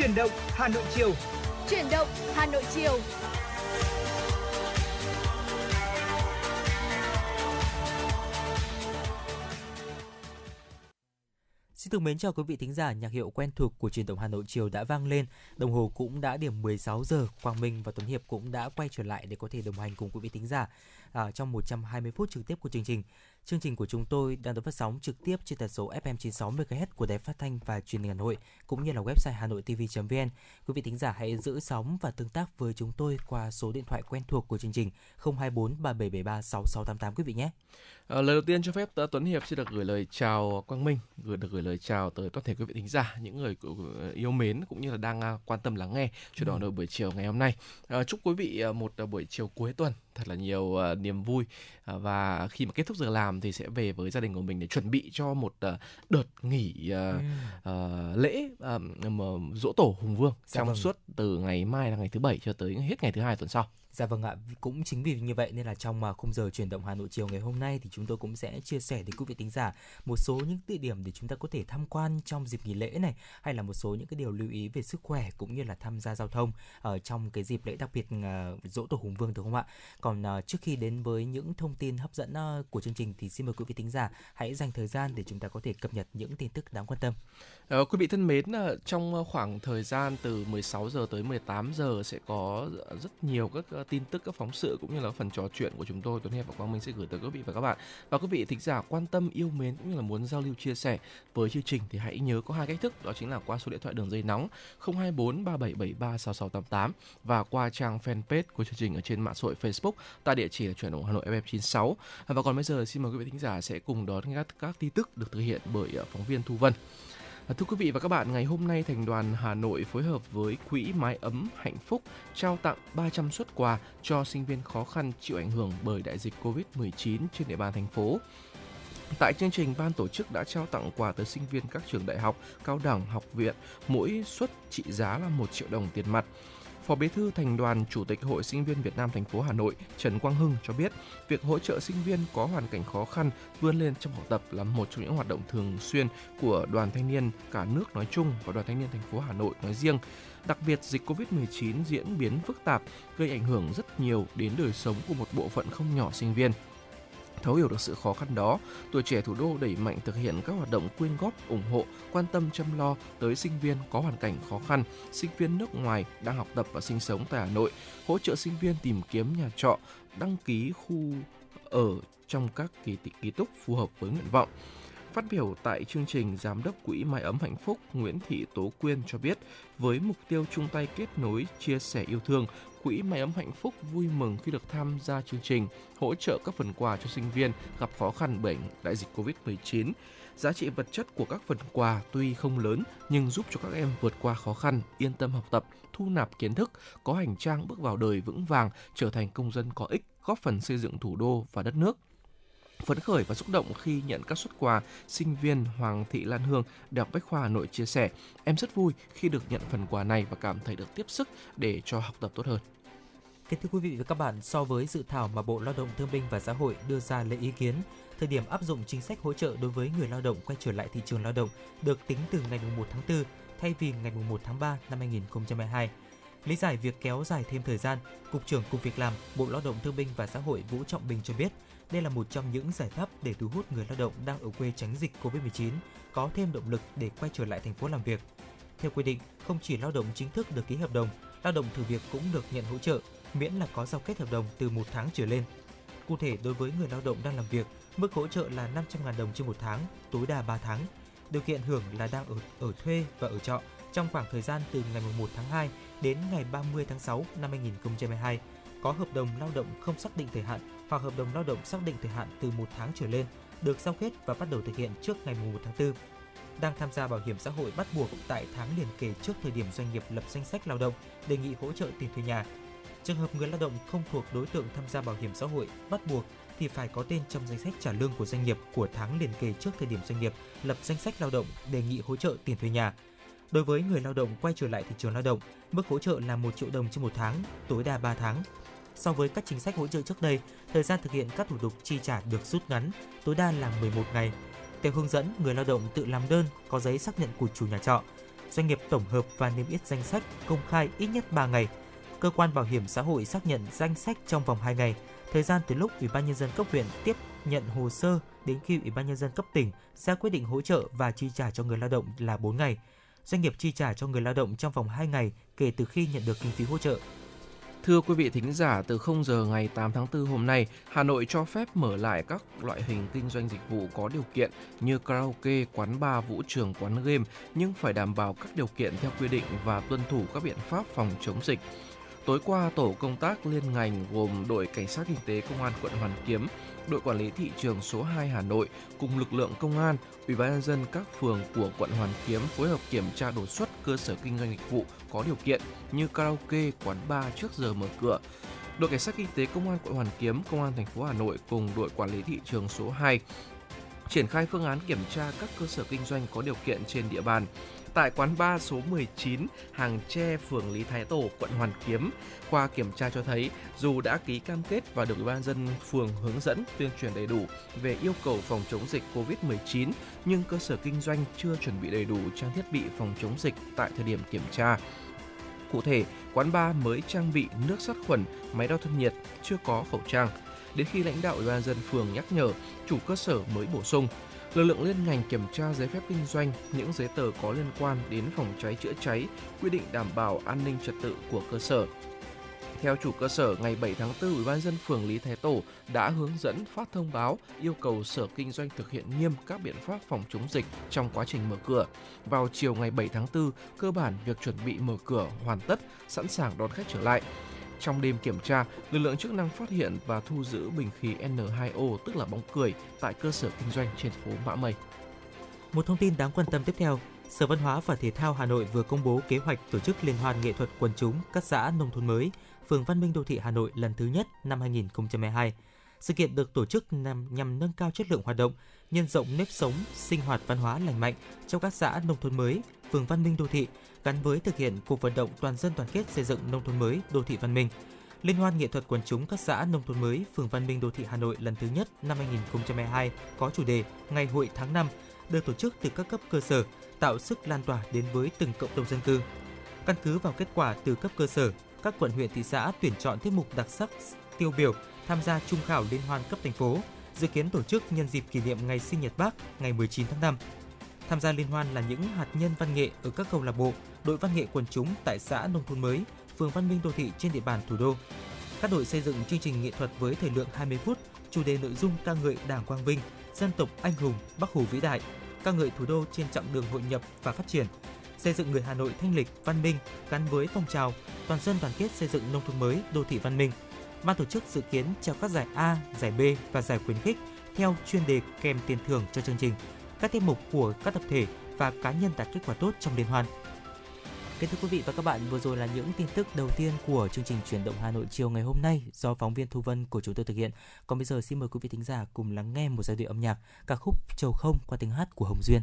Chuyển động Hà Nội chiều. Chuyển động Hà Nội chiều. Xin được mến chào quý vị thính giả, nhạc hiệu quen thuộc của truyền động Hà Nội chiều đã vang lên. Đồng hồ cũng đã điểm 16 giờ, Quang Minh và Tuấn Hiệp cũng đã quay trở lại để có thể đồng hành cùng quý vị thính giả à, trong 120 phút trực tiếp của chương trình. Chương trình của chúng tôi đang được phát sóng trực tiếp trên tần số FM 96 MHz của Đài Phát thanh và Truyền hình Hà Nội cũng như là website hanoitv.vn. Quý vị thính giả hãy giữ sóng và tương tác với chúng tôi qua số điện thoại quen thuộc của chương trình 024 3773 6688 quý vị nhé. À, lời đầu tiên cho phép Tuấn Hiệp xin được gửi lời chào Quang Minh, gửi được gửi lời chào tới toàn thể quý vị thính giả, những người yêu mến cũng như là đang uh, quan tâm lắng nghe đoạn ừ. buổi chiều ngày hôm nay. À, chúc quý vị uh, một uh, buổi chiều cuối tuần thật là nhiều uh, niềm vui uh, và khi mà kết thúc giờ làm thì sẽ về với gia đình của mình để chuẩn bị cho một uh, đợt nghỉ uh, uh, lễ uh, dỗ tổ hùng vương dạ trong vâng. suốt từ ngày mai là ngày thứ bảy cho tới hết ngày thứ hai tuần sau. Dạ vâng ạ, cũng chính vì như vậy nên là trong à, khung giờ chuyển động Hà Nội chiều ngày hôm nay thì chúng tôi cũng sẽ chia sẻ đến quý vị tính giả một số những địa điểm để chúng ta có thể tham quan trong dịp nghỉ lễ này hay là một số những cái điều lưu ý về sức khỏe cũng như là tham gia giao thông ở trong cái dịp lễ đặc biệt à, dỗ tổ Hùng Vương được không ạ? Còn à, trước khi đến với những thông tin hấp dẫn của chương trình thì xin mời quý vị tính giả hãy dành thời gian để chúng ta có thể cập nhật những tin tức đáng quan tâm. Uh, quý vị thân mến, trong khoảng thời gian từ 16 giờ tới 18 giờ sẽ có rất nhiều các tin tức, các phóng sự cũng như là phần trò chuyện của chúng tôi Tuấn Hiệp và Quang Minh sẽ gửi tới quý vị và các bạn. Và quý vị thính giả quan tâm, yêu mến cũng như là muốn giao lưu chia sẻ với chương trình thì hãy nhớ có hai cách thức, đó chính là qua số điện thoại đường dây nóng 024 3773 6688 và qua trang fanpage của chương trình ở trên mạng xã hội Facebook tại địa chỉ là chuyển động Hà Nội FM96. Và còn bây giờ xin mời quý vị thính giả sẽ cùng đón các các tin tức được thực hiện bởi ờ, phóng viên Thu Vân. À, thưa quý vị và các bạn, ngày hôm nay Thành đoàn Hà Nội phối hợp với Quỹ Mái ấm Hạnh phúc trao tặng 300 xuất quà cho sinh viên khó khăn chịu ảnh hưởng bởi đại dịch Covid-19 trên địa bàn thành phố. Tại chương trình, ban tổ chức đã trao tặng quà tới sinh viên các trường đại học, cao đẳng, học viện, mỗi suất trị giá là 1 triệu đồng tiền mặt. Phó Bí thư Thành đoàn, Chủ tịch Hội Sinh viên Việt Nam thành phố Hà Nội Trần Quang Hưng cho biết, việc hỗ trợ sinh viên có hoàn cảnh khó khăn vươn lên trong học tập là một trong những hoạt động thường xuyên của Đoàn Thanh niên cả nước nói chung và Đoàn Thanh niên thành phố Hà Nội nói riêng. Đặc biệt, dịch Covid-19 diễn biến phức tạp, gây ảnh hưởng rất nhiều đến đời sống của một bộ phận không nhỏ sinh viên. Thấu hiểu được sự khó khăn đó, tuổi trẻ thủ đô đẩy mạnh thực hiện các hoạt động quyên góp, ủng hộ, quan tâm chăm lo tới sinh viên có hoàn cảnh khó khăn, sinh viên nước ngoài đang học tập và sinh sống tại Hà Nội, hỗ trợ sinh viên tìm kiếm nhà trọ, đăng ký khu ở trong các kỳ ký túc phù hợp với nguyện vọng. Phát biểu tại chương trình, Giám đốc Quỹ Mái ấm hạnh phúc Nguyễn Thị Tố Quyên cho biết, với mục tiêu chung tay kết nối, chia sẻ yêu thương, Quỹ Mái ấm hạnh phúc vui mừng khi được tham gia chương trình hỗ trợ các phần quà cho sinh viên gặp khó khăn bởi đại dịch Covid-19. Giá trị vật chất của các phần quà tuy không lớn nhưng giúp cho các em vượt qua khó khăn, yên tâm học tập, thu nạp kiến thức, có hành trang bước vào đời vững vàng, trở thành công dân có ích, góp phần xây dựng thủ đô và đất nước phấn khởi và xúc động khi nhận các xuất quà, sinh viên Hoàng Thị Lan Hương, Đại học Bách khoa Hà Nội chia sẻ, em rất vui khi được nhận phần quà này và cảm thấy được tiếp sức để cho học tập tốt hơn. Kính thưa quý vị và các bạn, so với dự thảo mà Bộ Lao động Thương binh và Xã hội đưa ra lấy ý kiến, thời điểm áp dụng chính sách hỗ trợ đối với người lao động quay trở lại thị trường lao động được tính từ ngày 1 tháng 4 thay vì ngày 1 tháng 3 năm 2022. Lý giải việc kéo dài thêm thời gian, Cục trưởng Cục Việc làm, Bộ Lao động Thương binh và Xã hội Vũ Trọng Bình cho biết, đây là một trong những giải pháp để thu hút người lao động đang ở quê tránh dịch Covid-19 có thêm động lực để quay trở lại thành phố làm việc. Theo quy định, không chỉ lao động chính thức được ký hợp đồng, lao động thử việc cũng được nhận hỗ trợ miễn là có giao kết hợp đồng từ một tháng trở lên. Cụ thể đối với người lao động đang làm việc, mức hỗ trợ là 500.000 đồng trên một tháng, tối đa 3 tháng. Điều kiện hưởng là đang ở ở thuê và ở trọ trong khoảng thời gian từ ngày 1 tháng 2 đến ngày 30 tháng 6 năm 2022, có hợp đồng lao động không xác định thời hạn hoặc hợp đồng lao động xác định thời hạn từ một tháng trở lên được giao kết và bắt đầu thực hiện trước ngày 1 tháng 4 đang tham gia bảo hiểm xã hội bắt buộc tại tháng liền kề trước thời điểm doanh nghiệp lập danh sách lao động đề nghị hỗ trợ tiền thuê nhà. Trường hợp người lao động không thuộc đối tượng tham gia bảo hiểm xã hội bắt buộc thì phải có tên trong danh sách trả lương của doanh nghiệp của tháng liền kề trước thời điểm doanh nghiệp lập danh sách lao động đề nghị hỗ trợ tiền thuê nhà. Đối với người lao động quay trở lại thị trường lao động, mức hỗ trợ là 1 triệu đồng trên một tháng, tối đa 3 tháng. So với các chính sách hỗ trợ trước đây, thời gian thực hiện các thủ tục chi trả được rút ngắn, tối đa là 11 ngày. Theo hướng dẫn, người lao động tự làm đơn có giấy xác nhận của chủ nhà trọ. doanh nghiệp tổng hợp và niêm yết danh sách công khai ít nhất 3 ngày. Cơ quan bảo hiểm xã hội xác nhận danh sách trong vòng 2 ngày. Thời gian từ lúc Ủy ban nhân dân cấp huyện tiếp nhận hồ sơ đến khi Ủy ban nhân dân cấp tỉnh ra quyết định hỗ trợ và chi trả cho người lao động là 4 ngày. Doanh nghiệp chi trả cho người lao động trong vòng 2 ngày kể từ khi nhận được kinh phí hỗ trợ. Thưa quý vị thính giả, từ 0 giờ ngày 8 tháng 4 hôm nay, Hà Nội cho phép mở lại các loại hình kinh doanh dịch vụ có điều kiện như karaoke, quán bar, vũ trường, quán game, nhưng phải đảm bảo các điều kiện theo quy định và tuân thủ các biện pháp phòng chống dịch. Tối qua, tổ công tác liên ngành gồm đội cảnh sát kinh tế công an quận Hoàn Kiếm, đội quản lý thị trường số 2 Hà Nội cùng lực lượng công an, ủy ban nhân dân các phường của quận Hoàn Kiếm phối hợp kiểm tra đột xuất cơ sở kinh doanh dịch vụ có điều kiện như karaoke, quán bar trước giờ mở cửa. Đội cảnh sát kinh tế công an quận Hoàn Kiếm, công an thành phố Hà Nội cùng đội quản lý thị trường số 2 triển khai phương án kiểm tra các cơ sở kinh doanh có điều kiện trên địa bàn tại quán bar số 19 Hàng Tre, phường Lý Thái Tổ, quận Hoàn Kiếm. Qua kiểm tra cho thấy, dù đã ký cam kết và được Ủy ban dân phường hướng dẫn tuyên truyền đầy đủ về yêu cầu phòng chống dịch COVID-19, nhưng cơ sở kinh doanh chưa chuẩn bị đầy đủ trang thiết bị phòng chống dịch tại thời điểm kiểm tra. Cụ thể, quán bar mới trang bị nước sát khuẩn, máy đo thân nhiệt, chưa có khẩu trang. Đến khi lãnh đạo Ủy ban dân phường nhắc nhở, chủ cơ sở mới bổ sung lực lượng liên ngành kiểm tra giấy phép kinh doanh, những giấy tờ có liên quan đến phòng cháy chữa cháy, quy định đảm bảo an ninh trật tự của cơ sở. Theo chủ cơ sở, ngày 7 tháng 4, Ủy ban dân phường Lý Thái Tổ đã hướng dẫn phát thông báo yêu cầu sở kinh doanh thực hiện nghiêm các biện pháp phòng chống dịch trong quá trình mở cửa. Vào chiều ngày 7 tháng 4, cơ bản việc chuẩn bị mở cửa hoàn tất, sẵn sàng đón khách trở lại. Trong đêm kiểm tra, lực lượng chức năng phát hiện và thu giữ bình khí N2O tức là bóng cười tại cơ sở kinh doanh trên phố Mã Mây. Một thông tin đáng quan tâm tiếp theo, Sở Văn hóa và Thể thao Hà Nội vừa công bố kế hoạch tổ chức liên hoan nghệ thuật quần chúng các xã nông thôn mới, phường Văn Minh đô thị Hà Nội lần thứ nhất năm 2022. Sự kiện được tổ chức nhằm, nhằm nâng cao chất lượng hoạt động, nhân rộng nếp sống, sinh hoạt văn hóa lành mạnh trong các xã nông thôn mới, phường Văn Minh đô thị gắn với thực hiện cuộc vận động toàn dân toàn kết xây dựng nông thôn mới, đô thị văn minh. Liên hoan nghệ thuật quần chúng các xã nông thôn mới, phường Văn Minh đô thị Hà Nội lần thứ nhất năm 2022 có chủ đề Ngày hội tháng 5 được tổ chức từ các cấp cơ sở, tạo sức lan tỏa đến với từng cộng đồng dân cư. Căn cứ vào kết quả từ cấp cơ sở, các quận huyện thị xã tuyển chọn tiết mục đặc sắc tiêu biểu tham gia trung khảo liên hoan cấp thành phố, dự kiến tổ chức nhân dịp kỷ niệm ngày sinh nhật Bác ngày 19 tháng 5. Tham gia liên hoan là những hạt nhân văn nghệ ở các câu lạc bộ, đội văn nghệ quần chúng tại xã nông thôn mới, phường Văn Minh đô thị trên địa bàn thủ đô. Các đội xây dựng chương trình nghệ thuật với thời lượng 20 phút, chủ đề nội dung ca ngợi Đảng Quang Vinh, dân tộc anh hùng, Bắc Hồ vĩ đại, ca ngợi thủ đô trên chặng đường hội nhập và phát triển, xây dựng người Hà Nội thanh lịch, văn minh gắn với phong trào toàn dân đoàn kết xây dựng nông thôn mới, đô thị văn minh. Ban tổ chức dự kiến trao các giải A, giải B và giải khuyến khích theo chuyên đề kèm tiền thưởng cho chương trình. Các tiết mục của các tập thể và cá nhân đạt kết quả tốt trong liên hoan. Kính thưa quý vị và các bạn, vừa rồi là những tin tức đầu tiên của chương trình chuyển động Hà Nội chiều ngày hôm nay do phóng viên Thu Vân của chúng tôi thực hiện. Còn bây giờ xin mời quý vị thính giả cùng lắng nghe một giai điệu âm nhạc ca khúc Trầu không qua tiếng hát của Hồng Duyên.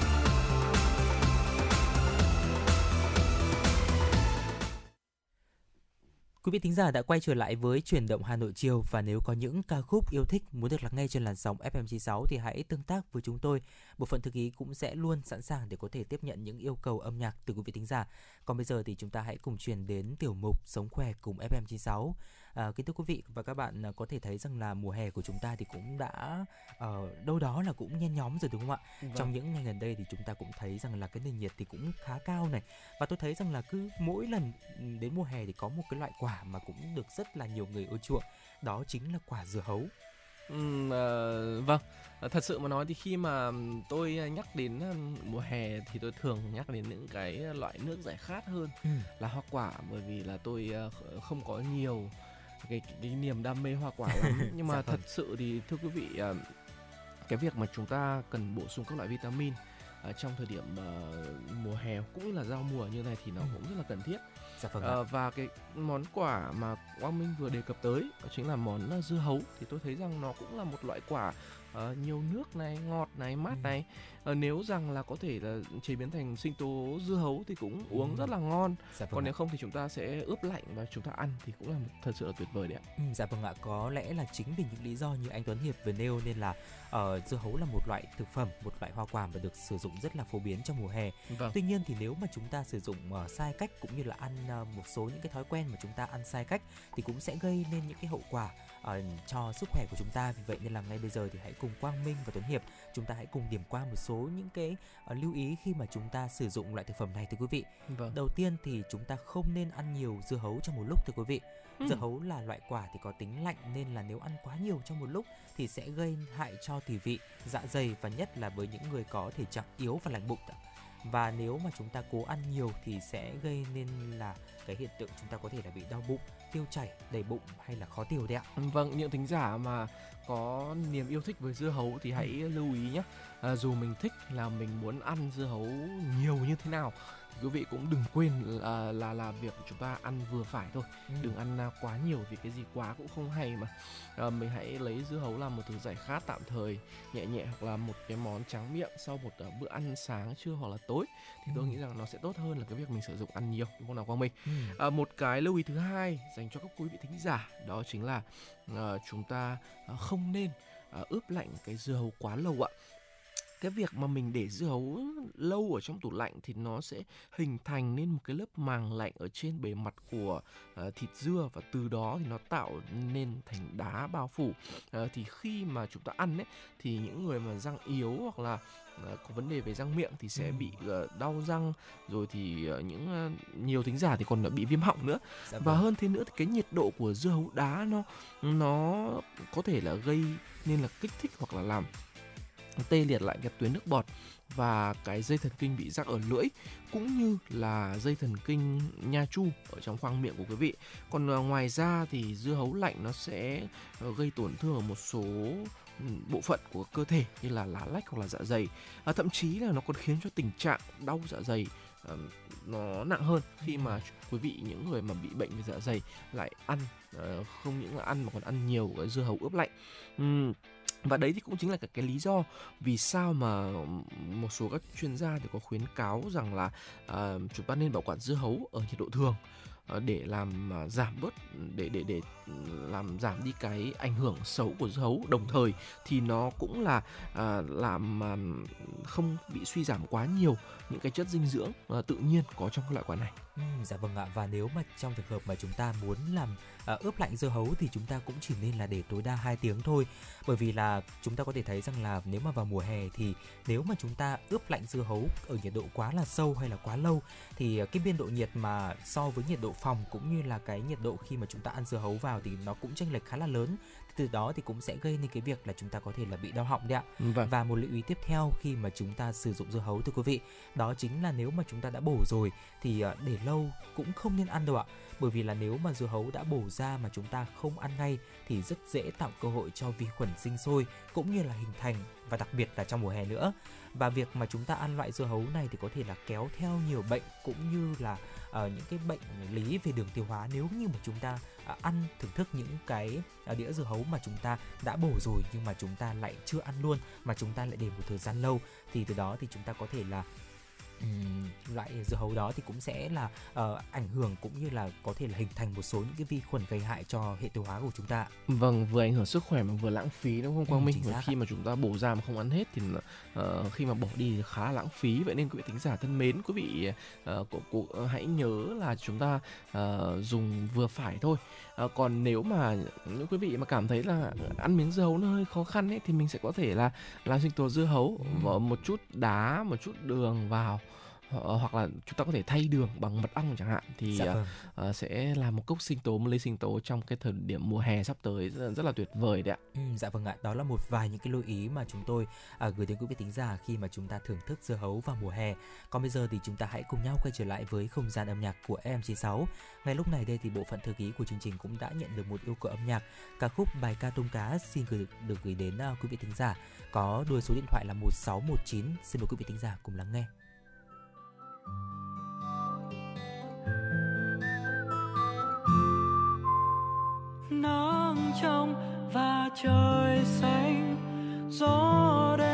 Quý vị thính giả đã quay trở lại với chuyển động Hà Nội chiều và nếu có những ca khúc yêu thích muốn được lắng nghe trên làn sóng FM 96 thì hãy tương tác với chúng tôi. Bộ phận thư ký cũng sẽ luôn sẵn sàng để có thể tiếp nhận những yêu cầu âm nhạc từ quý vị thính giả. Còn bây giờ thì chúng ta hãy cùng chuyển đến tiểu mục Sống khỏe cùng FM 96. À, kính thưa quý vị và các bạn à, có thể thấy rằng là mùa hè của chúng ta thì cũng đã ở uh, đâu đó là cũng nhen nhóm rồi đúng không ạ? Vâng. Trong những ngày gần đây thì chúng ta cũng thấy rằng là cái nền nhiệt thì cũng khá cao này và tôi thấy rằng là cứ mỗi lần ừ, đến mùa hè thì có một cái loại quả mà cũng được rất là nhiều người ưa chuộng đó chính là quả dưa hấu. Ừ, uh, vâng thật sự mà nói thì khi mà tôi nhắc đến mùa hè thì tôi thường nhắc đến những cái loại nước giải khát hơn ừ. là hoa quả bởi vì là tôi không có nhiều cái, cái, cái niềm đam mê hoa quả lắm nhưng mà dạ thật vâng. sự thì thưa quý vị à, cái việc mà chúng ta cần bổ sung các loại vitamin uh, trong thời điểm uh, mùa hè cũng như là giao mùa như này thì nó ừ. cũng rất là cần thiết dạ vâng uh, và cái món quả mà Quang Minh vừa đề cập tới đó chính là món dưa hấu thì tôi thấy rằng nó cũng là một loại quả uh, nhiều nước này ngọt này mát ừ. này uh, nếu rằng là có thể là chế biến thành sinh tố dưa hấu thì cũng uống ừ. rất là ngon dạ vâng còn ạ. nếu không thì chúng ta sẽ ướp lạnh và chúng ta ăn thì cũng là thật sự là tuyệt vời đấy ạ ừ, dạ vâng ạ có lẽ là chính vì những lý do như anh Tuấn Hiệp vừa nêu nên là uh, dưa hấu là một loại thực phẩm một loại hoa quả và được sử dụng rất là phổ biến trong mùa hè vâng. tuy nhiên thì nếu mà chúng ta sử dụng uh, sai cách cũng như là ăn uh, một số những cái thói quen mà chúng ta ăn sai cách thì cũng sẽ gây nên những cái hậu quả uh, cho sức khỏe của chúng ta vì vậy nên là ngay bây giờ thì hãy cùng Quang Minh và Tuấn Hiệp chúng ta hãy cùng điểm qua một số những cái uh, lưu ý khi mà chúng ta sử dụng loại thực phẩm này thưa quý vị. Vâng. Đầu tiên thì chúng ta không nên ăn nhiều dưa hấu trong một lúc thưa quý vị. Ừ. Dưa hấu là loại quả thì có tính lạnh nên là nếu ăn quá nhiều trong một lúc thì sẽ gây hại cho tỳ vị, dạ dày và nhất là với những người có thể trạng yếu và lành bụng và nếu mà chúng ta cố ăn nhiều thì sẽ gây nên là cái hiện tượng chúng ta có thể là bị đau bụng tiêu chảy đầy bụng hay là khó tiêu đấy ạ. Vâng những thính giả mà có niềm yêu thích với dưa hấu thì hãy lưu ý nhé. À, dù mình thích là mình muốn ăn dưa hấu nhiều như thế nào quý vị cũng đừng quên là là, là việc chúng ta ăn vừa phải thôi ừ. đừng ăn à, quá nhiều vì cái gì quá cũng không hay mà à, mình hãy lấy dưa hấu làm một thứ giải khát tạm thời nhẹ nhẹ hoặc là một cái món tráng miệng sau một uh, bữa ăn sáng trưa hoặc là tối thì ừ. tôi nghĩ rằng nó sẽ tốt hơn là cái việc mình sử dụng ăn nhiều đúng không nào quang minh ừ. à, một cái lưu ý thứ hai dành cho các quý vị thính giả đó chính là uh, chúng ta uh, không nên uh, ướp lạnh cái dưa hấu quá lâu ạ cái việc mà mình để dưa hấu lâu ở trong tủ lạnh thì nó sẽ hình thành nên một cái lớp màng lạnh ở trên bề mặt của uh, thịt dưa và từ đó thì nó tạo nên thành đá bao phủ uh, thì khi mà chúng ta ăn ấy thì những người mà răng yếu hoặc là uh, có vấn đề về răng miệng thì sẽ ừ. bị uh, đau răng rồi thì uh, những uh, nhiều thính giả thì còn bị viêm họng nữa dạ và vâng. hơn thế nữa thì cái nhiệt độ của dưa hấu đá nó nó có thể là gây nên là kích thích hoặc là làm tê liệt lại cái tuyến nước bọt và cái dây thần kinh bị rắc ở lưỡi cũng như là dây thần kinh nha chu ở trong khoang miệng của quý vị. Còn ờ, ngoài ra thì dưa hấu lạnh nó sẽ ờ, gây tổn thương ở một số ừ, bộ phận của cơ thể như là lá lách hoặc là dạ dày. À, thậm chí là nó còn khiến cho tình trạng đau dạ dày uh, nó nặng hơn khi mà quý vị những người mà bị bệnh về dạ dày lại ăn uh, không những là ăn mà còn ăn nhiều cái dưa hấu ướp lạnh. Uhm và đấy thì cũng chính là cái, cái lý do vì sao mà một số các chuyên gia thì có khuyến cáo rằng là uh, chúng ta nên bảo quản dưa hấu ở nhiệt độ thường ờ, để làm ờ, giảm bớt để để để làm giảm đi cái ảnh hưởng xấu của dưa hấu đồng thời thì nó cũng là làm à, không bị suy giảm quá nhiều những cái chất dinh dưỡng tự nhiên có trong các loại quả này. Ừ, dạ vâng ạ và nếu mà trong trường hợp mà chúng ta muốn làm à, ướp lạnh dưa hấu thì chúng ta cũng chỉ nên là để tối đa 2 tiếng thôi bởi vì là chúng ta có thể thấy rằng là nếu mà vào mùa hè thì nếu mà chúng ta ướp lạnh dưa hấu ở nhiệt độ quá là sâu hay là quá lâu thì cái biên độ nhiệt mà so với nhiệt độ phòng cũng như là cái nhiệt độ khi mà chúng ta ăn dưa hấu vào thì nó cũng chênh lệch khá là lớn từ đó thì cũng sẽ gây nên cái việc là chúng ta có thể là bị đau họng đấy ạ. Vâng. Và một lưu ý tiếp theo khi mà chúng ta sử dụng dưa hấu thưa quý vị, đó chính là nếu mà chúng ta đã bổ rồi thì ờ, để lâu cũng không nên ăn đâu ạ. Bởi vì là nếu mà dưa hấu đã bổ ra mà chúng ta không ăn ngay thì rất dễ tạo cơ hội cho vi khuẩn sinh sôi cũng như là hình thành và đặc biệt là trong mùa hè nữa. Và việc mà chúng ta ăn loại dưa hấu này thì có thể là kéo theo nhiều bệnh cũng như là uh, những cái bệnh lý về đường tiêu hóa nếu như mà chúng ta uh, ăn thưởng thức những cái uh, đĩa dưa hấu mà chúng ta đã bổ rồi nhưng mà chúng ta lại chưa ăn luôn mà chúng ta lại để một thời gian lâu thì từ đó thì chúng ta có thể là um, loại dưa hấu đó thì cũng sẽ là uh, ảnh hưởng cũng như là có thể là hình thành một số những cái vi khuẩn gây hại cho hệ tiêu hóa của chúng ta. Vâng, vừa ảnh hưởng sức khỏe mà vừa lãng phí đúng không Quang Ừ, Minh? Và khi mà chúng ta bổ ra mà không ăn hết thì uh, khi mà bỏ đi thì khá lãng phí. Vậy nên quý vị thính giả thân mến, quý vị uh, cũng, cũng hãy nhớ là chúng ta uh, dùng vừa phải thôi. Uh, còn nếu mà những quý vị mà cảm thấy là ăn miếng dưa hấu nó hơi khó khăn ấy thì mình sẽ có thể là làm sinh tố dưa hấu Ừ. một chút đá, một chút đường vào hoặc là chúng ta có thể thay đường bằng mật ong chẳng hạn thì Dạ ờ, vâng. ờ, sẽ là một cốc sinh tố một ly sinh tố trong cái thời điểm mùa hè sắp tới rất, là- rất là tuyệt vời đấy ạ Ừ, dạ vâng ạ, đó là một vài những cái lưu ý mà chúng tôi à, gửi đến quý vị thính giả khi mà chúng ta thưởng thức dưa hấu vào mùa hè. Còn bây giờ thì chúng ta hãy cùng nhau quay trở lại với không gian âm nhạc của em96. Ngay lúc này đây thì bộ phận thư ký của chương trình cũng đã nhận được một yêu cầu âm nhạc ca khúc bài ca tôm cá xin gửi được gửi đến à, quý vị thính giả có đuôi số điện thoại là 1619. Xin mời quý vị thính giả cùng lắng nghe nắng trong và trời xanh gió đêm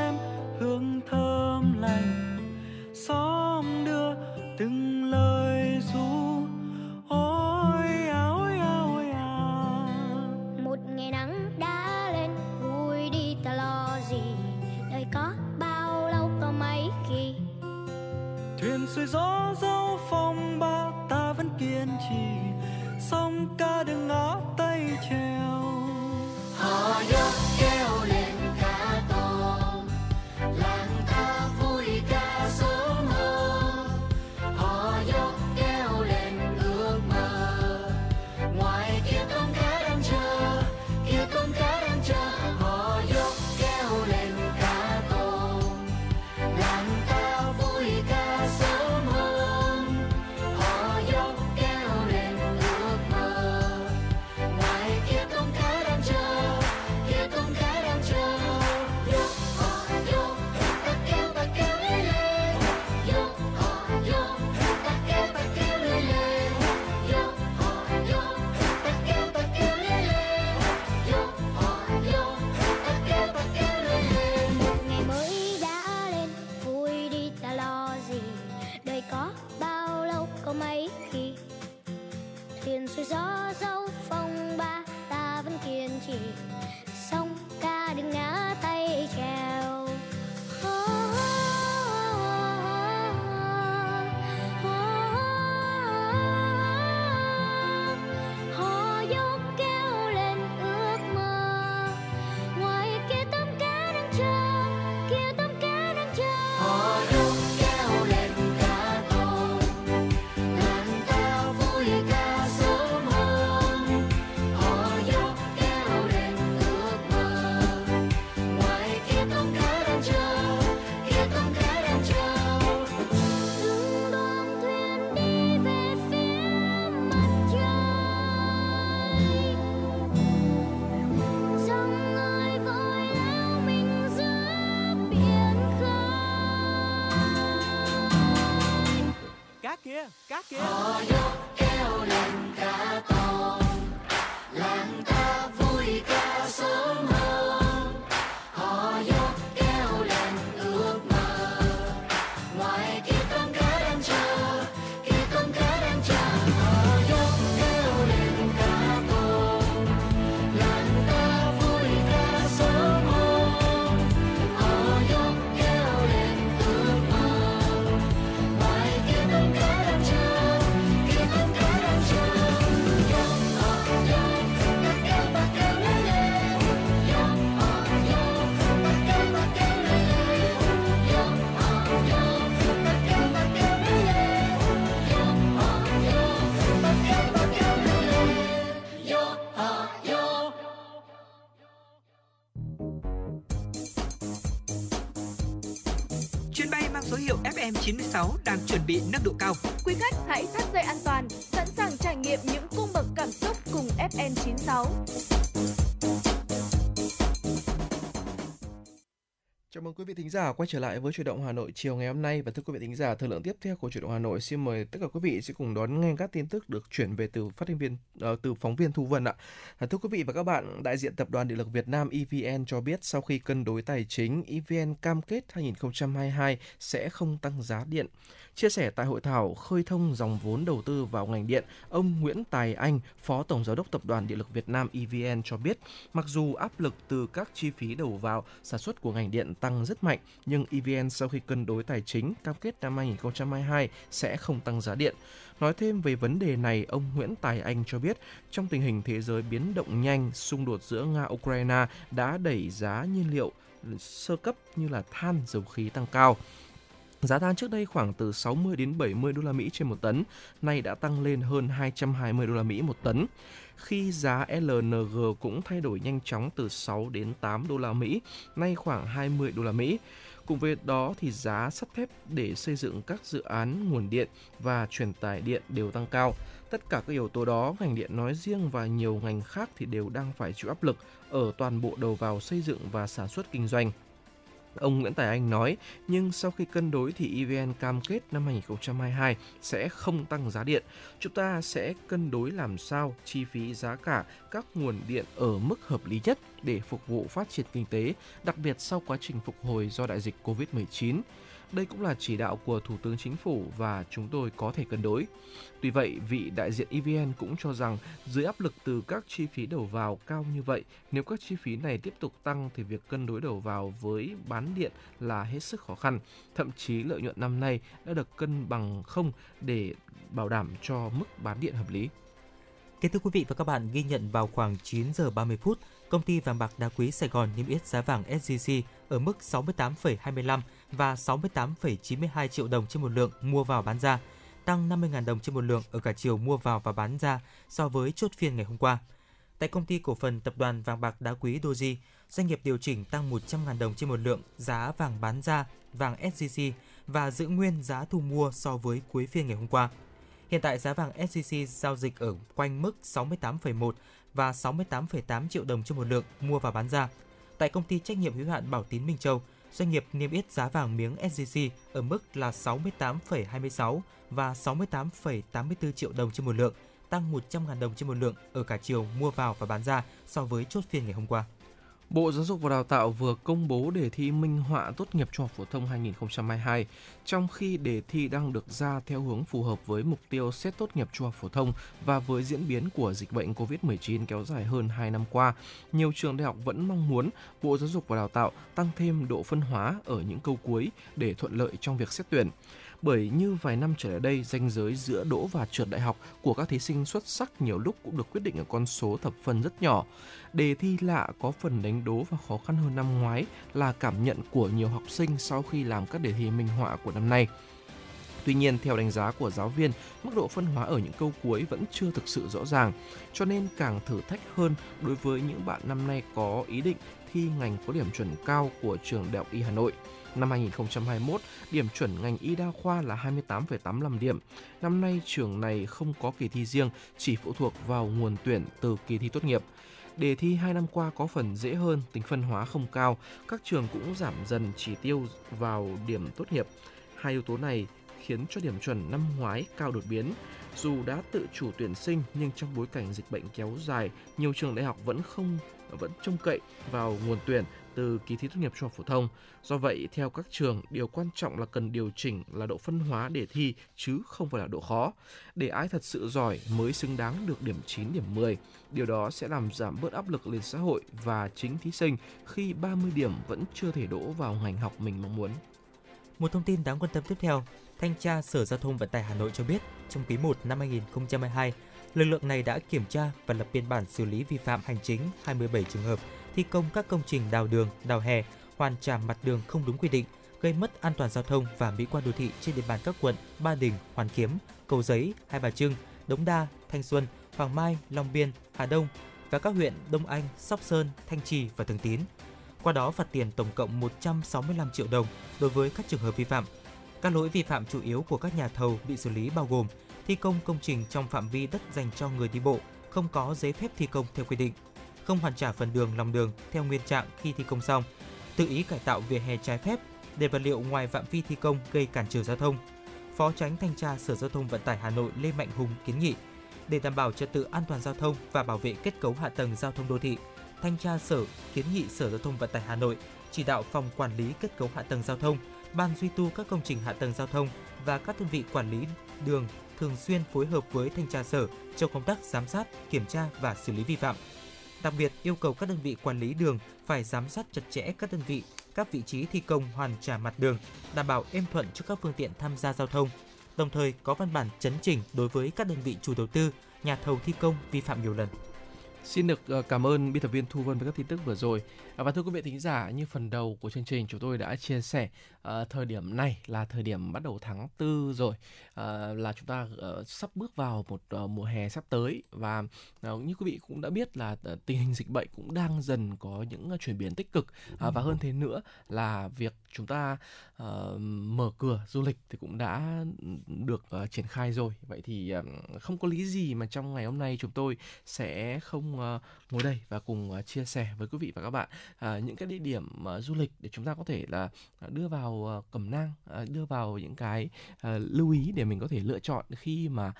is all the 96 đang chuẩn bị nâng độ cao. Quý khách hãy thắt dây an toàn, Chào mừng quý vị thính giả quay trở lại với chuyển động Hà Nội chiều ngày hôm nay và thưa quý vị thính giả, thời lượng tiếp theo của chuyển động Hà Nội xin mời tất cả quý vị sẽ cùng đón nghe các tin tức được chuyển về từ phát thanh viên uh, từ phóng viên Thu Vân ạ. À, thưa quý vị và các bạn, đại diện tập đoàn Điện lực Việt Nam EVN cho biết sau khi cân đối tài chính, EVN cam kết 2022 sẽ không tăng giá điện. Chia sẻ tại hội thảo khơi thông dòng vốn đầu tư vào ngành điện, ông Nguyễn Tài Anh, Phó Tổng Giám đốc Tập đoàn Điện lực Việt Nam EVN cho biết, mặc dù áp lực từ các chi phí đầu vào sản xuất của ngành điện tăng rất mạnh, nhưng EVN sau khi cân đối tài chính cam kết năm 2022 sẽ không tăng giá điện. Nói thêm về vấn đề này, ông Nguyễn Tài Anh cho biết, trong tình hình thế giới biến động nhanh, xung đột giữa Nga-Ukraine đã đẩy giá nhiên liệu sơ cấp như là than, dầu khí tăng cao. Giá than trước đây khoảng từ 60 đến 70 đô la Mỹ trên một tấn, nay đã tăng lên hơn 220 đô la Mỹ một tấn. Khi giá LNG cũng thay đổi nhanh chóng từ 6 đến 8 đô la Mỹ, nay khoảng 20 đô la Mỹ. Cùng với đó thì giá sắt thép để xây dựng các dự án nguồn điện và truyền tải điện đều tăng cao. Tất cả các yếu tố đó, ngành điện nói riêng và nhiều ngành khác thì đều đang phải chịu áp lực ở toàn bộ đầu vào xây dựng và sản xuất kinh doanh. Ông Nguyễn Tài Anh nói, nhưng sau khi cân đối thì EVN cam kết năm 2022 sẽ không tăng giá điện. Chúng ta sẽ cân đối làm sao chi phí giá cả các nguồn điện ở mức hợp lý nhất để phục vụ phát triển kinh tế, đặc biệt sau quá trình phục hồi do đại dịch COVID-19. Đây cũng là chỉ đạo của Thủ tướng Chính phủ và chúng tôi có thể cân đối. Tuy vậy, vị đại diện EVN cũng cho rằng dưới áp lực từ các chi phí đầu vào cao như vậy, nếu các chi phí này tiếp tục tăng thì việc cân đối đầu vào với bán điện là hết sức khó khăn. Thậm chí lợi nhuận năm nay đã được cân bằng không để bảo đảm cho mức bán điện hợp lý. Kính thưa quý vị và các bạn, ghi nhận vào khoảng 9 giờ 30 phút, công ty vàng bạc đá quý Sài Gòn niêm yết giá vàng SJC ở mức 68,25 và 68,92 triệu đồng trên một lượng mua vào bán ra, tăng 50.000 đồng trên một lượng ở cả chiều mua vào và bán ra so với chốt phiên ngày hôm qua. Tại công ty cổ phần tập đoàn vàng bạc đá quý Doji, doanh nghiệp điều chỉnh tăng 100.000 đồng trên một lượng giá vàng bán ra vàng SJC và giữ nguyên giá thu mua so với cuối phiên ngày hôm qua. Hiện tại giá vàng SJC giao dịch ở quanh mức 68,1 và 68,8 triệu đồng trên một lượng mua và bán ra. Tại công ty trách nhiệm hữu hạn Bảo Tín Minh Châu, doanh nghiệp niêm yết giá vàng miếng SJC ở mức là 68,26 và 68,84 triệu đồng trên một lượng, tăng 100.000 đồng trên một lượng ở cả chiều mua vào và bán ra so với chốt phiên ngày hôm qua. Bộ Giáo dục và Đào tạo vừa công bố đề thi minh họa tốt nghiệp trung học phổ thông 2022, trong khi đề thi đang được ra theo hướng phù hợp với mục tiêu xét tốt nghiệp trung học phổ thông và với diễn biến của dịch bệnh COVID-19 kéo dài hơn 2 năm qua, nhiều trường đại học vẫn mong muốn Bộ Giáo dục và Đào tạo tăng thêm độ phân hóa ở những câu cuối để thuận lợi trong việc xét tuyển bởi như vài năm trở lại đây, ranh giới giữa đỗ và trượt đại học của các thí sinh xuất sắc nhiều lúc cũng được quyết định ở con số thập phân rất nhỏ. Đề thi lạ có phần đánh đố và khó khăn hơn năm ngoái là cảm nhận của nhiều học sinh sau khi làm các đề thi minh họa của năm nay. Tuy nhiên, theo đánh giá của giáo viên, mức độ phân hóa ở những câu cuối vẫn chưa thực sự rõ ràng, cho nên càng thử thách hơn đối với những bạn năm nay có ý định thi ngành có điểm chuẩn cao của trường Đại học Y Hà Nội. Năm 2021, điểm chuẩn ngành y đa khoa là 28,85 điểm. Năm nay trường này không có kỳ thi riêng, chỉ phụ thuộc vào nguồn tuyển từ kỳ thi tốt nghiệp. Đề thi 2 năm qua có phần dễ hơn, tính phân hóa không cao, các trường cũng giảm dần chỉ tiêu vào điểm tốt nghiệp. Hai yếu tố này khiến cho điểm chuẩn năm ngoái cao đột biến. Dù đã tự chủ tuyển sinh nhưng trong bối cảnh dịch bệnh kéo dài, nhiều trường đại học vẫn không vẫn trông cậy vào nguồn tuyển từ kỳ thi tốt nghiệp trung học phổ thông. Do vậy, theo các trường, điều quan trọng là cần điều chỉnh là độ phân hóa đề thi chứ không phải là độ khó. Để ai thật sự giỏi mới xứng đáng được điểm 9, điểm 10. Điều đó sẽ làm giảm bớt áp lực lên xã hội và chính thí sinh khi 30 điểm vẫn chưa thể đỗ vào ngành học mình mong muốn. Một thông tin đáng quan tâm tiếp theo, Thanh tra Sở Giao thông Vận tải Hà Nội cho biết, trong quý 1 năm 2022, lực lượng này đã kiểm tra và lập biên bản xử lý vi phạm hành chính 27 trường hợp thi công các công trình đào đường, đào hè, hoàn trả mặt đường không đúng quy định, gây mất an toàn giao thông và mỹ quan đô thị trên địa bàn các quận Ba Đình, Hoàn Kiếm, Cầu Giấy, Hai Bà Trưng, Đống Đa, Thanh Xuân, Hoàng Mai, Long Biên, Hà Đông và các huyện Đông Anh, Sóc Sơn, Thanh Trì và Thường Tín. Qua đó phạt tiền tổng cộng 165 triệu đồng đối với các trường hợp vi phạm. Các lỗi vi phạm chủ yếu của các nhà thầu bị xử lý bao gồm thi công công trình trong phạm vi đất dành cho người đi bộ, không có giấy phép thi công theo quy định, không hoàn trả phần đường lòng đường theo nguyên trạng khi thi công xong, tự ý cải tạo vỉa hè trái phép, để vật liệu ngoài phạm vi thi công gây cản trở giao thông. Phó Tránh Thanh tra Sở Giao thông Vận tải Hà Nội Lê Mạnh Hùng kiến nghị để đảm bảo trật tự an toàn giao thông và bảo vệ kết cấu hạ tầng giao thông đô thị, Thanh tra Sở kiến nghị Sở Giao thông Vận tải Hà Nội chỉ đạo phòng quản lý kết cấu hạ tầng giao thông, ban duy tu các công trình hạ tầng giao thông và các đơn vị quản lý đường thường xuyên phối hợp với thanh tra sở trong công tác giám sát, kiểm tra và xử lý vi phạm. Đặc biệt yêu cầu các đơn vị quản lý đường phải giám sát chặt chẽ các đơn vị, các vị trí thi công hoàn trả mặt đường, đảm bảo êm thuận cho các phương tiện tham gia giao thông. Đồng thời có văn bản chấn chỉnh đối với các đơn vị chủ đầu tư, nhà thầu thi công vi phạm nhiều lần. Xin được ờ, cảm ơn biên tập viên Thu Vân với các tin tức vừa rồi. À, và thưa quý vị thính giả, như phần đầu của chương trình chúng tôi đã chia sẻ à, thời điểm này là thời điểm bắt đầu tháng tư rồi, à, là chúng ta uh, sắp bước vào một uh, mùa hè sắp tới và uh, như quý vị cũng đã biết là uh, tình hình dịch bệnh cũng đang dần có những uh, chuyển biến tích cực À, và hơn thế nữa là việc chúng ta uh, mở cửa du lịch thì cũng đã được uh, triển khai rồi. Vậy thì uh, không có lý gì mà trong ngày hôm nay chúng tôi sẽ không uh, ngồi đây và cùng uh, chia sẻ với quý vị và các bạn uh, những cái địa điểm uh, du lịch để chúng ta có thể là đưa vào ờ, cẩm nang, ờ, đưa vào những cái ờ, lưu ý để mình có thể lựa chọn khi mà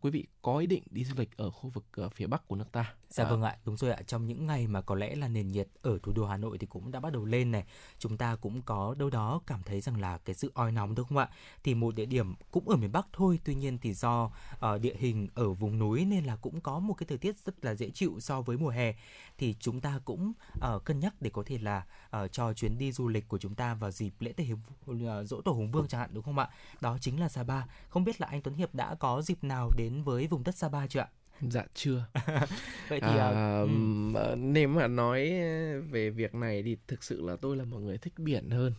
quý vị có ý định đi du lịch ở khu vực phía Bắc của nước ta. Dạ À, vâng ạ, đúng rồi ạ. Trong những ngày mà có lẽ là nền nhiệt ở thủ đô Hà Nội thì cũng đã bắt đầu lên này, chúng ta cũng có đâu đó cảm thấy rằng là cái sự oi nóng đúng không ạ? Thì một địa điểm cũng ở miền Bắc thôi, tuy nhiên thì do địa hình ở vùng núi nên là cũng có một cái thời tiết rất là dễ chịu so với mùa hè. Thì chúng ta cũng cân nhắc để có thể là cho chuyến đi du lịch của chúng ta vào dịp lễ Tết ờ, Dỗ Tổ Hùng Vương chẳng hạn đúng không ạ? Đó chính là Sapa. Không biết là anh Tuấn Hiệp đã có dịp nào đến với vùng đất Sapa chưa ạ? Dạ chưa. Vậy thì ờ, À, ừ. nếu mà nói về việc này thì thực sự là tôi là một người thích biển hơn.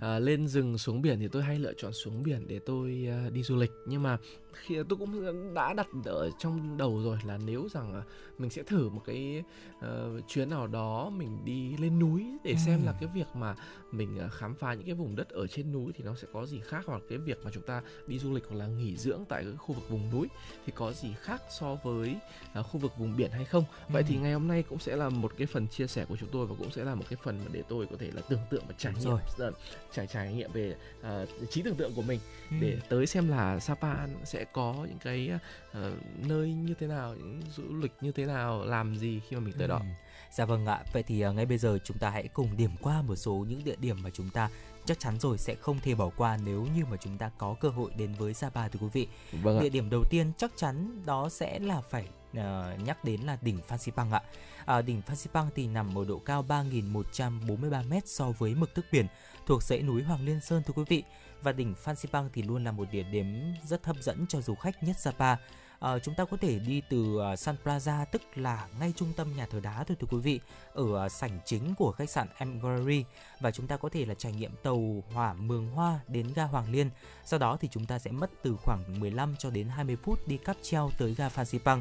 À, lên rừng xuống biển thì tôi hay lựa chọn xuống biển để tôi à, đi du lịch nhưng mà khi tôi cũng đã đặt ở trong đầu rồi là nếu rằng mình sẽ thử một cái ờ, chuyến nào đó mình đi lên núi để xem Ừ. là cái việc mà mình khám phá những cái vùng đất ở trên núi thì nó sẽ có gì khác hoặc cái việc mà chúng ta đi du lịch hoặc là nghỉ dưỡng tại cái khu vực vùng núi thì có gì khác so với à, khu vực vùng biển hay không vậy Ừ. thì ngày hôm nay cũng sẽ là một cái phần chia sẻ của chúng tôi và cũng sẽ là một cái phần mà để tôi có thể là tưởng tượng và trải nghiệm rồi. ờ, trải trải nghiệm về à, trí tưởng tượng của mình Ừ. để tới xem là Sapa sẽ có những cái ờ, nơi như thế nào những du lịch như thế nào làm gì khi mà mình tới đó Ừm. Dạ vâng ạ. Vậy thì ờ, ngay bây giờ chúng ta hãy cùng điểm qua một số những địa điểm mà chúng ta chắc chắn rồi sẽ không thể bỏ qua nếu như mà chúng ta có cơ hội đến với Sapa thưa quý vị. vâng ạ Địa điểm đầu tiên chắc chắn đó sẽ là phải uh, nhắc đến là đỉnh Phan Xipang ạ. À, đỉnh Phan Xipang thì nằm ở độ cao 3.143 m so với mực nước biển thuộc dãy núi Hoàng Liên Sơn thưa quý vị. Và đỉnh Phan Xipang thì luôn là một địa điểm rất hấp dẫn cho du khách nhất Sapa. À, chúng ta có thể đi từ Sun Plaza tức là ngay trung tâm nhà thờ đá thôi thưa quý vị ở sảnh chính của khách sạn M và chúng ta có thể là trải nghiệm tàu hỏa Mường Hoa đến ga Hoàng Liên sau đó thì chúng ta sẽ mất từ khoảng 15 cho đến 20 phút đi cáp treo tới ga Fansipan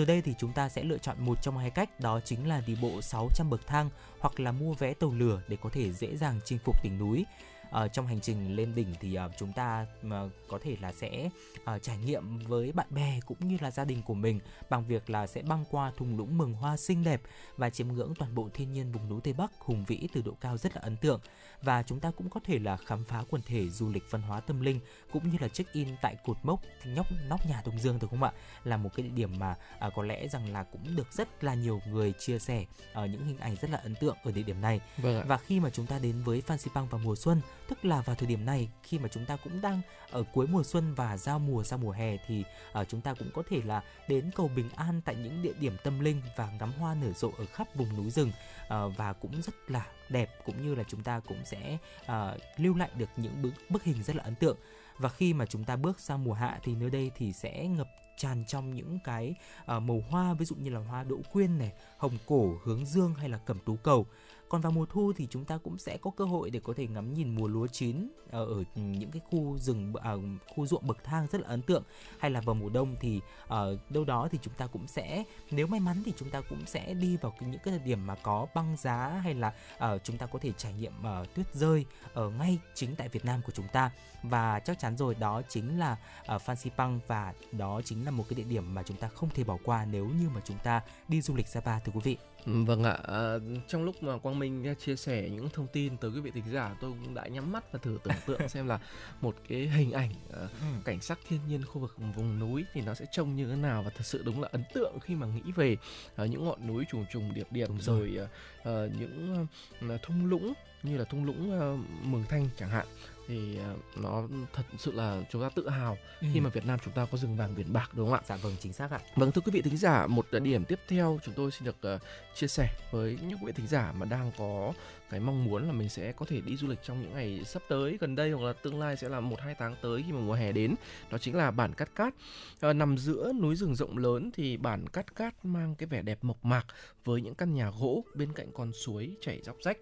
từ đây thì chúng ta sẽ lựa chọn một trong hai cách, đó chính là đi bộ 600 bậc thang hoặc là mua vé tàu lửa để có thể dễ dàng chinh phục đỉnh núi. Ờ, trong hành trình lên đỉnh thì ờ, chúng ta mà có thể là sẽ ờ, trải nghiệm với bạn bè cũng như là gia đình của mình bằng việc là sẽ băng qua thung lũng mường hoa xinh đẹp và chiêm ngưỡng toàn bộ thiên nhiên vùng núi Tây Bắc hùng vĩ từ độ cao rất là ấn tượng. Và chúng ta cũng có thể là khám phá quần thể du lịch văn hóa tâm linh cũng như là check in tại cột mốc nhóc nóc nhà Đông Dương đúng không ạ? Là một cái địa điểm mà à, có lẽ rằng là cũng được rất là nhiều người chia sẻ ở những hình ảnh rất là ấn tượng ở địa điểm này. Vâng ạ. Và khi mà chúng ta đến với Phan Xipang vào mùa xuân, tức là vào thời điểm này khi mà chúng ta cũng đang ở cuối mùa xuân và giao mùa sang mùa hè thì uh, chúng ta cũng có thể là đến cầu Bình An tại những địa điểm tâm linh và ngắm hoa nở rộ ở khắp vùng núi rừng uh, và cũng rất là đẹp cũng như là chúng ta cũng sẽ uh, lưu lại được những bức, bức hình rất là ấn tượng. Và khi mà chúng ta bước sang mùa hạ thì nơi đây thì sẽ ngập tràn trong những cái uh, màu hoa ví dụ như là hoa đỗ quyên này, hồng cổ, hướng dương hay là cẩm tú cầu còn vào mùa thu thì chúng ta cũng sẽ có cơ hội để có thể ngắm nhìn mùa lúa chín ở, ở những cái khu rừng à, khu ruộng bậc thang rất là ấn tượng hay là vào mùa đông thì ở đâu đó thì chúng ta cũng sẽ nếu may mắn thì chúng ta cũng sẽ đi vào những cái thời điểm mà có băng giá hay là ờ, chúng ta có thể trải nghiệm ờ, tuyết rơi ở ngay chính tại Việt Nam của chúng ta và chắc chắn rồi đó chính là ờ, uh, Phan Xipang và đó chính là một cái địa điểm mà chúng ta không thể bỏ qua nếu như mà chúng ta đi du lịch Sapa thưa quý vị. Vâng ạ, à, trong lúc mà Quang Minh à, chia sẻ những thông tin tới quý vị thính giả, tôi cũng đã nhắm mắt và thử tưởng tượng xem là một cái hình ảnh à, cảnh sắc thiên nhiên khu vực vùng núi thì nó sẽ trông như thế nào và thật sự đúng là ấn tượng khi mà nghĩ về à, những ngọn núi trùng trùng điệp điệp Đúng rồi. rồi à, những à, thung lũng như là thung lũng à, Mường Thanh chẳng hạn thì à, nó thật sự là chúng ta tự hào khi mà Việt Nam chúng ta có rừng vàng biển bạc đúng không ạ? dạ vâng chính xác ạ. Vâng thưa quý vị thính giả, một điểm tiếp theo chúng tôi xin được ờ, chia sẻ với những quý vị thính giả mà đang có cái mong muốn là mình sẽ có thể đi du lịch trong những ngày sắp tới gần đây hoặc là tương lai sẽ là một hai tháng tới khi mà mùa hè đến. Đó chính là bản Cát Cát. Ờ, nằm giữa núi rừng rộng lớn thì bản Cát Cát mang cái vẻ đẹp mộc mạc với những căn nhà gỗ bên cạnh con suối chảy róc rách.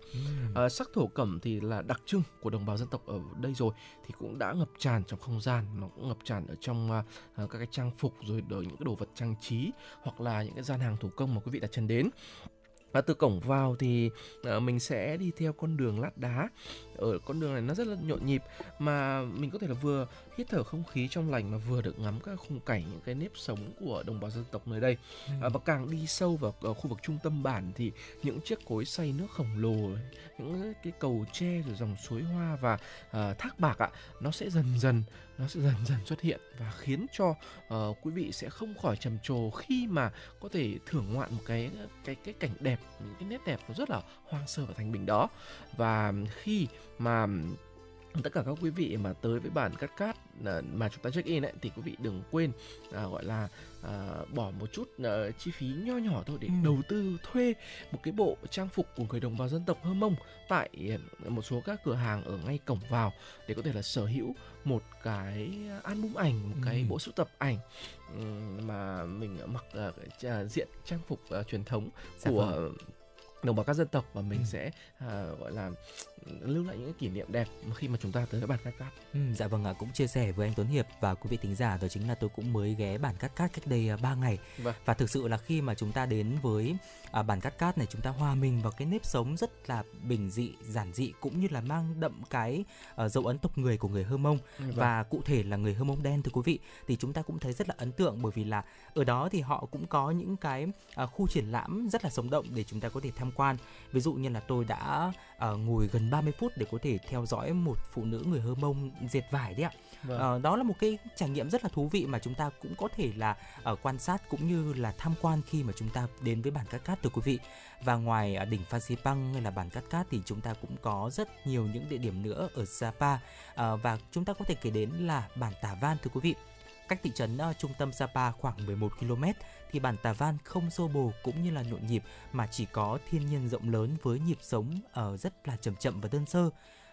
Ờ, sắc thổ cẩm thì là đặc trưng của đồng bào dân tộc ở đây rồi thì cũng đã ngập tràn trong không gian, nó cũng ngập tràn ở trong à, à, các cái trang phục rồi ở những cái đồ vật trang trí hoặc là những cái gian hàng thủ công mà quý vị đặt chân đến. Và từ cổng vào thì ờ, mình sẽ đi theo con đường lát đá. Ở con đường này nó rất là nhộn nhịp, mà mình có thể là vừa hít thở không khí trong lành mà vừa được ngắm các khung cảnh những cái nếp sống của đồng bào dân tộc nơi đây. À, và càng đi sâu vào ờ, khu vực trung tâm bản thì những chiếc cối xay nước khổng lồ, những cái cầu tre rồi dòng suối hoa và à, thác bạc ạ, nó sẽ dần dần nó sẽ dần dần xuất hiện và khiến cho ờ, quý vị sẽ không khỏi trầm trồ khi mà có thể thưởng ngoạn một cái cái cái cảnh đẹp những cái nét đẹp nó rất là hoang sơ và thanh bình đó và khi mà tất cả các quý vị mà tới với bản cát cát à, mà chúng ta check in ấy thì quý vị đừng quên à, gọi là à, bỏ một chút à, chi phí nho nhỏ thôi để Ừ. đầu tư thuê một cái bộ trang phục của người đồng bào dân tộc Hơ Mông tại à, một số các cửa hàng ở ngay cổng vào để có thể là sở hữu một cái album ảnh một cái Ừ. bộ sưu tập ảnh ừm, mà mình mặc à, cái cha- diện trang phục à, truyền thống Dạ của vâng. đồng bào các dân tộc và mình Ừ. sẽ à, gọi là lưu lại những cái kỷ niệm đẹp khi mà chúng ta tới bản cát cát Ừ, dạ vâng ạ, cũng chia sẻ với anh Tuấn Hiệp và quý vị thính giả đó chính là tôi cũng mới ghé bản Cát Cát cách đây 3 ngày. Vâng. Và thực sự là khi mà chúng ta đến với à, bản Cát Cát này chúng ta hòa mình vào cái nếp sống rất là bình dị, giản dị cũng như là mang đậm cái ờ, dấu ấn tộc người của người Hơ Mông Vâng. và cụ thể là người Hơ Mông đen thưa quý vị thì chúng ta cũng thấy rất là ấn tượng bởi vì là ở đó thì họ cũng có những cái à, khu triển lãm rất là sống động để chúng ta có thể tham quan. Ví dụ như là tôi đã à, ngồi gần 30 phút để có thể theo dõi một phụ nữ người Hơ Mông dệt vải đấy ạ. Vâng. Ờ, đó là một cái trải nghiệm rất là thú vị mà chúng ta cũng có thể là ờ, quan sát cũng như là tham quan khi mà chúng ta đến với bản Cát Cát thưa quý vị. Và ngoài ờ, đỉnh Phan Xipang hay là bản Cát Cát thì chúng ta cũng có rất nhiều những địa điểm nữa ở Sapa Ờ, và chúng ta có thể kể đến là bản Tà Văn thưa quý vị. Cách thị trấn ờ, trung tâm Sapa khoảng 11 km thì bản Tà van không xô bồ cũng như là nhộn nhịp mà chỉ có thiên nhiên rộng lớn với nhịp sống ờ, rất là chậm chậm và đơn sơ.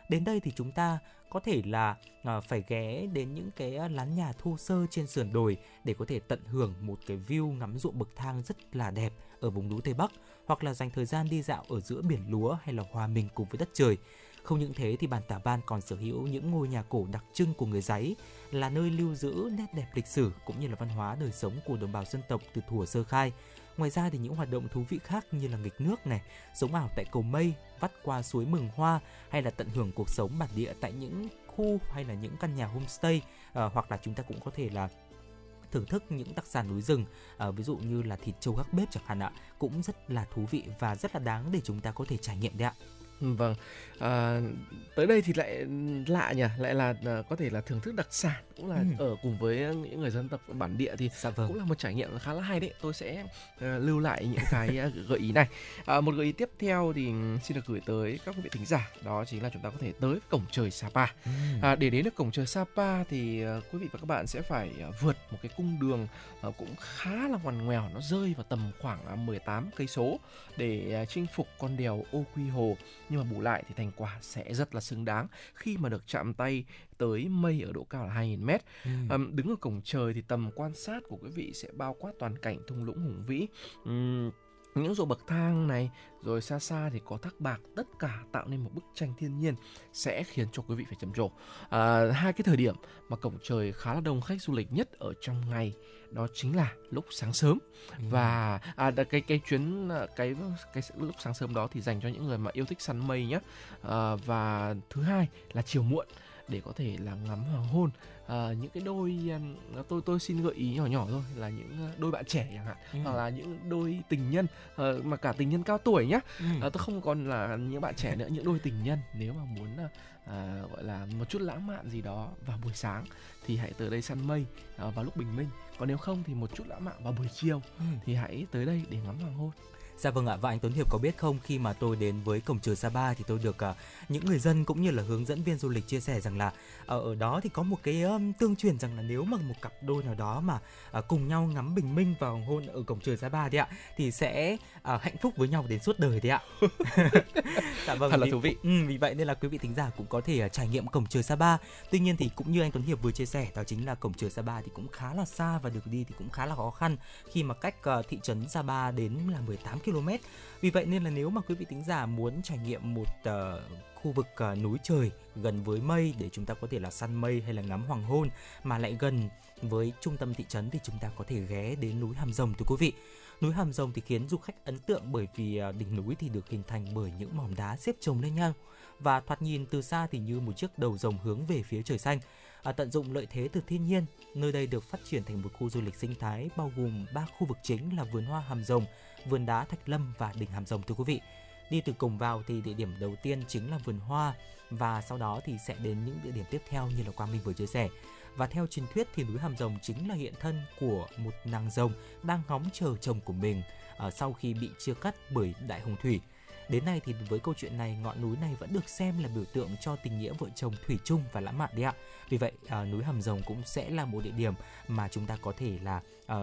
Đến đây thì chúng ta có thể là uh, phải ghé đến những cái à, lán nhà thô sơ trên sườn đồi để có thể tận hưởng một cái view ngắm ruộng bậc thang rất là đẹp ở vùng núi Tây Bắc hoặc là dành thời gian đi dạo ở giữa biển lúa hay là hòa mình cùng với đất trời. Không những thế thì bản Tả Ban còn sở hữu những ngôi nhà cổ đặc trưng của người Giấy, là nơi lưu giữ nét đẹp lịch sử cũng như là văn hóa đời sống của đồng bào dân tộc từ thuở sơ khai. Ngoài ra thì những hoạt động thú vị khác như là nghịch nước này, sống ảo tại cầu mây, vắt qua suối mừng hoa hay là tận hưởng cuộc sống bản địa tại những khu hay là những căn nhà homestay à, hoặc là chúng ta cũng có thể là thưởng thức những đặc sản núi rừng à, ví dụ như là thịt trâu gác bếp chẳng hạn ạ cũng rất là thú vị và rất là đáng để chúng ta có thể trải nghiệm đấy ạ Vâng, à, tới đây thì lại lạ nhỉ, lại là à, có thể là thưởng thức đặc sản cũng là Ừ. ở cùng với những người dân tộc bản địa thì dạ vâng cũng là một trải nghiệm khá là hay đấy. Tôi sẽ à, lưu lại những cái à, gợi ý này. À, một gợi ý tiếp theo thì xin được gửi tới các quý vị thính giả đó chính là chúng ta có thể tới cổng trời Sapa. Ừ. À, để đến được cổng trời Sapa thì à, quý vị và các bạn sẽ phải à, vượt một cái cung đường à, cũng khá là ngoằn ngoèo, nó rơi vào tầm khoảng à, 18 cây số để à, chinh phục con đèo Ô Quy Hồ nhưng mà bù lại thì thành quả sẽ rất là xứng đáng khi mà được chạm tay tới mây ở độ cao là 2.000 mét. Ừ. Ừm, đứng ở cổng trời thì tầm quan sát của quý vị sẽ bao quát toàn cảnh thung lũng hùng vĩ. Ừm, những ruộng bậc thang này rồi xa xa thì có thác bạc tất cả tạo nên một bức tranh thiên nhiên sẽ khiến cho quý vị phải trầm trồ. À, hai cái thời điểm mà cổng trời khá là đông khách du lịch nhất ở trong ngày đó chính là lúc sáng sớm. Ừ. và à, đ- cái cái chuyến à, cái cái lúc sáng sớm đó thì dành cho những người mà yêu thích săn mây nhé à, và thứ hai là chiều muộn để có thể là ngắm hoàng hôn à, những cái đôi tôi tôi xin gợi ý nhỏ nhỏ thôi là những uh, đôi bạn trẻ chẳng hạn Ừ. hoặc là những đôi tình nhân ờ, mà cả tình nhân cao tuổi nhá Ừ. à, tôi không còn là những bạn trẻ nữa những đôi tình nhân nếu mà muốn à, à, gọi là một chút lãng mạn gì đó vào buổi sáng thì hãy tới đây săn mây à, vào lúc bình minh còn nếu không thì một chút lãng mạn vào buổi chiều Ừ. thì hãy tới đây để ngắm hoàng hôn Dạ vâng ạ và anh Tuấn Hiệp có biết không khi mà tôi đến với cổng trời Sapa thì tôi được à, những người dân cũng như là hướng dẫn viên du lịch chia sẻ rằng là ở ở đó thì có một cái um, tương truyền rằng là nếu mà một cặp đôi nào đó mà à, cùng nhau ngắm bình minh và hoàng hôn ở cổng trời Sapa đấy ạ thì sẽ à, hạnh phúc với nhau đến suốt đời đấy ạ. dạ vâng. Thật là vì- thú vị. Ừ, vì vậy nên là quý vị thính giả cũng có thể à, trải nghiệm cổng trời Sapa. Tuy nhiên thì cũng như anh Tuấn Hiệp vừa chia sẻ đó chính là cổng trời Sapa thì cũng khá là xa và được đi thì cũng khá là khó khăn khi mà cách à, thị trấn Sapa đến là 18 km. Vì vậy nên là nếu mà quý vị tính giả muốn trải nghiệm một uh, khu vực uh, núi trời gần với mây để chúng ta có thể là săn mây hay là ngắm hoàng hôn mà lại gần với trung tâm thị trấn thì chúng ta có thể ghé đến núi Hàm Rồng thưa quý vị. Núi Hàm Rồng thì khiến du khách ấn tượng bởi vì ờ, đỉnh núi thì được hình thành bởi những mỏm đá xếp chồng lên nhau và thoạt nhìn từ xa thì như một chiếc đầu rồng hướng về phía trời xanh. À, tận dụng lợi thế từ thiên nhiên, nơi đây được phát triển thành một khu du lịch sinh thái bao gồm ba khu vực chính là vườn hoa Hàm Rồng, vườn đá Thạch Lâm và đỉnh Hàm Rồng thưa quý vị. Đi từ cổng vào thì địa điểm đầu tiên chính là vườn hoa và sau đó thì sẽ đến những địa điểm tiếp theo như là Quang Minh vừa chia sẻ. Và theo truyền thuyết thì núi Hàm Rồng chính là hiện thân của một nàng rồng đang ngóng chờ chồng của mình ở sau khi bị chia cắt bởi đại hồng thủy. Đến nay thì với câu chuyện này ngọn núi này vẫn được xem là biểu tượng cho tình nghĩa vợ chồng thủy chung và lãng mạn đấy ạ. Vì vậy à, núi Hàm Rồng cũng sẽ là một địa điểm mà chúng ta có thể là à,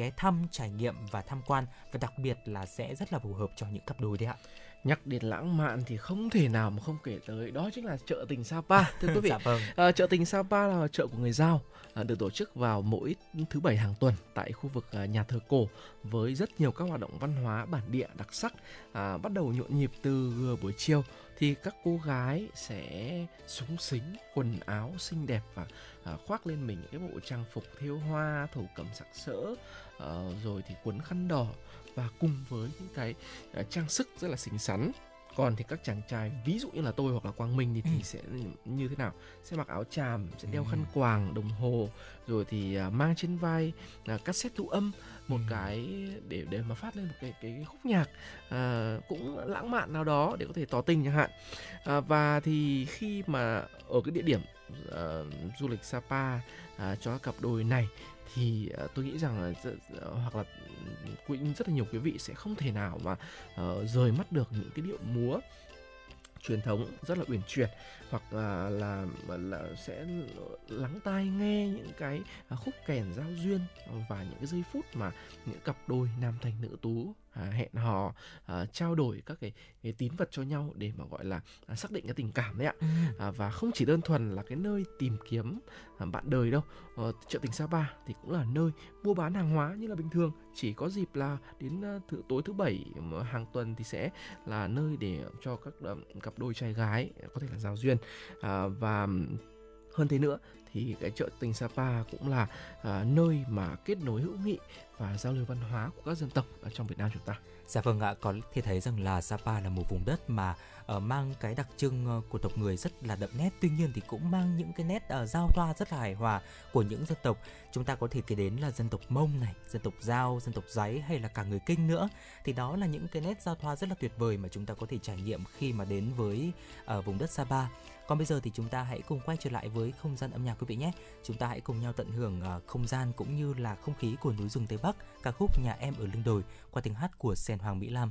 ghé thăm, trải nghiệm và tham quan và đặc biệt là sẽ rất là phù hợp cho những cặp đôi đấy ạ. nhắc đến lãng mạn thì không thể nào mà không kể tới đó chính là chợ tình Sapa thưa quý vị dạ vâng. À, chợ tình Sapa là chợ của người Giao à, được tổ chức vào mỗi thứ bảy hàng tuần tại khu vực à, nhà thờ cổ với rất nhiều các hoạt động văn hóa bản địa đặc sắc à, bắt đầu nhộn nhịp từ buổi chiều thì các cô gái sẽ súng xính quần áo xinh đẹp và à, khoác lên mình những cái bộ trang phục thêu hoa thổ cẩm sặc sỡ à, rồi thì quấn khăn đỏ và cùng với những cái à, trang sức rất là xinh xắn còn thì các chàng trai ví dụ như là tôi hoặc là quang minh thì, thì Ừ. sẽ như thế nào sẽ mặc áo tràm sẽ đeo Ừ. khăn quàng đồng hồ rồi thì à, mang trên vai là cassette thu âm một Ừ. cái để để mà phát lên một cái cái, khúc nhạc à, cũng lãng mạn nào đó để có thể tỏ tình chẳng hạn à, và thì khi mà ở cái địa điểm à, du lịch Sapa à, cho các cặp đôi này thì ờ, tôi nghĩ rằng là ờ, hoặc là ừ, quý rất là nhiều quý vị sẽ không thể nào mà ờ, rời mắt được những cái điệu múa truyền thống rất là uyển chuyển hoặc là là, là sẽ lắng tai nghe những cái à, khúc kèn giao duyên và những cái giây phút mà những cặp đôi nam thanh nữ tú à, hẹn hò à, trao đổi các cái, cái tín vật cho nhau để mà gọi là à, xác định cái tình cảm đấy ạ. Ừ. à, và không chỉ đơn thuần là cái nơi tìm kiếm à, bạn đời đâu ờ, chợ tình Sapa thì cũng là nơi mua bán hàng hóa như là bình thường. Chỉ có dịp là đến à, thứ tối thứ bảy hàng tuần thì sẽ là nơi để cho các à, cặp đôi trai gái có thể là giao duyên à, và hơn thế nữa thì cái chợ tình Sapa cũng là à, nơi mà kết nối hữu nghị và giao lưu văn hóa của các dân tộc ở trong Việt Nam chúng ta. Dạ vâng ạ, có thể thấy rằng là Sapa là một vùng đất mà uh, mang cái đặc trưng ờ, của tộc người rất là đậm nét. Tuy nhiên thì cũng mang những cái nét uh, giao thoa rất là hài hòa của những dân tộc. Chúng ta có thể kể đến là dân tộc Mông này, dân tộc Giao, dân tộc Giấy hay là cả người Kinh nữa. Thì đó là những cái nét giao thoa rất là tuyệt vời mà chúng ta có thể trải nghiệm khi mà đến với uh, vùng đất Sapa. Còn bây giờ thì chúng ta hãy cùng quay trở lại với không gian âm nhạc quý vị nhé. Chúng ta hãy cùng nhau tận hưởng à, không gian cũng như là không khí của núi rừng Tây Bắc, ca khúc Nhà em ở lưng đồi qua tiếng hát của Sen Hoàng Mỹ Lam.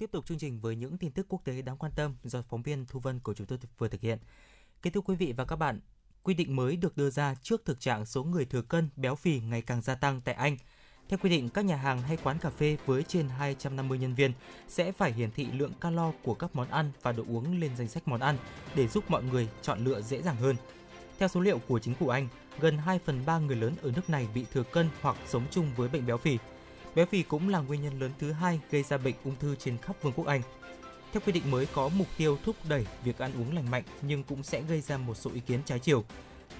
Tiếp tục chương trình với những tin tức quốc tế đáng quan tâm do phóng viên Thu Vân của chúng tôi vừa thực hiện. Kính thưa quý vị và các bạn, quy định mới được đưa ra trước thực trạng số người thừa cân, béo phì ngày càng gia tăng tại Anh. Theo quy định, các nhà hàng hay quán cà phê với trên 250 nhân viên sẽ phải hiển thị lượng calo của các món ăn và đồ uống lên danh sách món ăn để giúp mọi người chọn lựa dễ dàng hơn. Theo số liệu của chính phủ Anh, gần 2 phần 3 người lớn ở nước này bị thừa cân hoặc sống chung với bệnh béo phì. Béo phì cũng là nguyên nhân lớn thứ hai gây ra bệnh ung thư trên khắp Vương quốc Anh. Theo quy định mới có mục tiêu thúc đẩy việc ăn uống lành mạnh nhưng cũng sẽ gây ra một số ý kiến trái chiều.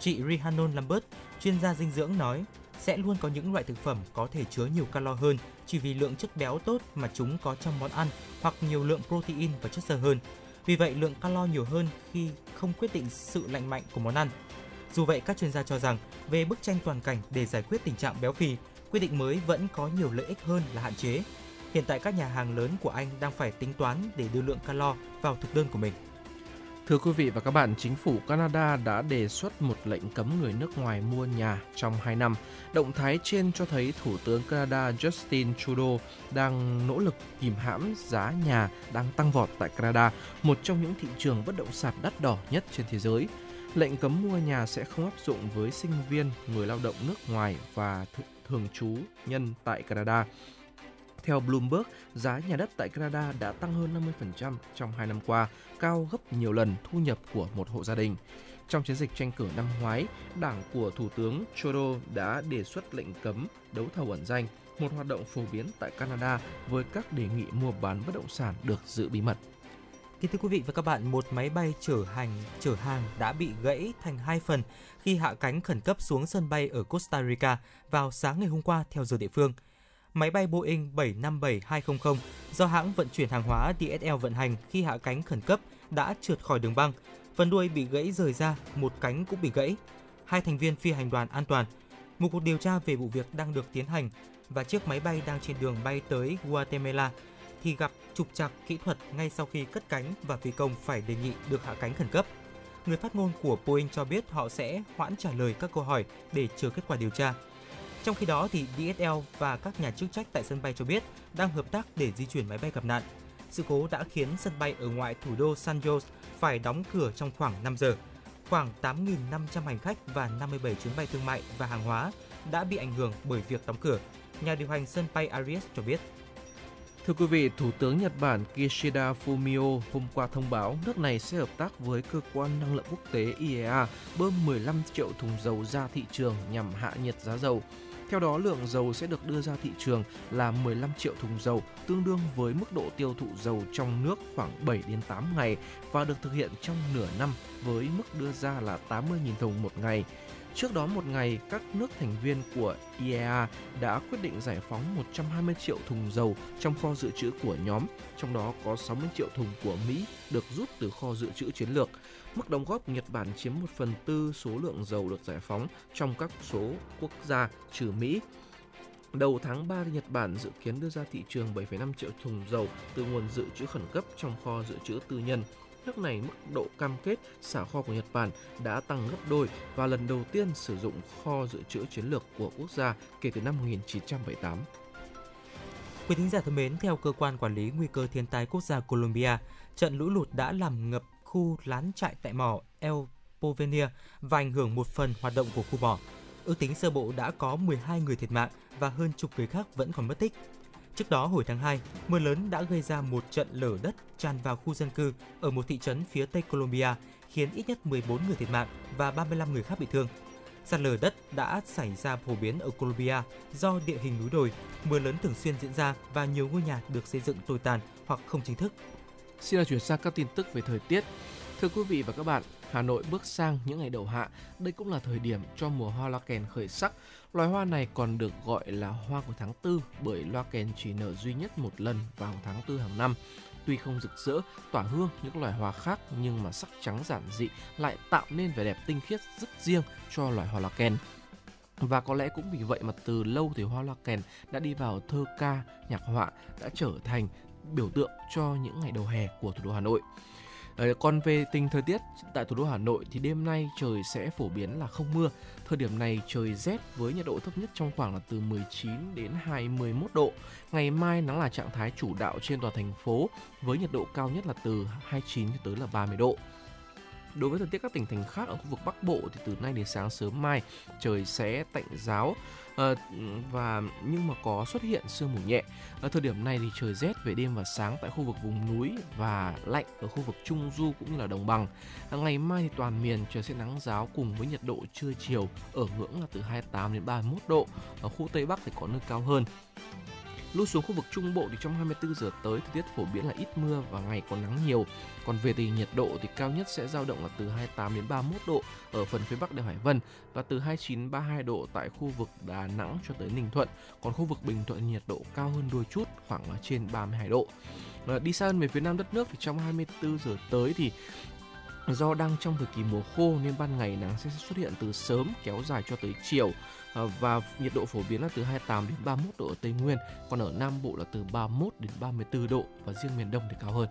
Chị Rihannon Lambert, chuyên gia dinh dưỡng nói, sẽ luôn có những loại thực phẩm có thể chứa nhiều calo hơn chỉ vì lượng chất béo tốt mà chúng có trong món ăn hoặc nhiều lượng protein và chất xơ hơn. Vì vậy, lượng calo nhiều hơn khi không quyết định sự lành mạnh của món ăn. Dù vậy, các chuyên gia cho rằng về bức tranh toàn cảnh để giải quyết tình trạng béo phì, quy định mới vẫn có nhiều lợi ích hơn là hạn chế. Hiện tại các nhà hàng lớn của Anh đang phải tính toán để đưa lượng calo vào thực đơn của mình. Thưa quý vị và các bạn, chính phủ Canada đã đề xuất một lệnh cấm người nước ngoài mua nhà trong 2 năm. Động thái trên cho thấy Thủ tướng Canada Justin Trudeau đang nỗ lực kìm hãm giá nhà đang tăng vọt tại Canada, một trong những thị trường bất động sản đắt đỏ nhất trên thế giới. Lệnh cấm mua nhà sẽ không áp dụng với sinh viên, người lao động nước ngoài và thường trú nhân tại Canada. Theo Bloomberg, giá nhà đất tại Canada đã tăng hơn 50% trong 2 năm qua, cao gấp nhiều lần thu nhập của một hộ gia đình. Trong chiến dịch tranh cử năm ngoái, đảng của Thủ tướng Trudeau đã đề xuất lệnh cấm đấu thầu ẩn danh, một hoạt động phổ biến tại Canada với các đề nghị mua bán bất động sản được giữ bí mật. Kính thưa quý vị và các bạn, một máy bay chở hành chở hàng đã bị gãy thành hai phần khi hạ cánh khẩn cấp xuống sân bay ở Costa Rica vào sáng ngày hôm qua theo giờ địa phương. Máy bay Boeing 757-200 do hãng vận chuyển hàng hóa DSL vận hành khi hạ cánh khẩn cấp đã trượt khỏi đường băng. Phần đuôi bị gãy rời ra, một cánh cũng bị gãy. Hai thành viên phi hành đoàn an toàn. Một cuộc điều tra về vụ việc đang được tiến hành và chiếc máy bay đang trên đường bay tới Guatemala thì gặp trục trặc kỹ thuật ngay sau khi cất cánh và phi công phải đề nghị được hạ cánh khẩn cấp. Người phát ngôn của Boeing cho biết họ sẽ hoãn trả lời các câu hỏi để chờ kết quả điều tra. Trong khi đó, thì DSL và các nhà chức trách tại sân bay cho biết đang hợp tác để di chuyển máy bay gặp nạn. Sự cố đã khiến sân bay ở ngoại thủ đô San Jose phải đóng cửa trong khoảng 5 giờ. Khoảng 8.500 hành khách và 57 chuyến bay thương mại và hàng hóa đã bị ảnh hưởng bởi việc đóng cửa. Nhà điều hành sân bay Arias cho biết. Thưa quý vị, Thủ tướng Nhật Bản Kishida Fumio hôm qua thông báo nước này sẽ hợp tác với cơ quan năng lượng quốc tế IEA bơm 15 triệu thùng dầu ra thị trường nhằm hạ nhiệt giá dầu. Theo đó, lượng dầu sẽ được đưa ra thị trường là 15 triệu thùng dầu, tương đương với mức độ tiêu thụ dầu trong nước khoảng 7 đến 8 ngày và được thực hiện trong nửa năm với mức đưa ra là 80.000 thùng một ngày. Trước đó một ngày, các nước thành viên của IEA đã quyết định giải phóng 120 triệu thùng dầu trong kho dự trữ của nhóm, trong đó có 60 triệu thùng của Mỹ được rút từ kho dự trữ chiến lược. Mức đóng góp Nhật Bản chiếm 1 phần tư số lượng dầu được giải phóng trong các số quốc gia trừ Mỹ. Đầu tháng 3, Nhật Bản dự kiến đưa ra thị trường 7,5 triệu thùng dầu từ nguồn dự trữ khẩn cấp trong kho dự trữ tư nhân nước này mức độ cam kết xả kho của Nhật Bản đã tăng gấp đôi và lần đầu tiên sử dụng kho dự trữ chiến lược của quốc gia kể từ năm 1978. Quý thính giả thân mến, theo cơ quan quản lý nguy cơ thiên tai quốc gia Colombia, trận lũ lụt đã làm ngập khu lán trại tại mỏ El Povenia và ảnh hưởng một phần hoạt động của khu mỏ. Ước tính sơ bộ đã có 12 người thiệt mạng và hơn chục người khác vẫn còn mất tích. Trước đó hồi tháng 2, mưa lớn đã gây ra một trận lở đất tràn vào khu dân cư ở một thị trấn phía tây Colombia, khiến ít nhất 14 người thiệt mạng và 35 người khác bị thương. Sạt lở đất đã xảy ra phổ biến ở Colombia do địa hình núi đồi, mưa lớn thường xuyên diễn ra và nhiều ngôi nhà được xây dựng tồi tàn hoặc không chính thức. Xin được chuyển sang các tin tức về thời tiết. Thưa quý vị và các bạn, Hà Nội bước sang những ngày đầu hạ, đây cũng là thời điểm cho mùa hoa loa kèn khởi sắc. Loài hoa này còn được gọi là hoa của tháng tư bởi loa kèn chỉ nở duy nhất một lần vào tháng tư hàng năm. Tuy không rực rỡ, tỏa hương những loài hoa khác nhưng mà sắc trắng giản dị lại tạo nên vẻ đẹp tinh khiết rất riêng cho loài hoa loa kèn. Và có lẽ cũng vì vậy mà từ lâu thì hoa loa kèn đã đi vào thơ ca, nhạc họa, đã trở thành biểu tượng cho những ngày đầu hè của thủ đô Hà Nội. Còn về tình thời tiết, tại thủ đô Hà Nội thì đêm nay trời sẽ phổ biến là không mưa. Thời điểm này trời rét với nhiệt độ thấp nhất trong khoảng là từ 19 đến 21 độ. Ngày mai nắng là trạng thái chủ đạo trên toàn thành phố với nhiệt độ cao nhất là từ 29 tới là 30 độ. Đối với thời tiết các tỉnh thành khác ở khu vực Bắc Bộ thì từ nay đến sáng sớm mai trời sẽ tạnh giáo à, và nhưng mà có xuất hiện sương mù nhẹ. Ở thời điểm này thì trời rét về đêm và sáng tại khu vực vùng núi và lạnh ở khu vực Trung Du cũng như là đồng bằng. À, ngày mai thì toàn miền trời sẽ nắng giáo cùng với nhiệt độ trưa chiều ở ngưỡng là từ 28 đến 31 độ. Ở khu Tây Bắc thì có nơi cao hơn. Lui xuống khu vực Trung Bộ thì trong 24 giờ tới, thời tiết phổ biến là ít mưa và ngày có nắng nhiều. Còn về thì nhiệt độ thì cao nhất sẽ dao động là từ 28 đến 31 độ ở phần phía Bắc đèo Hải Vân và từ 29 32 độ tại khu vực Đà Nẵng cho tới Ninh Thuận. Còn khu vực Bình Thuận nhiệt độ cao hơn đôi chút, khoảng là trên 32 độ. Và đi xa hơn về phía nam đất nước thì trong 24 giờ tới thì Do đang trong thời kỳ mùa khô nên ban ngày nắng sẽ xuất hiện từ sớm kéo dài cho tới chiều Ờ, và nhiệt độ phổ biến là từ 28 đến 31 độ ở Tây Nguyên, còn ở Nam Bộ là từ 31 đến 34 độ và riêng miền Đông thì cao hơn.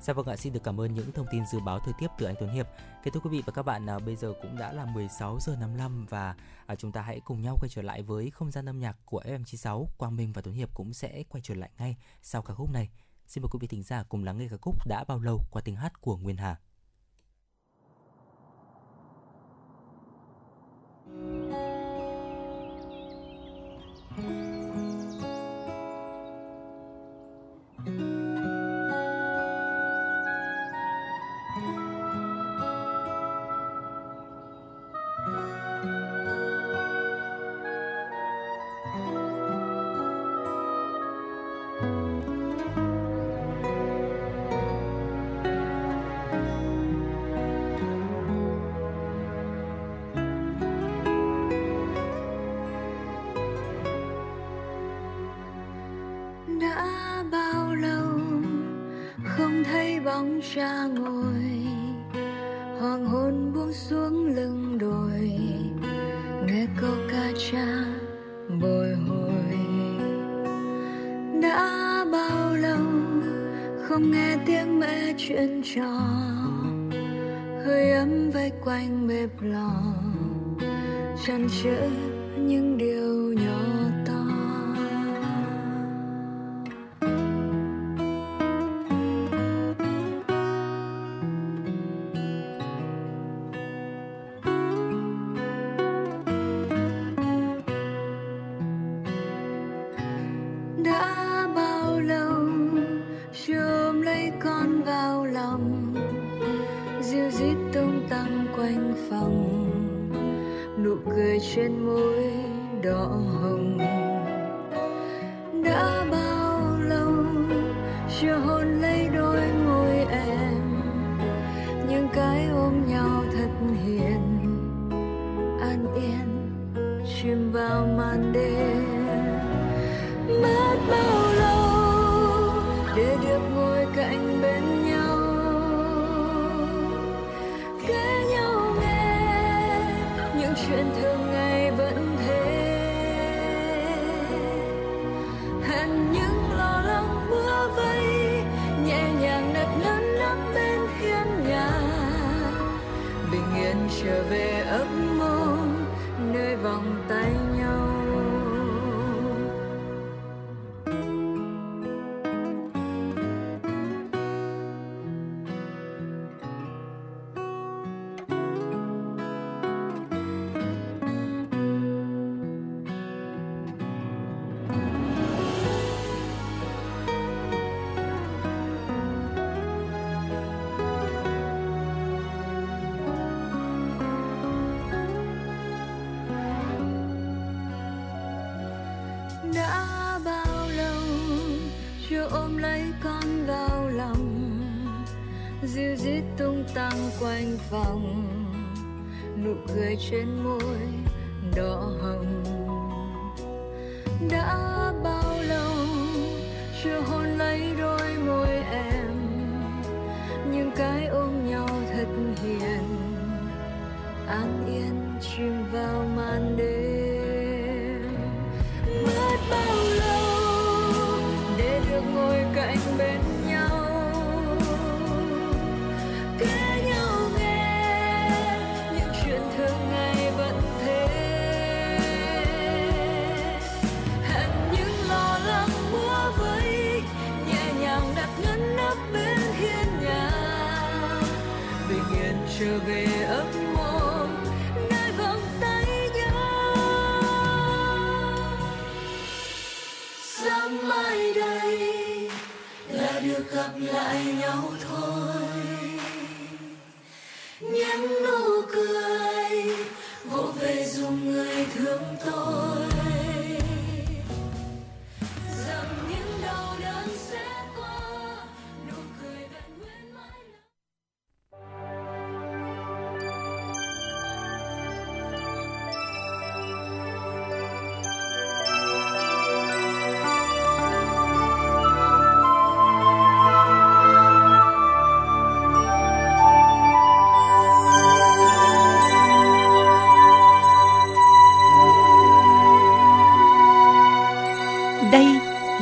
Dạ vâng ạ, xin được cảm ơn những thông tin dự báo thời tiết từ anh Tuấn Hiệp. Kính thưa quý vị và các bạn, à, bây giờ cũng đã là 16 giờ 55 và à, chúng ta hãy cùng nhau quay trở lại với không gian âm nhạc của FM96. Quang Minh và Tuấn Hiệp cũng sẽ quay trở lại ngay sau ca khúc này. Xin mời quý vị thính giả cùng lắng nghe ca khúc đã bao lâu qua tiếng hát của Nguyên Hà đã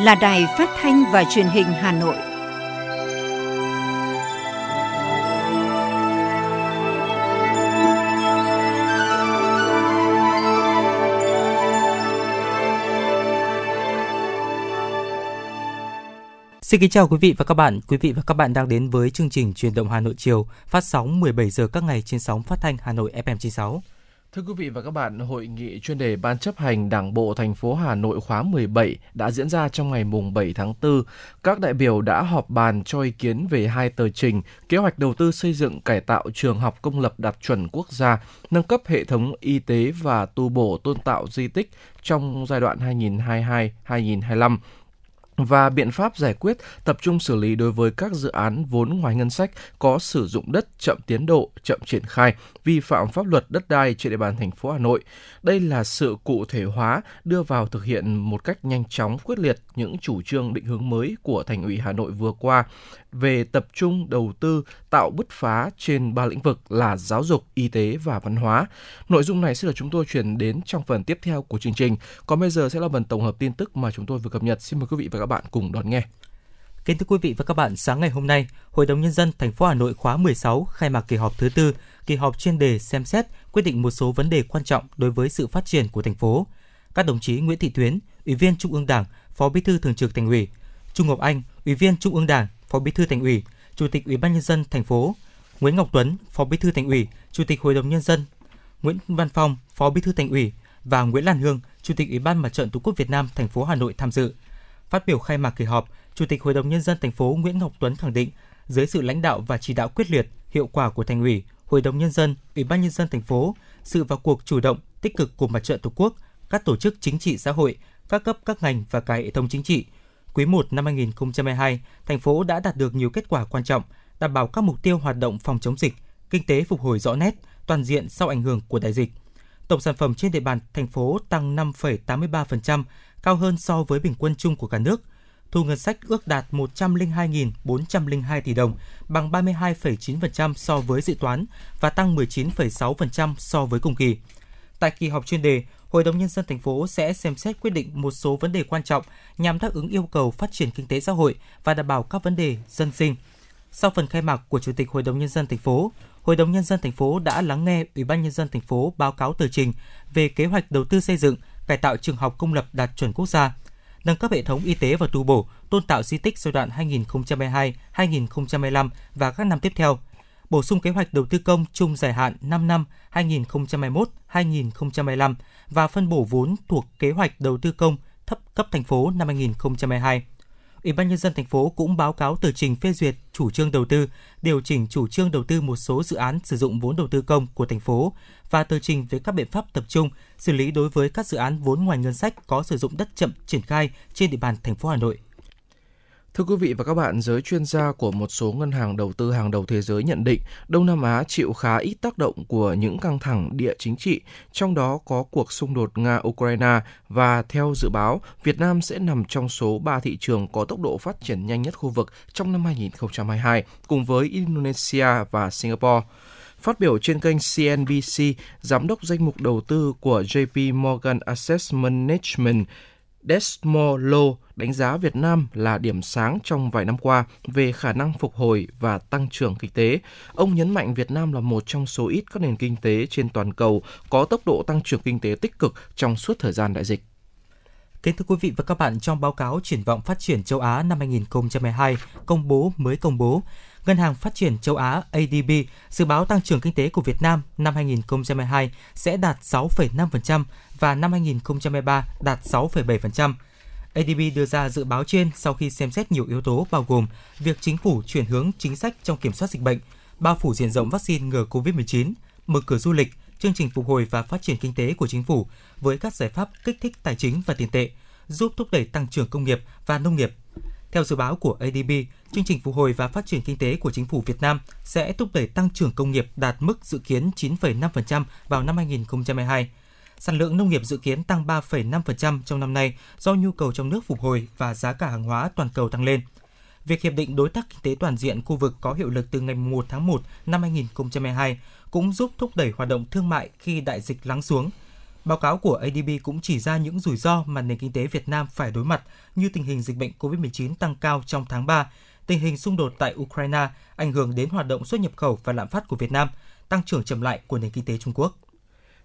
là Đài Phát thanh và Truyền hình Hà Nội. Xin kính chào quý vị và các bạn. Quý vị và các bạn đang đến với chương trình Truyền động Hà Nội chiều, phát sóng 17 giờ các ngày trên sóng phát thanh Hà Nội FM96. Thưa quý vị và các bạn, hội nghị chuyên đề Ban chấp hành Đảng bộ thành phố Hà Nội khóa 17 đã diễn ra trong ngày mùng 7 tháng 4. Các đại biểu đã họp bàn cho ý kiến về hai tờ trình, kế hoạch đầu tư xây dựng cải tạo trường học công lập đạt chuẩn quốc gia, nâng cấp hệ thống y tế và tu bổ tôn tạo di tích trong giai đoạn 2022-2025 và biện pháp giải quyết tập trung xử lý đối với các dự án vốn ngoài ngân sách có sử dụng đất chậm tiến độ, chậm triển khai, vi phạm pháp luật đất đai trên địa bàn thành phố Hà Nội. Đây là sự cụ thể hóa đưa vào thực hiện một cách nhanh chóng quyết liệt những chủ trương định hướng mới của thành ủy Hà Nội vừa qua về tập trung đầu tư tạo bứt phá trên ba lĩnh vực là giáo dục, y tế và văn hóa. Nội dung này sẽ được chúng tôi chuyển đến trong phần tiếp theo của chương trình. Còn bây giờ sẽ là phần tổng hợp tin tức mà chúng tôi vừa cập nhật. Xin mời quý vị và các bạn cùng đón nghe. Kính thưa quý vị và các bạn, sáng ngày hôm nay, Hội đồng nhân dân thành phố Hà Nội khóa 16 khai mạc kỳ họp thứ tư, kỳ họp chuyên đề xem xét quyết định một số vấn đề quan trọng đối với sự phát triển của thành phố. Các đồng chí Nguyễn Thị Tuyến, Ủy viên Trung ương Đảng, Phó Bí thư Thường trực Thành ủy, Trung Ngọc Anh, Ủy viên Trung ương Đảng, Phó Bí thư Thành ủy, Chủ tịch Ủy ban nhân dân thành phố, Nguyễn Ngọc Tuấn, Phó Bí thư Thành ủy, Chủ tịch Hội đồng nhân dân, Nguyễn Văn Phong, Phó Bí thư Thành ủy và Nguyễn Lan Hương, Chủ tịch Ủy ban Mặt trận Tổ quốc Việt Nam thành phố Hà Nội tham dự. Phát biểu khai mạc kỳ họp, Chủ tịch Hội đồng nhân dân thành phố Nguyễn Ngọc Tuấn khẳng định, dưới sự lãnh đạo và chỉ đạo quyết liệt, hiệu quả của Thành ủy, Hội đồng nhân dân, Ủy ban nhân dân thành phố, sự vào cuộc chủ động, tích cực của Mặt trận Tổ quốc, các tổ chức chính trị xã hội, các cấp các ngành và cả hệ thống chính trị, quý 1 năm 2022, thành phố đã đạt được nhiều kết quả quan trọng, đảm bảo các mục tiêu hoạt động phòng chống dịch, kinh tế phục hồi rõ nét, toàn diện sau ảnh hưởng của đại dịch. Tổng sản phẩm trên địa bàn thành phố tăng 5,83%, cao hơn so với bình quân chung của cả nước. Thu ngân sách ước đạt 102.402 tỷ đồng, bằng 32,9% so với dự toán và tăng 19,6% so với cùng kỳ. Tại kỳ họp chuyên đề, Hội đồng nhân dân thành phố sẽ xem xét quyết định một số vấn đề quan trọng nhằm đáp ứng yêu cầu phát triển kinh tế xã hội và đảm bảo các vấn đề dân sinh. Sau phần khai mạc của Chủ tịch Hội đồng nhân dân thành phố, Hội đồng nhân dân thành phố đã lắng nghe Ủy ban nhân dân thành phố báo cáo tờ trình về kế hoạch đầu tư xây dựng, cải tạo trường học công lập đạt chuẩn quốc gia, nâng cấp hệ thống y tế và tu bổ, tôn tạo di tích giai đoạn 2022-2025 và các năm tiếp theo, bổ sung kế hoạch đầu tư công chung dài hạn 5 năm 2021-2025 và phân bổ vốn thuộc kế hoạch đầu tư công thấp cấp thành phố năm 2022. Ủy ban nhân dân thành phố cũng báo cáo tờ trình phê duyệt chủ trương đầu tư, điều chỉnh chủ trương đầu tư một số dự án sử dụng vốn đầu tư công của thành phố và tờ trình về các biện pháp tập trung xử lý đối với các dự án vốn ngoài ngân sách có sử dụng đất chậm triển khai trên địa bàn thành phố Hà Nội. Thưa quý vị và các bạn, giới chuyên gia của một số ngân hàng đầu tư hàng đầu thế giới nhận định Đông Nam Á chịu khá ít tác động của những căng thẳng địa chính trị, trong đó có cuộc xung đột Nga-Ukraine và theo dự báo, Việt Nam sẽ nằm trong số 3 thị trường có tốc độ phát triển nhanh nhất khu vực trong năm 2022, cùng với Indonesia và Singapore. Phát biểu trên kênh CNBC, Giám đốc danh mục đầu tư của JP Morgan Asset Management Desmolo đánh giá Việt Nam là điểm sáng trong vài năm qua về khả năng phục hồi và tăng trưởng kinh tế. Ông nhấn mạnh Việt Nam là một trong số ít các nền kinh tế trên toàn cầu có tốc độ tăng trưởng kinh tế tích cực trong suốt thời gian đại dịch. Kính thưa quý vị và các bạn, trong báo cáo triển vọng phát triển châu Á năm 2022 công bố mới công bố, Ngân hàng Phát triển châu Á ADB dự báo tăng trưởng kinh tế của Việt Nam năm 2022 sẽ đạt 6,5% và năm 2023 đạt 6,7%. ADB đưa ra dự báo trên sau khi xem xét nhiều yếu tố bao gồm việc chính phủ chuyển hướng chính sách trong kiểm soát dịch bệnh, bao phủ diện rộng vaccine ngừa COVID-19, mở cửa du lịch, chương trình phục hồi và phát triển kinh tế của chính phủ với các giải pháp kích thích tài chính và tiền tệ, giúp thúc đẩy tăng trưởng công nghiệp và nông nghiệp. Theo dự báo của ADB, chương trình phục hồi và phát triển kinh tế của chính phủ Việt Nam sẽ thúc đẩy tăng trưởng công nghiệp đạt mức dự kiến 9,5% vào năm 2022 sản lượng nông nghiệp dự kiến tăng 3,5% trong năm nay do nhu cầu trong nước phục hồi và giá cả hàng hóa toàn cầu tăng lên. Việc hiệp định đối tác kinh tế toàn diện khu vực có hiệu lực từ ngày 1 tháng 1 năm 2022 cũng giúp thúc đẩy hoạt động thương mại khi đại dịch lắng xuống. Báo cáo của ADB cũng chỉ ra những rủi ro mà nền kinh tế Việt Nam phải đối mặt như tình hình dịch bệnh COVID-19 tăng cao trong tháng 3, tình hình xung đột tại Ukraine ảnh hưởng đến hoạt động xuất nhập khẩu và lạm phát của Việt Nam, tăng trưởng chậm lại của nền kinh tế Trung Quốc.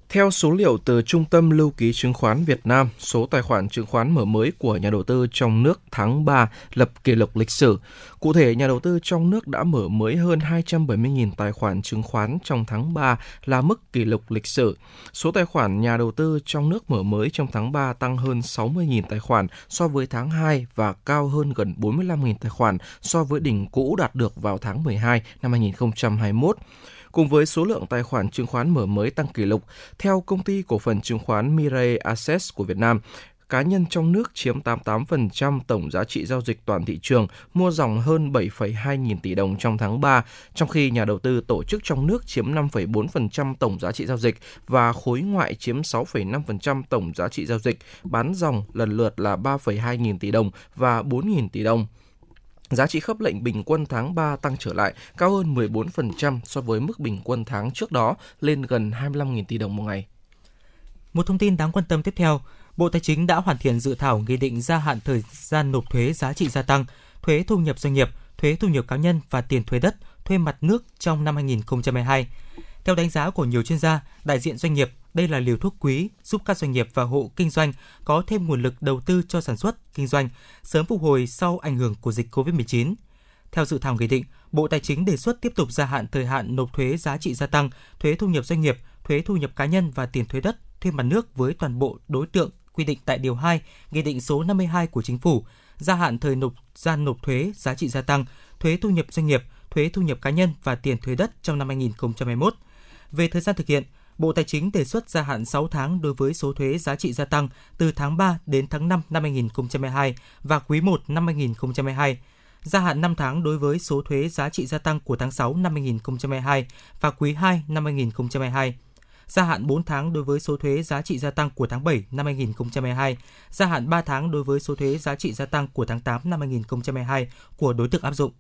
Theo số liệu từ Trung tâm Lưu ký Chứng khoán Việt Nam, số tài khoản chứng khoán mở mới của nhà đầu tư trong nước tháng 3 lập kỷ lục lịch sử. Cụ thể, nhà đầu tư trong nước đã mở mới hơn 270.000 tài khoản chứng khoán trong tháng 3 là mức kỷ lục lịch sử. Số tài khoản nhà đầu tư trong nước mở mới trong tháng 3 tăng hơn 60.000 tài khoản so với tháng 2 và cao hơn gần 45.000 tài khoản so với đỉnh cũ đạt được vào tháng 12 năm 2021 cùng với số lượng tài khoản chứng khoán mở mới tăng kỷ lục. Theo công ty cổ phần chứng khoán Mirai Assets của Việt Nam, cá nhân trong nước chiếm 88% tổng giá trị giao dịch toàn thị trường, mua dòng hơn 7,2 nghìn tỷ đồng trong tháng 3, trong khi nhà đầu tư tổ chức trong nước chiếm 5,4% tổng giá trị giao dịch và khối ngoại chiếm 6,5% tổng giá trị giao dịch, bán dòng lần lượt là 3,2 nghìn tỷ đồng và 4 nghìn tỷ đồng. Giá trị khớp lệnh bình quân tháng 3 tăng trở lại, cao hơn 14% so với mức bình quân tháng trước đó, lên gần 25.000 tỷ đồng một ngày. Một thông tin đáng quan tâm tiếp theo, Bộ Tài chính đã hoàn thiện dự thảo nghị định gia hạn thời gian nộp thuế giá trị gia tăng, thuế thu nhập doanh nghiệp, thuế thu nhập cá nhân và tiền thuế đất, thuê mặt nước trong năm 2022. Theo đánh giá của nhiều chuyên gia, đại diện doanh nghiệp, đây là liều thuốc quý giúp các doanh nghiệp và hộ kinh doanh có thêm nguồn lực đầu tư cho sản xuất, kinh doanh, sớm phục hồi sau ảnh hưởng của dịch COVID-19. Theo dự thảo nghị định, Bộ Tài chính đề xuất tiếp tục gia hạn thời hạn nộp thuế giá trị gia tăng, thuế thu nhập doanh nghiệp, thuế thu nhập cá nhân và tiền thuế đất, thuê mặt nước với toàn bộ đối tượng quy định tại điều 2, Nghị định số 52 của Chính phủ, gia hạn thời nộp gian nộp thuế giá trị gia tăng, thuế thu nhập doanh nghiệp, thuế thu nhập cá nhân và tiền thuế đất trong năm 2021. Về thời gian thực hiện, Bộ Tài chính đề xuất gia hạn 6 tháng đối với số thuế giá trị gia tăng từ tháng 3 đến tháng 5 năm 2022 và quý 1 năm 2022, gia hạn 5 tháng đối với số thuế giá trị gia tăng của tháng 6 năm 2022 và quý 2 năm 2022, gia hạn 4 tháng đối với số thuế giá trị gia tăng của tháng 7 năm 2022, gia hạn 3 tháng đối với số thuế giá trị gia tăng của tháng 8 năm 2022 của đối tượng áp dụng.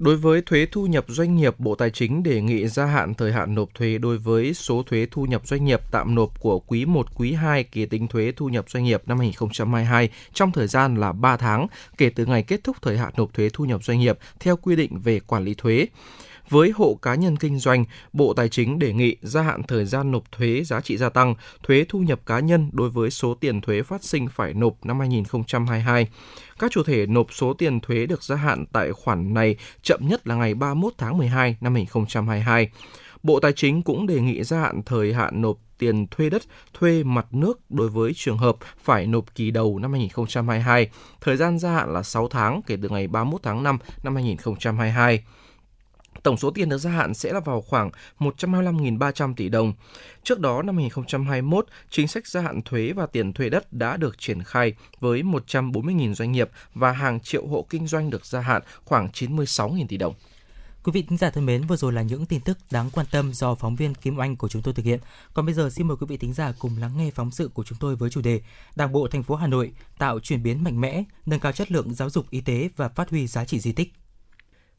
Đối với thuế thu nhập doanh nghiệp, Bộ Tài chính đề nghị gia hạn thời hạn nộp thuế đối với số thuế thu nhập doanh nghiệp tạm nộp của quý 1, quý 2 kỳ tính thuế thu nhập doanh nghiệp năm 2022 trong thời gian là 3 tháng kể từ ngày kết thúc thời hạn nộp thuế thu nhập doanh nghiệp theo quy định về quản lý thuế. Với hộ cá nhân kinh doanh, Bộ Tài chính đề nghị gia hạn thời gian nộp thuế giá trị gia tăng, thuế thu nhập cá nhân đối với số tiền thuế phát sinh phải nộp năm 2022. Các chủ thể nộp số tiền thuế được gia hạn tại khoản này chậm nhất là ngày 31 tháng 12 năm 2022. Bộ Tài chính cũng đề nghị gia hạn thời hạn nộp tiền thuê đất, thuê mặt nước đối với trường hợp phải nộp kỳ đầu năm 2022. Thời gian gia hạn là 6 tháng kể từ ngày 31 tháng 5 năm 2022. Tổng số tiền được gia hạn sẽ là vào khoảng 125.300 tỷ đồng. Trước đó, năm 2021, chính sách gia hạn thuế và tiền thuê đất đã được triển khai với 140.000 doanh nghiệp và hàng triệu hộ kinh doanh được gia hạn khoảng 96.000 tỷ đồng. Quý vị thính giả thân mến, vừa rồi là những tin tức đáng quan tâm do phóng viên Kim Oanh của chúng tôi thực hiện. Còn bây giờ xin mời quý vị thính giả cùng lắng nghe phóng sự của chúng tôi với chủ đề Đảng bộ thành phố Hà Nội tạo chuyển biến mạnh mẽ, nâng cao chất lượng giáo dục y tế và phát huy giá trị di tích.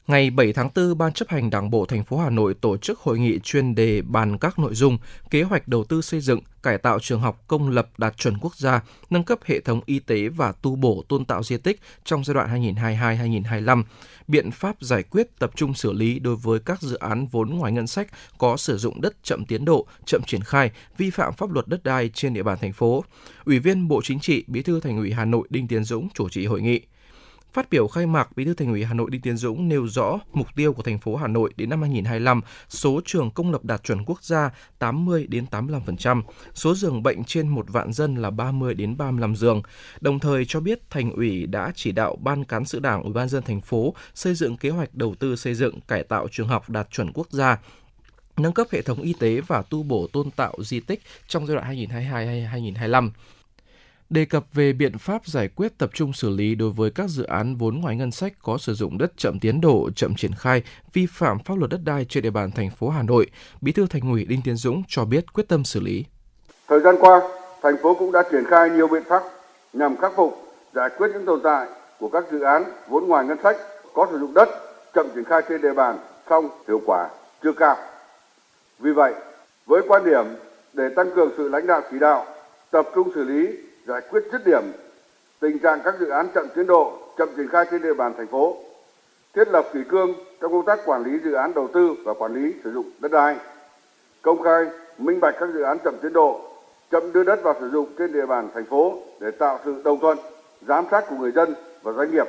Ngày 7 tháng 4, Ban chấp hành Đảng bộ thành phố Hà Nội tổ chức hội nghị chuyên đề bàn các nội dung kế hoạch đầu tư xây dựng, cải tạo trường học công lập đạt chuẩn quốc gia, nâng cấp hệ thống y tế và tu bổ tôn tạo di tích trong giai đoạn 2022-2025, biện pháp giải quyết tập trung xử lý đối với các dự án vốn ngoài ngân sách có sử dụng đất chậm tiến độ, chậm triển khai, vi phạm pháp luật đất đai trên địa bàn thành phố. Ủy viên Bộ Chính trị, Bí thư Thành ủy Hà Nội Đinh Tiến Dũng chủ trì hội nghị. Phát biểu khai mạc, Bí thư Thành ủy Hà Nội Đinh Tiến Dũng nêu rõ mục tiêu của thành phố Hà Nội đến năm 2025, số trường công lập đạt chuẩn quốc gia 80 đến 85%, số giường bệnh trên một vạn dân là 30 đến 35 giường. Đồng thời cho biết Thành ủy đã chỉ đạo Ban cán sự Đảng Ủy ban dân thành phố xây dựng kế hoạch đầu tư xây dựng cải tạo trường học đạt chuẩn quốc gia nâng cấp hệ thống y tế và tu bổ tôn tạo di tích trong giai đoạn 2022-2025 đề cập về biện pháp giải quyết tập trung xử lý đối với các dự án vốn ngoài ngân sách có sử dụng đất chậm tiến độ, chậm triển khai, vi phạm pháp luật đất đai trên địa bàn thành phố Hà Nội, Bí thư Thành ủy Đinh Tiến Dũng cho biết quyết tâm xử lý. Thời gian qua, thành phố cũng đã triển khai nhiều biện pháp nhằm khắc phục, giải quyết những tồn tại của các dự án vốn ngoài ngân sách có sử dụng đất chậm triển khai trên địa bàn, song hiệu quả chưa cao. Vì vậy, với quan điểm để tăng cường sự lãnh đạo chỉ đạo, tập trung xử lý giải quyết dứt điểm tình trạng các dự án chậm tiến độ, chậm triển khai trên địa bàn thành phố, thiết lập kỷ cương trong công tác quản lý dự án đầu tư và quản lý sử dụng đất đai, công khai minh bạch các dự án chậm tiến độ, chậm đưa đất vào sử dụng trên địa bàn thành phố để tạo sự đồng thuận, giám sát của người dân và doanh nghiệp.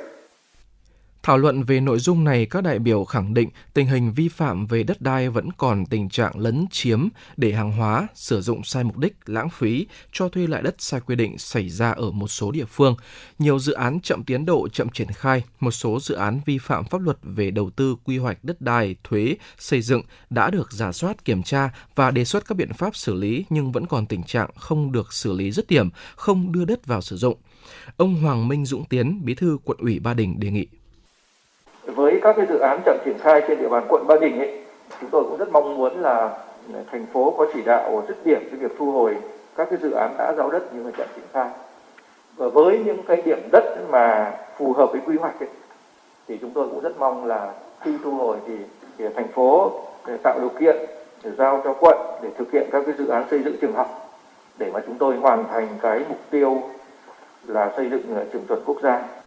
Thảo luận về nội dung này, các đại biểu khẳng định tình hình vi phạm về đất đai vẫn còn tình trạng lấn chiếm để hàng hóa, sử dụng sai mục đích, lãng phí, cho thuê lại đất sai quy định xảy ra ở một số địa phương. Nhiều dự án chậm tiến độ, chậm triển khai, một số dự án vi phạm pháp luật về đầu tư, quy hoạch đất đai, thuế, xây dựng đã được giả soát, kiểm tra và đề xuất các biện pháp xử lý nhưng vẫn còn tình trạng không được xử lý dứt điểm, không đưa đất vào sử dụng. Ông Hoàng Minh Dũng Tiến, Bí thư quận ủy Ba Đình đề nghị các cái dự án chậm triển khai trên địa bàn quận Ba Đình ấy, chúng tôi cũng rất mong muốn là thành phố có chỉ đạo dứt điểm cái việc thu hồi các cái dự án đã giao đất nhưng mà chậm triển khai. Và với những cái điểm đất mà phù hợp với quy hoạch ấy, thì chúng tôi cũng rất mong là khi thu hồi thì, thì thành phố để tạo điều kiện để giao cho quận để thực hiện các cái dự án xây dựng trường học để mà chúng tôi hoàn thành cái mục tiêu là xây dựng trường chuẩn quốc gia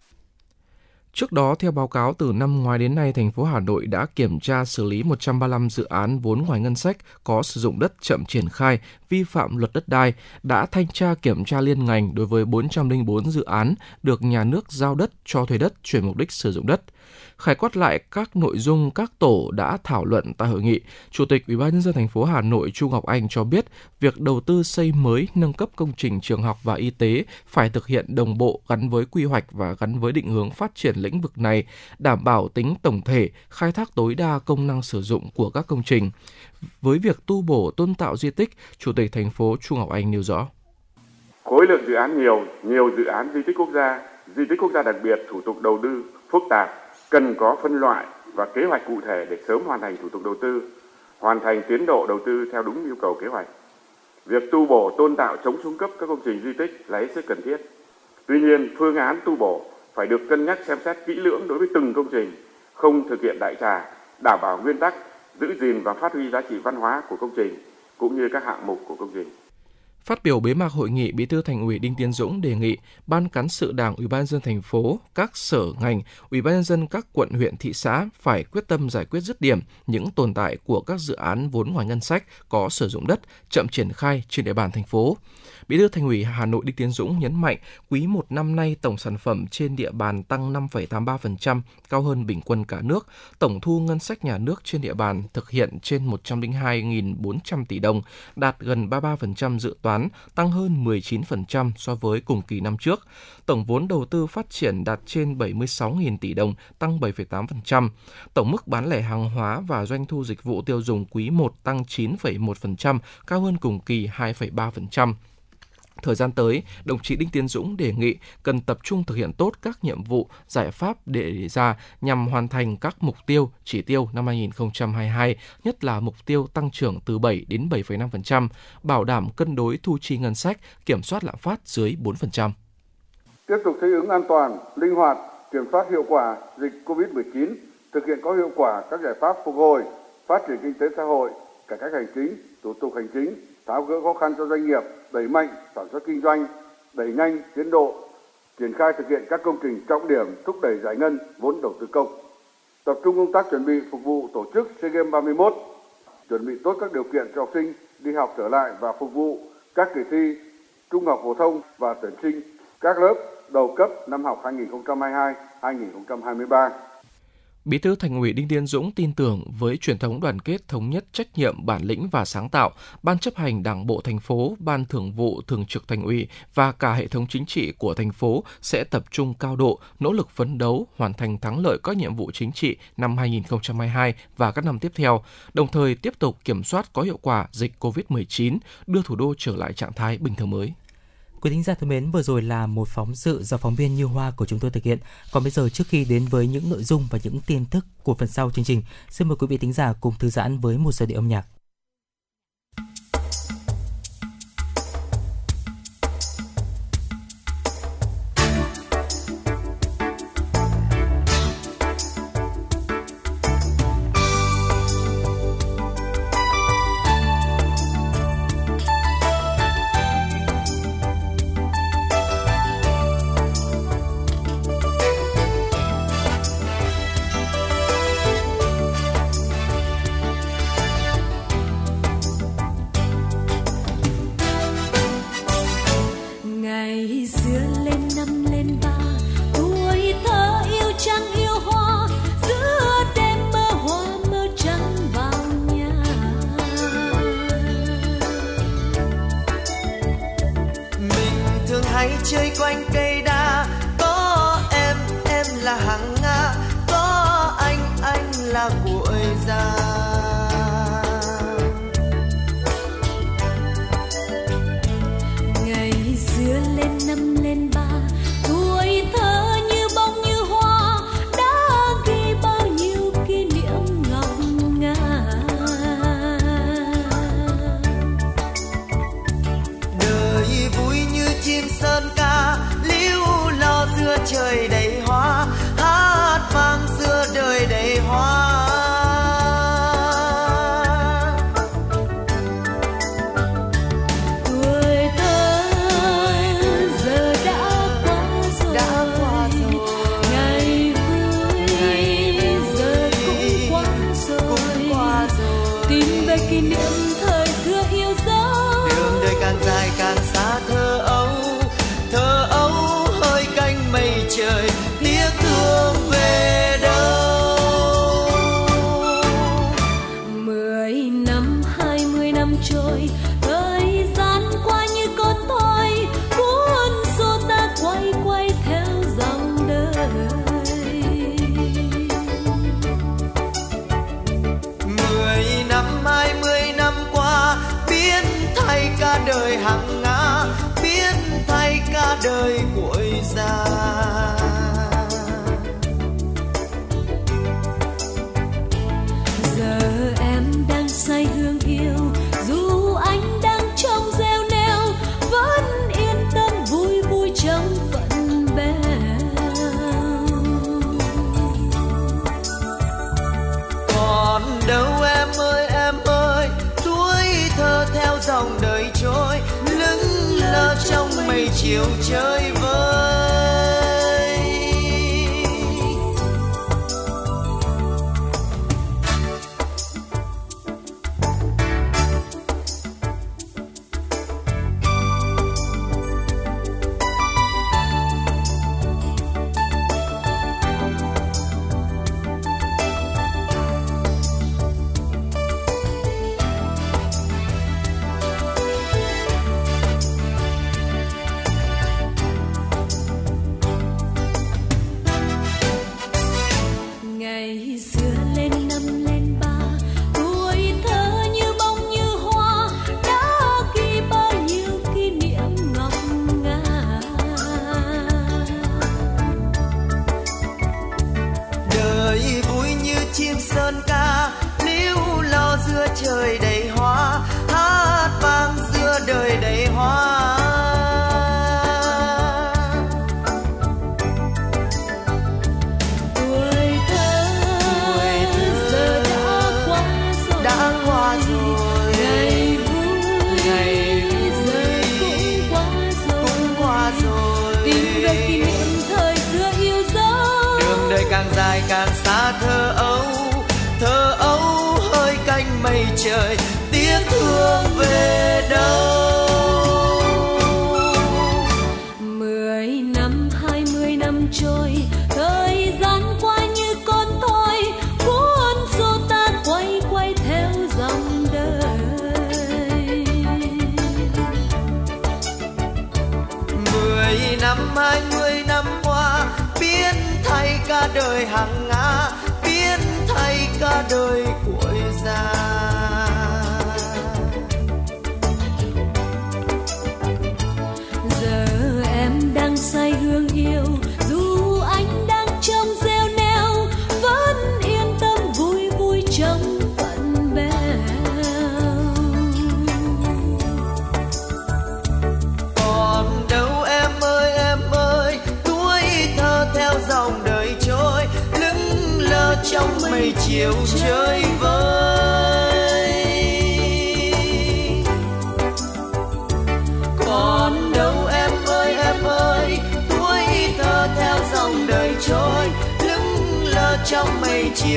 Trước đó, theo báo cáo từ năm ngoái đến nay, thành phố Hà Nội đã kiểm tra xử lý 135 dự án vốn ngoài ngân sách có sử dụng đất chậm triển khai, vi phạm luật đất đai, đã thanh tra kiểm tra liên ngành đối với 404 dự án được nhà nước giao đất cho thuê đất chuyển mục đích sử dụng đất – Khải quát lại các nội dung các tổ đã thảo luận tại hội nghị, Chủ tịch Ủy ban nhân dân thành phố Hà Nội Chu Ngọc Anh cho biết, việc đầu tư xây mới, nâng cấp công trình trường học và y tế phải thực hiện đồng bộ gắn với quy hoạch và gắn với định hướng phát triển lĩnh vực này, đảm bảo tính tổng thể, khai thác tối đa công năng sử dụng của các công trình. Với việc tu bổ tôn tạo di tích, Chủ tịch thành phố Chu Ngọc Anh nêu rõ. Khối lượng dự án nhiều, nhiều dự án di tích quốc gia, di tích quốc gia đặc biệt, thủ tục đầu tư phức tạp, cần có phân loại và kế hoạch cụ thể để sớm hoàn thành thủ tục đầu tư, hoàn thành tiến độ đầu tư theo đúng yêu cầu kế hoạch. Việc tu bổ tôn tạo chống xuống cấp các công trình di tích là hết sức cần thiết. Tuy nhiên, phương án tu bổ phải được cân nhắc xem xét kỹ lưỡng đối với từng công trình, không thực hiện đại trà, đảm bảo nguyên tắc giữ gìn và phát huy giá trị văn hóa của công trình cũng như các hạng mục của công trình. Phát biểu bế mạc hội nghị, Bí thư Thành ủy Đinh Tiến Dũng đề nghị Ban cán sự Đảng Ủy ban dân thành phố, các sở ngành, Ủy ban nhân dân các quận huyện thị xã phải quyết tâm giải quyết dứt điểm những tồn tại của các dự án vốn ngoài ngân sách có sử dụng đất chậm triển khai trên địa bàn thành phố. Bí thư Thành ủy Hà Nội Đinh Tiến Dũng nhấn mạnh, quý một năm nay tổng sản phẩm trên địa bàn tăng 5,83%, cao hơn bình quân cả nước. Tổng thu ngân sách nhà nước trên địa bàn thực hiện trên 102.400 tỷ đồng, đạt gần 33% dự toán, tăng hơn 19% so với cùng kỳ năm trước. Tổng vốn đầu tư phát triển đạt trên 76.000 tỷ đồng, tăng 7,8%. Tổng mức bán lẻ hàng hóa và doanh thu dịch vụ tiêu dùng quý 1 tăng 9,1%, cao hơn cùng kỳ 2,3%. Thời gian tới, đồng chí Đinh Tiến Dũng đề nghị cần tập trung thực hiện tốt các nhiệm vụ, giải pháp đề ra nhằm hoàn thành các mục tiêu, chỉ tiêu năm 2022, nhất là mục tiêu tăng trưởng từ 7 đến 7,5%, bảo đảm cân đối thu chi ngân sách, kiểm soát lạm phát dưới 4%. Tiếp tục thích ứng an toàn, linh hoạt, kiểm soát hiệu quả dịch COVID-19, thực hiện có hiệu quả các giải pháp phục hồi, phát triển kinh tế xã hội, cải cách hành chính, thủ tục hành chính, tháo gỡ khó khăn cho doanh nghiệp, đẩy mạnh sản xuất kinh doanh, đẩy nhanh tiến độ, triển khai thực hiện các công trình trọng điểm thúc đẩy giải ngân vốn đầu tư công. Tập trung công tác chuẩn bị phục vụ tổ chức SEA Games 31, chuẩn bị tốt các điều kiện cho học sinh đi học trở lại và phục vụ các kỳ thi trung học phổ thông và tuyển sinh các lớp đầu cấp năm học 2022-2023. Bí thư Thành ủy Đinh Tiến Dũng tin tưởng với truyền thống đoàn kết thống nhất trách nhiệm bản lĩnh và sáng tạo, Ban chấp hành Đảng bộ thành phố, Ban Thường vụ Thường trực Thành ủy và cả hệ thống chính trị của thành phố sẽ tập trung cao độ, nỗ lực phấn đấu hoàn thành thắng lợi các nhiệm vụ chính trị năm 2022 và các năm tiếp theo, đồng thời tiếp tục kiểm soát có hiệu quả dịch COVID-19, đưa thủ đô trở lại trạng thái bình thường mới. Quý thính giả thân mến, vừa rồi là một phóng sự do phóng viên Như Hoa của chúng tôi thực hiện. Còn bây giờ trước khi đến với những nội dung và những tin tức của phần sau chương trình, xin mời quý vị thính giả cùng thư giãn với một giai điệu âm nhạc.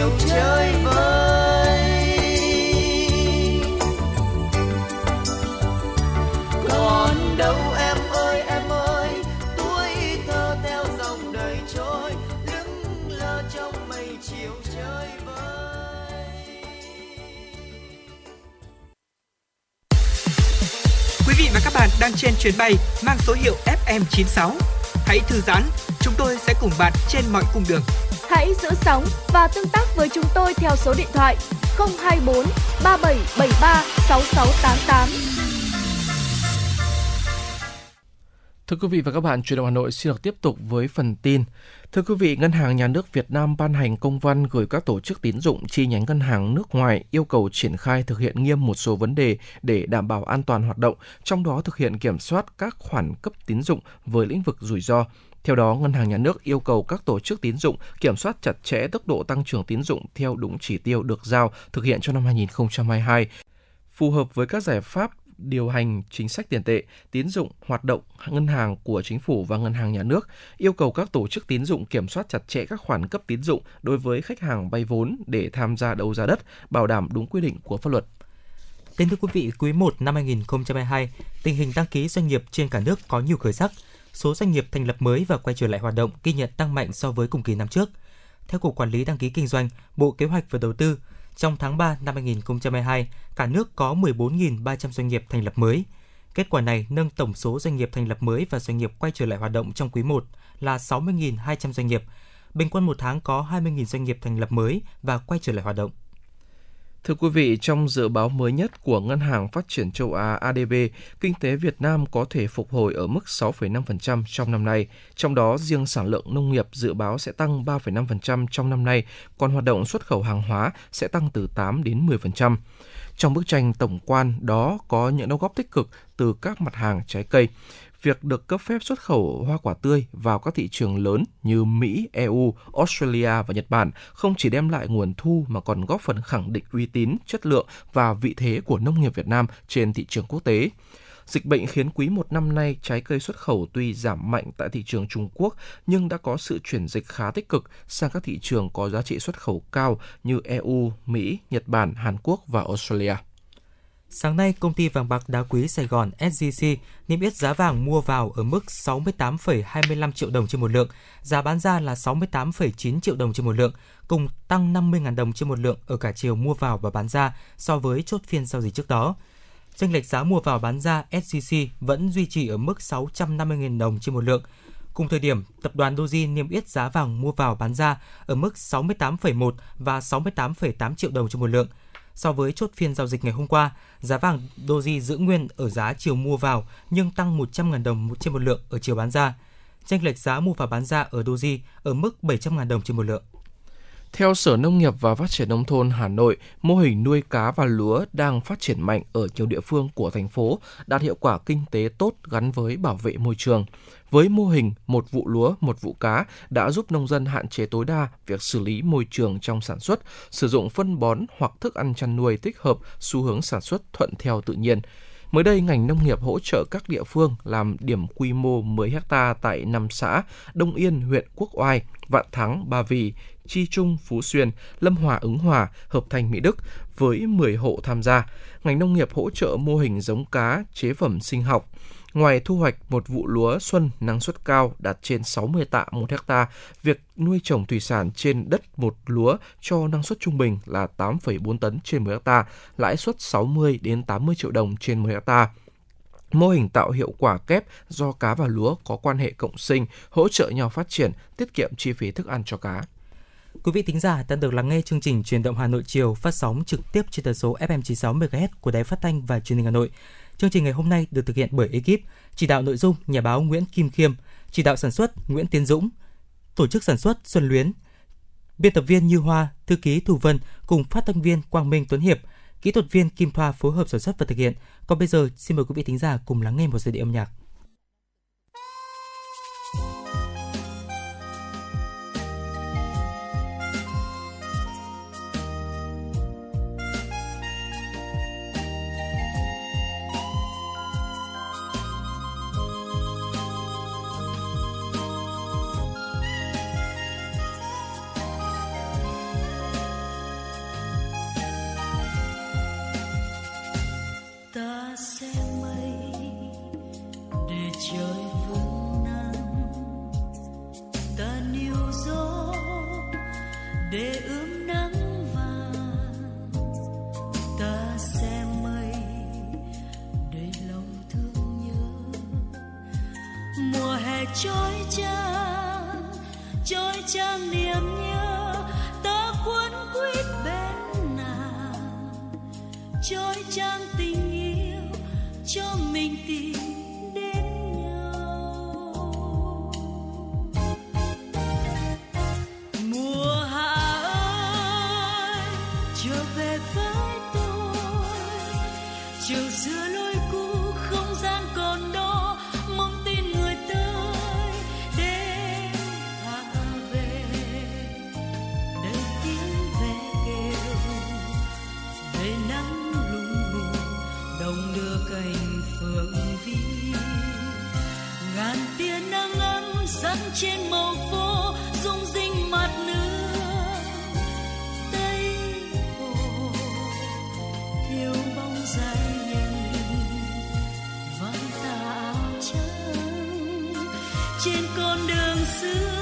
nhiều chơi vơi. Còn đâu em ơi em ơi, tuổi thơ theo dòng đời trôi lững lờ trong mây chiều chơi vơi. Quý vị và các bạn đang trên chuyến bay mang số hiệu FM96 hãy thư giãn, chúng tôi sẽ cùng bạn trên mọi cung đường. Hãy giữ sóng và tương tác với chúng tôi theo số điện thoại 024 3773 6688. Thưa quý vị và các bạn, truyền động Hà Nội xin được tiếp tục với phần tin. Thưa quý vị, Ngân hàng Nhà nước Việt Nam ban hành công văn gửi các tổ chức tín dụng chi nhánh ngân hàng nước ngoài yêu cầu triển khai thực hiện nghiêm một số vấn đề để đảm bảo an toàn hoạt động, trong đó thực hiện kiểm soát các khoản cấp tín dụng với lĩnh vực rủi ro. Theo đó, Ngân hàng Nhà nước yêu cầu các tổ chức tín dụng kiểm soát chặt chẽ tốc độ tăng trưởng tín dụng theo đúng chỉ tiêu được giao thực hiện cho năm 2022, phù hợp với các giải pháp điều hành chính sách tiền tệ, tín dụng, hoạt động ngân hàng của chính phủ và ngân hàng nhà nước, yêu cầu các tổ chức tín dụng kiểm soát chặt chẽ các khoản cấp tín dụng đối với khách hàng vay vốn để tham gia đấu giá đất, bảo đảm đúng quy định của pháp luật. Kính thưa quý vị, quý 1 năm 2022, tình hình đăng ký doanh nghiệp trên cả nước có nhiều khởi sắc. Số doanh nghiệp thành lập mới và quay trở lại hoạt động ghi nhận tăng mạnh so với cùng kỳ năm trước. Theo Cục Quản lý Đăng ký Kinh doanh, Bộ Kế hoạch và Đầu tư, trong tháng 3 năm 2022, cả nước có 14.300 doanh nghiệp thành lập mới. Kết quả này nâng tổng số doanh nghiệp thành lập mới và doanh nghiệp quay trở lại hoạt động trong quý 1 là 60.200 doanh nghiệp. Bình quân một tháng có 20.000 doanh nghiệp thành lập mới và quay trở lại hoạt động. Thưa quý vị, trong dự báo mới nhất của Ngân hàng Phát triển châu Á ADB, kinh tế Việt Nam có thể phục hồi ở mức 6,5% trong năm nay. Trong đó, riêng sản lượng nông nghiệp dự báo sẽ tăng 3,5% trong năm nay, còn hoạt động xuất khẩu hàng hóa sẽ tăng từ 8 đến 10%. Trong bức tranh tổng quan đó có những đóng góp tích cực từ các mặt hàng trái cây việc được cấp phép xuất khẩu hoa quả tươi vào các thị trường lớn như Mỹ, EU, Australia và Nhật Bản không chỉ đem lại nguồn thu mà còn góp phần khẳng định uy tín, chất lượng và vị thế của nông nghiệp Việt Nam trên thị trường quốc tế. Dịch bệnh khiến quý một năm nay trái cây xuất khẩu tuy giảm mạnh tại thị trường Trung Quốc nhưng đã có sự chuyển dịch khá tích cực sang các thị trường có giá trị xuất khẩu cao như EU, Mỹ, Nhật Bản, Hàn Quốc và Australia. Sáng nay, công ty vàng bạc đá quý Sài Gòn SJC niêm yết giá vàng mua vào ở mức 68,25 triệu đồng trên một lượng, giá bán ra là 68,9 triệu đồng trên một lượng, cùng tăng 50.000 đồng trên một lượng ở cả chiều mua vào và bán ra so với chốt phiên giao dịch trước đó. Chênh lệch giá mua vào bán ra SJC vẫn duy trì ở mức 650.000 đồng trên một lượng. Cùng thời điểm, tập đoàn Doji niêm yết giá vàng mua vào bán ra ở mức 68,1 và 68,8 triệu đồng trên một lượng – So với chốt phiên giao dịch ngày hôm qua, giá vàng Doji giữ nguyên ở giá chiều mua vào nhưng tăng 100.000 đồng trên một lượng ở chiều bán ra. Chênh lệch giá mua và bán ra ở Doji ở mức 700.000 đồng trên một lượng. Theo Sở Nông nghiệp và Phát triển Nông thôn Hà Nội, mô hình nuôi cá và lúa đang phát triển mạnh ở nhiều địa phương của thành phố, đạt hiệu quả kinh tế tốt gắn với bảo vệ môi trường. Với mô hình một vụ lúa, một vụ cá đã giúp nông dân hạn chế tối đa việc xử lý môi trường trong sản xuất, sử dụng phân bón hoặc thức ăn chăn nuôi thích hợp, xu hướng sản xuất thuận theo tự nhiên. Mới đây, ngành nông nghiệp hỗ trợ các địa phương làm điểm quy mô 10 ha tại 5 xã Đông Yên, huyện Quốc Oai, Vạn Thắng, Ba Vì, Chi Trung, Phú Xuyên, Lâm Hòa, Ứng Hòa, Hợp Thành, Mỹ Đức với 10 hộ tham gia. Ngành nông nghiệp hỗ trợ mô hình giống cá, chế phẩm sinh học, Ngoài thu hoạch một vụ lúa xuân năng suất cao đạt trên 60 tạ một hecta, việc nuôi trồng thủy sản trên đất một lúa cho năng suất trung bình là 8,4 tấn trên 1 hecta, lãi suất 60 đến 80 triệu đồng trên 1 hecta. Mô hình tạo hiệu quả kép do cá và lúa có quan hệ cộng sinh, hỗ trợ nhau phát triển, tiết kiệm chi phí thức ăn cho cá. Quý vị thính giả đang được lắng nghe chương trình Truyền động Hà Nội chiều phát sóng trực tiếp trên tần số FM 96 MHz của Đài Phát thanh và Truyền hình Hà Nội. Chương trình ngày hôm nay được thực hiện bởi ekip chỉ đạo nội dung nhà báo Nguyễn Kim Khiêm, chỉ đạo sản xuất Nguyễn Tiến Dũng, tổ chức sản xuất Xuân Luyến, biên tập viên Như Hoa, thư ký Thủ Vân cùng phát thanh viên Quang Minh Tuấn Hiệp, kỹ thuật viên Kim Thoa phối hợp sản xuất và thực hiện. Còn bây giờ xin mời quý vị thính giả cùng lắng nghe một giai điệu âm nhạc. Con đường xưa.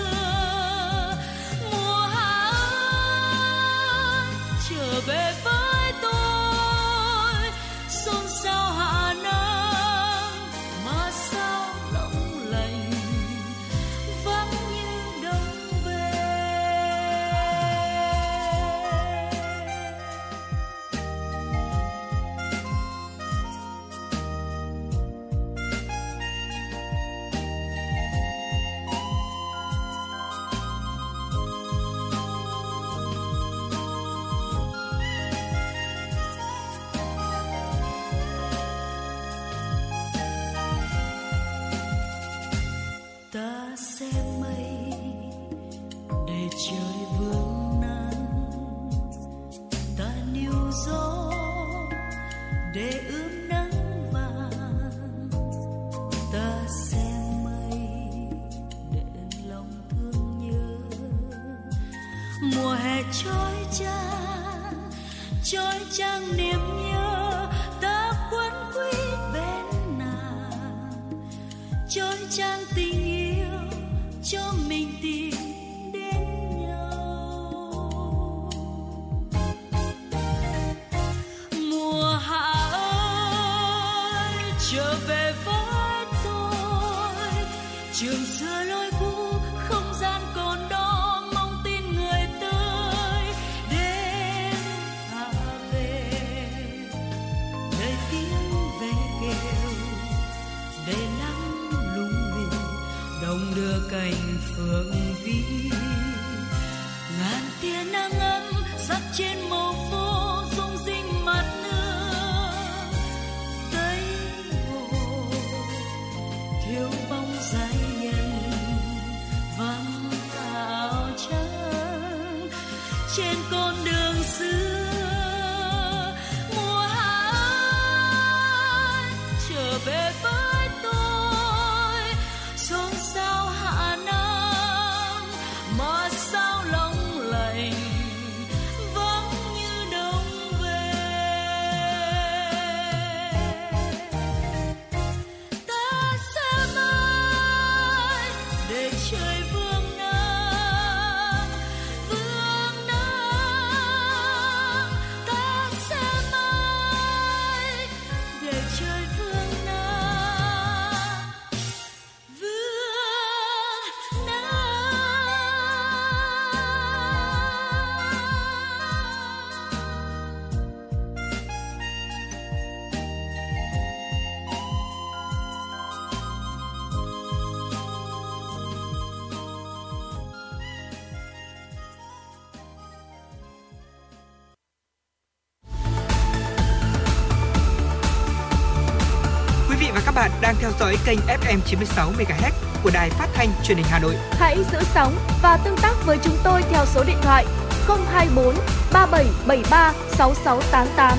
Đang theo dõi kênh FM 96 MHz của đài phát thanh truyền hình Hà Nội. Hãy giữ sóng và tương tác với chúng tôi theo số điện thoại 024 3773 6688.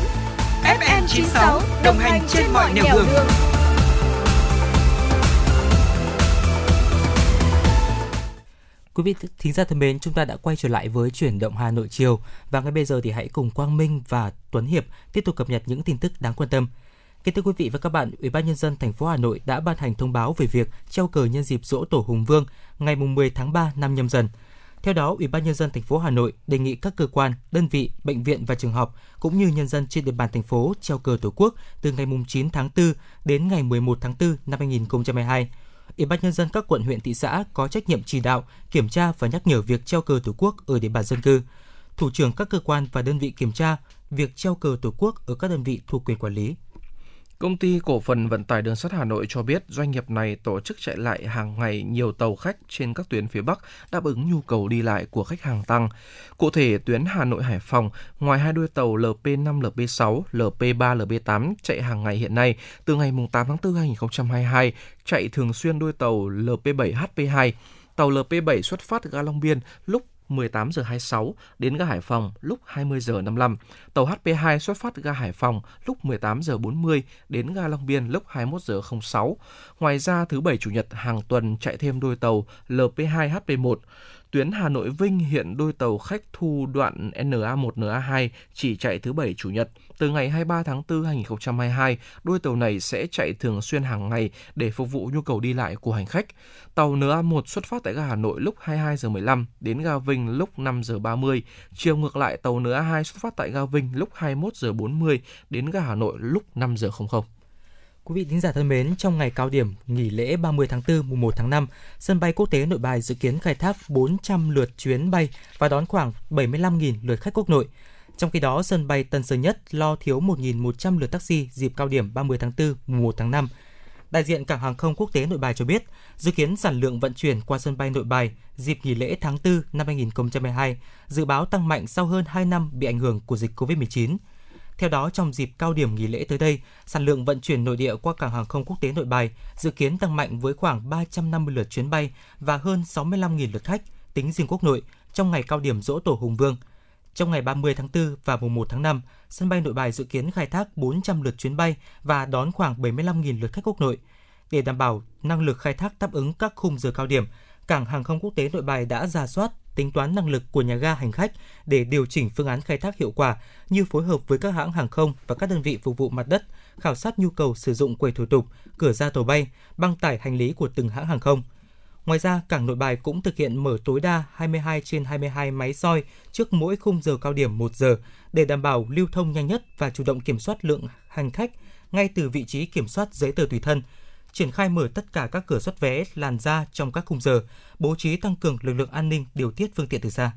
FM 96 đồng hành trên mọi nẻo đường. Quý vị thính giả thân mến, chúng ta đã quay trở lại với chuyển động Hà Nội chiều và ngay bây giờ thì hãy cùng Quang Minh và Tuấn Hiệp tiếp tục cập nhật những tin tức đáng quan tâm. Kính thưa quý vị và các bạn, Ủy ban nhân dân thành phố Hà Nội đã ban hành thông báo về việc treo cờ nhân dịp Dỗ Tổ Hùng Vương ngày mùng 10 tháng 3 năm nhâm dần. Theo đó, Ủy ban nhân dân thành phố Hà Nội đề nghị các cơ quan, đơn vị, bệnh viện và trường học cũng như nhân dân trên địa bàn thành phố treo cờ Tổ quốc từ ngày mùng 9 tháng 4 đến ngày 11 tháng 4 năm 2022. Ủy ban nhân dân các quận huyện thị xã có trách nhiệm chỉ đạo, kiểm tra và nhắc nhở việc treo cờ Tổ quốc ở địa bàn dân cư. Thủ trưởng các cơ quan và đơn vị kiểm tra việc treo cờ Tổ quốc ở các đơn vị thuộc quyền quản lý. Công ty cổ phần vận tải đường sắt Hà Nội cho biết doanh nghiệp này tổ chức chạy lại hàng ngày nhiều tàu khách trên các tuyến phía Bắc đáp ứng nhu cầu đi lại của khách hàng tăng. Cụ thể, tuyến Hà Nội Hải Phòng, ngoài hai đôi tàu LP5, LP6, LP3, LP8 chạy hàng ngày hiện nay, từ ngày 8 tháng 4 2022 chạy thường xuyên đôi tàu LP7, HP2. Tàu LP7 xuất phát ga Long Biên lúc 18 giờ 26 đến ga Hải Phòng lúc 20 giờ 55. Tàu HP2 xuất phát ga Hải Phòng lúc 18 giờ 40 đến ga Long Biên lúc 21 giờ 06. Ngoài ra, thứ bảy, chủ nhật hàng tuần chạy thêm đôi tàu LP2 HP1. Tuyến Hà Nội Vinh hiện đôi tàu khách thu đoạn NA1 NA2 chỉ chạy thứ bảy chủ nhật. Từ ngày 23 tháng 4 2022, đôi tàu này sẽ chạy thường xuyên hàng ngày để phục vụ nhu cầu đi lại của hành khách. Tàu NA1 xuất phát tại ga Hà Nội lúc 22 giờ 15 đến ga Vinh lúc 5 giờ 30. Chiều ngược lại, tàu NA2 xuất phát tại ga Vinh lúc 21 giờ 40 đến ga Hà Nội lúc 5 giờ 00. Quý vị thính giả thân mến, trong ngày cao điểm nghỉ lễ 30 tháng 4 mùng 1 tháng 5, sân bay quốc tế Nội Bài dự kiến khai thác 400 lượt chuyến bay và đón khoảng 75.000 lượt khách quốc nội. Trong khi đó, sân bay Tân Sơn Nhất lo thiếu 1.100 lượt taxi dịp cao điểm 30 tháng 4 mùng 1 tháng 5. Đại diện Cảng hàng không quốc tế Nội Bài cho biết, dự kiến sản lượng vận chuyển qua sân bay Nội Bài dịp nghỉ lễ tháng 4 năm 2022 dự báo tăng mạnh sau hơn 2 năm bị ảnh hưởng của dịch COVID-19. Theo đó, trong dịp cao điểm nghỉ lễ tới đây, sản lượng vận chuyển nội địa qua cảng hàng không quốc tế Nội Bài dự kiến tăng mạnh với khoảng 350 lượt chuyến bay và hơn 65.000 lượt khách tính riêng quốc nội trong ngày cao điểm dỗ tổ Hùng Vương. Trong ngày 30 tháng 4 và mùng 1 tháng 5, sân bay Nội Bài dự kiến khai thác 400 lượt chuyến bay và đón khoảng 75.000 lượt khách quốc nội. Để đảm bảo năng lực khai thác đáp ứng các khung giờ cao điểm, Cảng hàng không quốc tế Nội Bài đã ra soát, tính toán năng lực của nhà ga hành khách để điều chỉnh phương án khai thác hiệu quả như phối hợp với các hãng hàng không và các đơn vị phục vụ mặt đất, khảo sát nhu cầu sử dụng quầy thủ tục, cửa ra tàu bay, băng tải hành lý của từng hãng hàng không. Ngoài ra, cảng Nội Bài cũng thực hiện mở tối đa 22 trên 22 máy soi trước mỗi khung giờ cao điểm 1 giờ để đảm bảo lưu thông nhanh nhất và chủ động kiểm soát lượng hành khách ngay từ vị trí kiểm soát giấy tờ tùy thân, triển khai mở tất cả các cửa xuất vé làn ra trong các khung giờ, bố trí tăng cường lực lượng an ninh điều tiết phương tiện từ xa.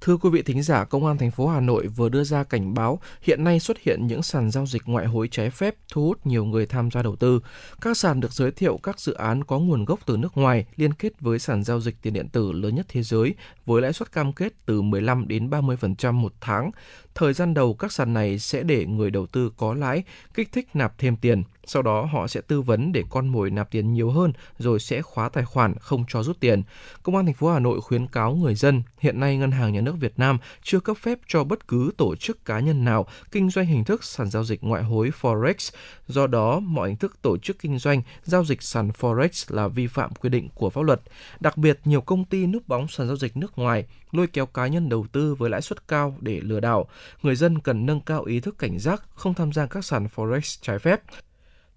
Thưa quý vị thính giả, Công an thành phố Hà Nội vừa đưa ra cảnh báo hiện nay xuất hiện những sàn giao dịch ngoại hối trái phép thu hút nhiều người tham gia đầu tư. Các sàn được giới thiệu các dự án có nguồn gốc từ nước ngoài liên kết với sàn giao dịch tiền điện tử lớn nhất thế giới với lãi suất cam kết từ 15 đến 30% một tháng. Thời gian đầu các sàn này sẽ để người đầu tư có lãi, kích thích nạp thêm tiền. Sau đó họ sẽ tư vấn để con mồi nạp tiền nhiều hơn rồi sẽ khóa tài khoản không cho rút tiền. Công an thành phố Hà Nội khuyến cáo người dân, hiện nay Ngân hàng Nhà nước Việt Nam chưa cấp phép cho bất cứ tổ chức cá nhân nào kinh doanh hình thức sàn giao dịch ngoại hối Forex. Do đó, mọi hình thức tổ chức kinh doanh giao dịch sàn Forex là vi phạm quy định của pháp luật. Đặc biệt, nhiều công ty núp bóng sàn giao dịch nước ngoài lôi kéo cá nhân đầu tư với lãi suất cao để lừa đảo. Người dân cần nâng cao ý thức cảnh giác, không tham gia các sàn Forex trái phép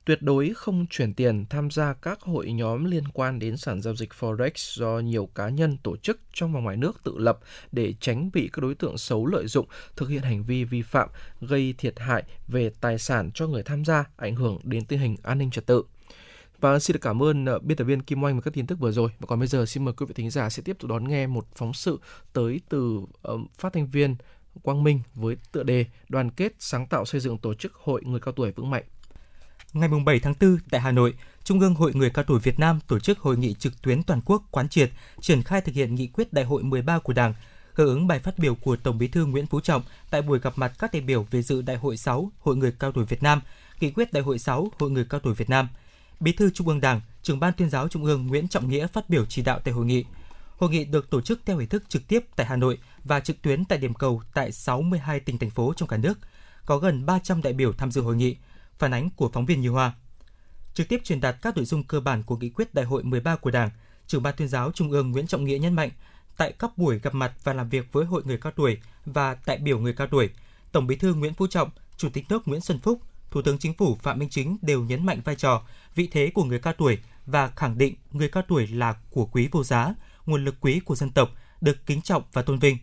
tuyệt đối không chuyển tiền tham gia các hội nhóm liên quan đến sản giao dịch Forex do nhiều cá nhân tổ chức trong và ngoài nước tự lập để tránh bị các đối tượng xấu lợi dụng thực hiện hành vi vi phạm gây thiệt hại về tài sản cho người tham gia, ảnh hưởng đến tình hình an ninh trật tự. Và xin được cảm ơn ờ, biên tập viên Kim Oanh và các tin tức vừa rồi. Và còn bây giờ xin mời quý vị thính giả sẽ tiếp tục đón nghe một phóng sự tới từ ờ, phát thanh viên Quang Minh với tựa đề Đoàn kết sáng tạo xây dựng tổ chức hội người cao tuổi vững mạnh. Ngày 7 tháng 4 tại Hà Nội, Trung ương Hội Người cao tuổi Việt Nam tổ chức hội nghị trực tuyến toàn quốc quán triệt, triển khai thực hiện nghị quyết đại hội 13 của Đảng, hưởng ứng bài phát biểu của Tổng Bí thư Nguyễn Phú Trọng tại buổi gặp mặt các đại biểu về dự Đại hội 6 Hội Người cao tuổi Việt Nam, nghị quyết Đại hội 6 Hội Người cao tuổi Việt Nam. Bí thư Trung ương Đảng, trưởng ban tuyên giáo Trung ương Nguyễn Trọng Nghĩa phát biểu chỉ đạo tại hội nghị. Hội nghị được tổ chức theo hình thức trực tiếp tại Hà Nội và trực tuyến tại điểm cầu tại 62 tỉnh thành phố trong cả nước. Có gần 300 đại biểu tham dự hội nghị, phản ánh của phóng viên Như Hoa. Trực tiếp truyền đạt các nội dung cơ bản của nghị quyết đại hội 13 của Đảng, trưởng ban tuyên giáo Trung ương Nguyễn Trọng Nghĩa nhấn mạnh, tại các buổi gặp mặt và làm việc với hội người cao tuổi và đại biểu người cao tuổi, Tổng Bí thư Nguyễn Phú Trọng, Chủ tịch nước Nguyễn Xuân Phúc, Thủ tướng Chính phủ Phạm Minh Chính đều nhấn mạnh vai trò, vị thế của người cao tuổi và khẳng định người cao tuổi là của quý vô giá, nguồn lực quý của dân tộc, được kính trọng và tôn vinh.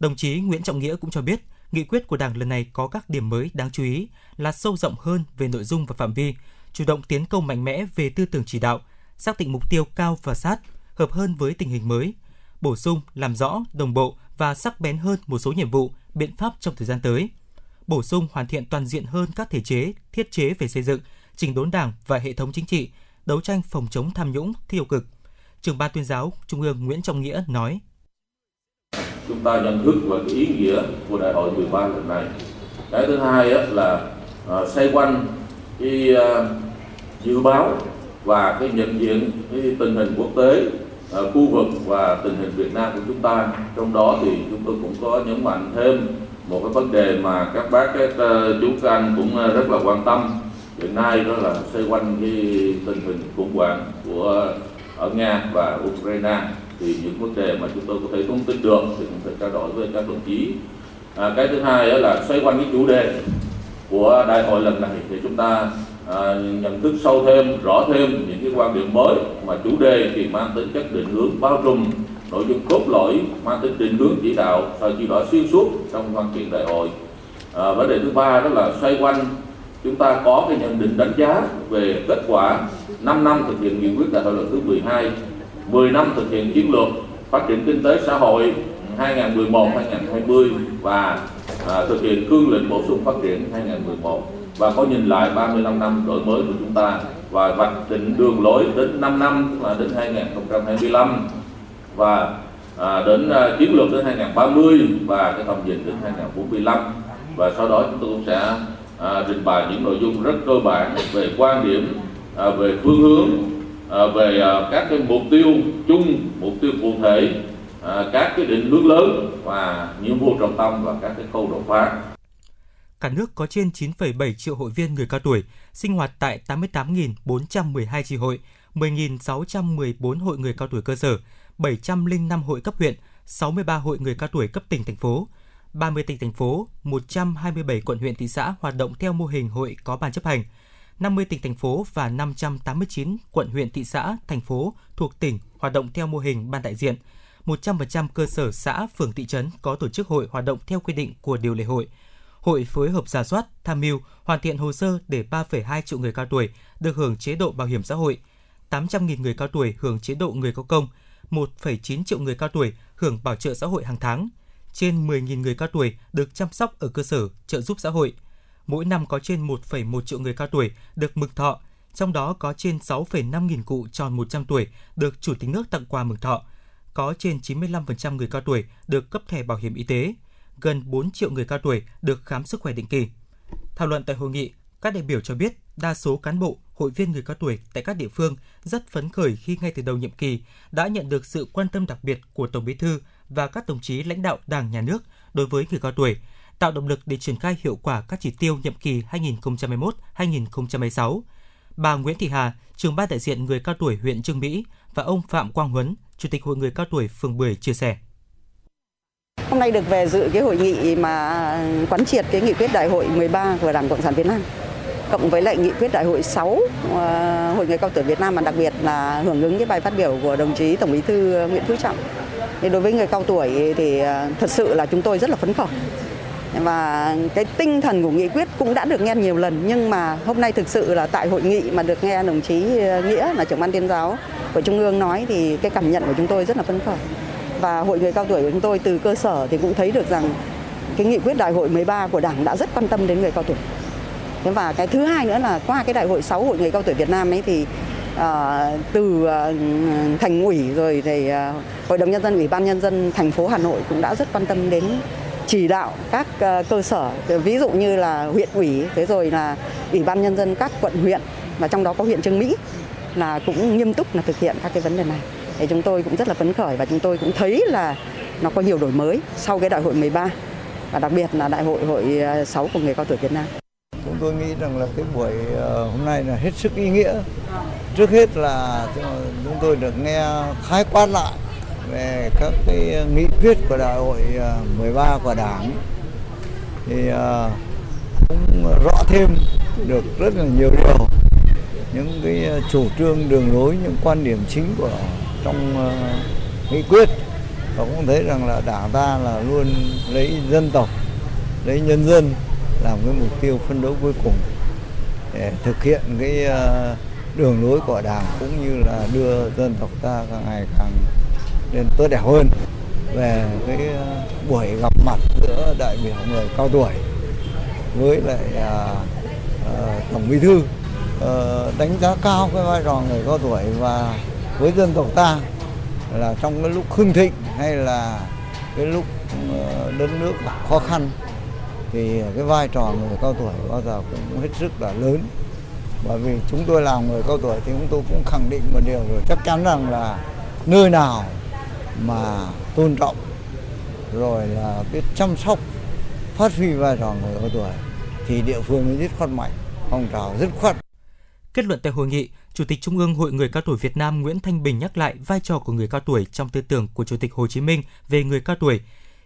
Đồng chí Nguyễn Trọng Nghĩa cũng cho biết, nghị quyết của Đảng lần này có các điểm mới đáng chú ý là sâu rộng hơn về nội dung và phạm vi, chủ động tiến công mạnh mẽ về tư tưởng chỉ đạo, xác định mục tiêu cao và sát, hợp hơn với tình hình mới, bổ sung, làm rõ, đồng bộ và sắc bén hơn một số nhiệm vụ, biện pháp trong thời gian tới. Bổ sung hoàn thiện toàn diện hơn các thể chế, thiết chế về xây dựng, chỉnh đốn Đảng và hệ thống chính trị, đấu tranh phòng chống tham nhũng, tiêu cực. Trưởng ban tuyên giáo Trung ương Nguyễn Trọng Nghĩa nói: chúng ta nhận thức về cái ý nghĩa của đại hội 13 lần này. Cái thứ hai á, là uh, xoay quanh cái uh, dự báo và cái nhận diện cái tình hình quốc tế, uh, khu vực và tình hình Việt Nam của chúng ta. Trong đó thì chúng tôi cũng có nhấn mạnh thêm một cái vấn đề mà các bác các uh, chú các anh cũng uh, rất là quan tâm hiện nay đó là xoay quanh cái tình hình khủng hoảng của ở Nga và Ukraine thì những vấn đề mà chúng tôi có thể thông tin được thì cũng phải trao đổi với các đồng chí. À, cái thứ hai đó là xoay quanh cái chủ đề của đại hội lần này thì chúng ta à, nhận thức sâu thêm rõ thêm những cái quan điểm mới mà chủ đề thì mang tính chất định hướng bao trùm nội dung cốt lõi mang tính định hướng chỉ đạo và chỉ đạo xuyên suốt trong văn kiện đại hội. À, vấn đề thứ ba đó là xoay quanh chúng ta có cái nhận định đánh giá về kết quả 5 năm thực hiện nghị quyết đại hội lần thứ 12 10 năm thực hiện chiến lược phát triển kinh tế xã hội 2011-2020 và à, thực hiện cương lĩnh bổ sung phát triển 2011 và có nhìn lại 35 năm đổi mới của chúng ta và vạch định đường lối đến 5 năm là đến 2025 và à, đến à, chiến lược đến 2030 và cái tầm nhìn đến 2045 và sau đó chúng tôi cũng sẽ à, trình bày những nội dung rất cơ bản về quan điểm à, về phương hướng à, về à, các cái mục tiêu chung mục tiêu cụ thể à, các cái định hướng lớn và nhiệm vụ trọng tâm và các cái khâu đột phá. Cả nước có trên 9,7 triệu hội viên người cao tuổi, sinh hoạt tại 88.412 chi hội, 10.614 hội người cao tuổi cơ sở, 705 hội cấp huyện, 63 hội người cao tuổi cấp tỉnh thành phố, 30 tỉnh thành phố, 127 quận huyện thị xã hoạt động theo mô hình hội có ban chấp hành, 50 tỉnh thành phố và 589 quận huyện thị xã, thành phố thuộc tỉnh hoạt động theo mô hình ban đại diện. 100% cơ sở xã, phường thị trấn có tổ chức hội hoạt động theo quy định của điều lệ hội. Hội phối hợp giả soát, tham mưu, hoàn thiện hồ sơ để 3,2 triệu người cao tuổi được hưởng chế độ bảo hiểm xã hội, 800.000 người cao tuổi hưởng chế độ người có công, 1,9 triệu người cao tuổi hưởng bảo trợ xã hội hàng tháng, trên 10.000 người cao tuổi được chăm sóc ở cơ sở trợ giúp xã hội. Mỗi năm có trên 1,1 triệu người cao tuổi được mừng thọ, trong đó có trên 6,5 nghìn cụ tròn 100 tuổi được Chủ tịch nước tặng quà mừng thọ. Có trên 95% người cao tuổi được cấp thẻ bảo hiểm y tế, gần 4 triệu người cao tuổi được khám sức khỏe định kỳ. Thảo luận tại hội nghị, các đại biểu cho biết đa số cán bộ, hội viên người cao tuổi tại các địa phương rất phấn khởi khi ngay từ đầu nhiệm kỳ đã nhận được sự quan tâm đặc biệt của Tổng Bí thư và các đồng chí lãnh đạo Đảng, Nhà nước đối với người cao tuổi, tạo động lực để triển khai hiệu quả các chỉ tiêu nhiệm kỳ 2021-2026. Bà Nguyễn Thị Hà, trưởng ban đại diện người cao tuổi huyện Trương Mỹ và ông Phạm Quang Huấn, Chủ tịch Hội người cao tuổi phường Bưởi chia sẻ. Hôm nay được về dự cái hội nghị mà quán triệt cái nghị quyết đại hội 13 của Đảng Cộng sản Việt Nam cộng với lại nghị quyết đại hội 6 ờ, Hội người cao tuổi Việt Nam mà đặc biệt là hưởng ứng cái bài phát biểu của đồng chí Tổng Bí thư Nguyễn Phú Trọng. Thì đối với người cao tuổi thì ờ, thật sự là chúng tôi rất là phấn khởi. Và cái tinh thần của nghị quyết cũng đã được nghe nhiều lần nhưng mà hôm nay thực sự là tại hội nghị mà được nghe đồng chí ờ, Nghĩa là trưởng ban tuyên giáo của Trung ương nói thì cái cảm nhận của chúng tôi rất là phấn khởi. Và hội người cao tuổi của chúng tôi từ cơ sở thì cũng thấy được rằng cái nghị quyết đại hội 13 của Đảng đã rất quan tâm đến người cao tuổi. Thế và cái thứ hai nữa là qua cái đại hội 6 hội người cao tuổi Việt Nam ấy thì à, từ à, thành ủy rồi thì à, hội đồng nhân dân ủy ban nhân dân thành phố Hà Nội cũng đã rất quan tâm đến chỉ đạo các ờ, cơ sở ờ, ví dụ như là huyện ủy, thế rồi là ủy ban nhân dân các quận huyện và trong đó có huyện Trương Mỹ, là cũng nghiêm túc là thực hiện các cái vấn đề này. Thì chúng tôi cũng rất là phấn khởi và chúng tôi cũng thấy là nó có nhiều đổi mới sau cái đại hội 13 và đặc biệt là đại hội hội ờ, 6 của người cao tuổi Việt Nam. Chúng tôi nghĩ rằng là cái buổi hôm nay là hết sức ý nghĩa. Trước hết là chúng tôi được nghe khái quát lại về các cái ờ, nghị quyết của đại hội ờ, 13 của Đảng thì ờ, cũng rõ thêm được rất là nhiều điều. Những cái chủ trương, đường lối, những quan điểm chính của, trong nghị quyết. Và cũng thấy rằng là đảng ta là luôn lấy dân tộc, lấy nhân dân làm cái mục tiêu phân đấu cuối cùng để thực hiện cái đường lối của đảng, cũng như là đưa dân tộc ta càng ngày càng nên tốt đẹp hơn. Về cái ờ, buổi gặp mặt giữa đại biểu người cao tuổi với lại à, à, tổng bí thư à, đánh giá cao cái vai trò người cao tuổi và với dân tộc ta là trong cái lúc hưng thịnh hay là cái lúc đất nước gặp khó khăn thì cái vai trò người cao tuổi bao giờ cũng hết sức là lớn. Bởi vì chúng tôi làm người cao tuổi thì chúng tôi cũng khẳng định một điều rồi chắc chắn rằng là nơi nào mà tôn trọng rồi là biết chăm sóc phát huy vai trò người cao tuổi thì địa phương mới dứt khoát mạnh phong trào dứt khoát. Kết luận tại hội nghị, Chủ tịch Trung ương Hội Người cao tuổi Việt Nam Nguyễn Thanh Bình nhắc lại vai trò của người cao tuổi trong tư tưởng của Chủ tịch Hồ Chí Minh về người cao tuổi,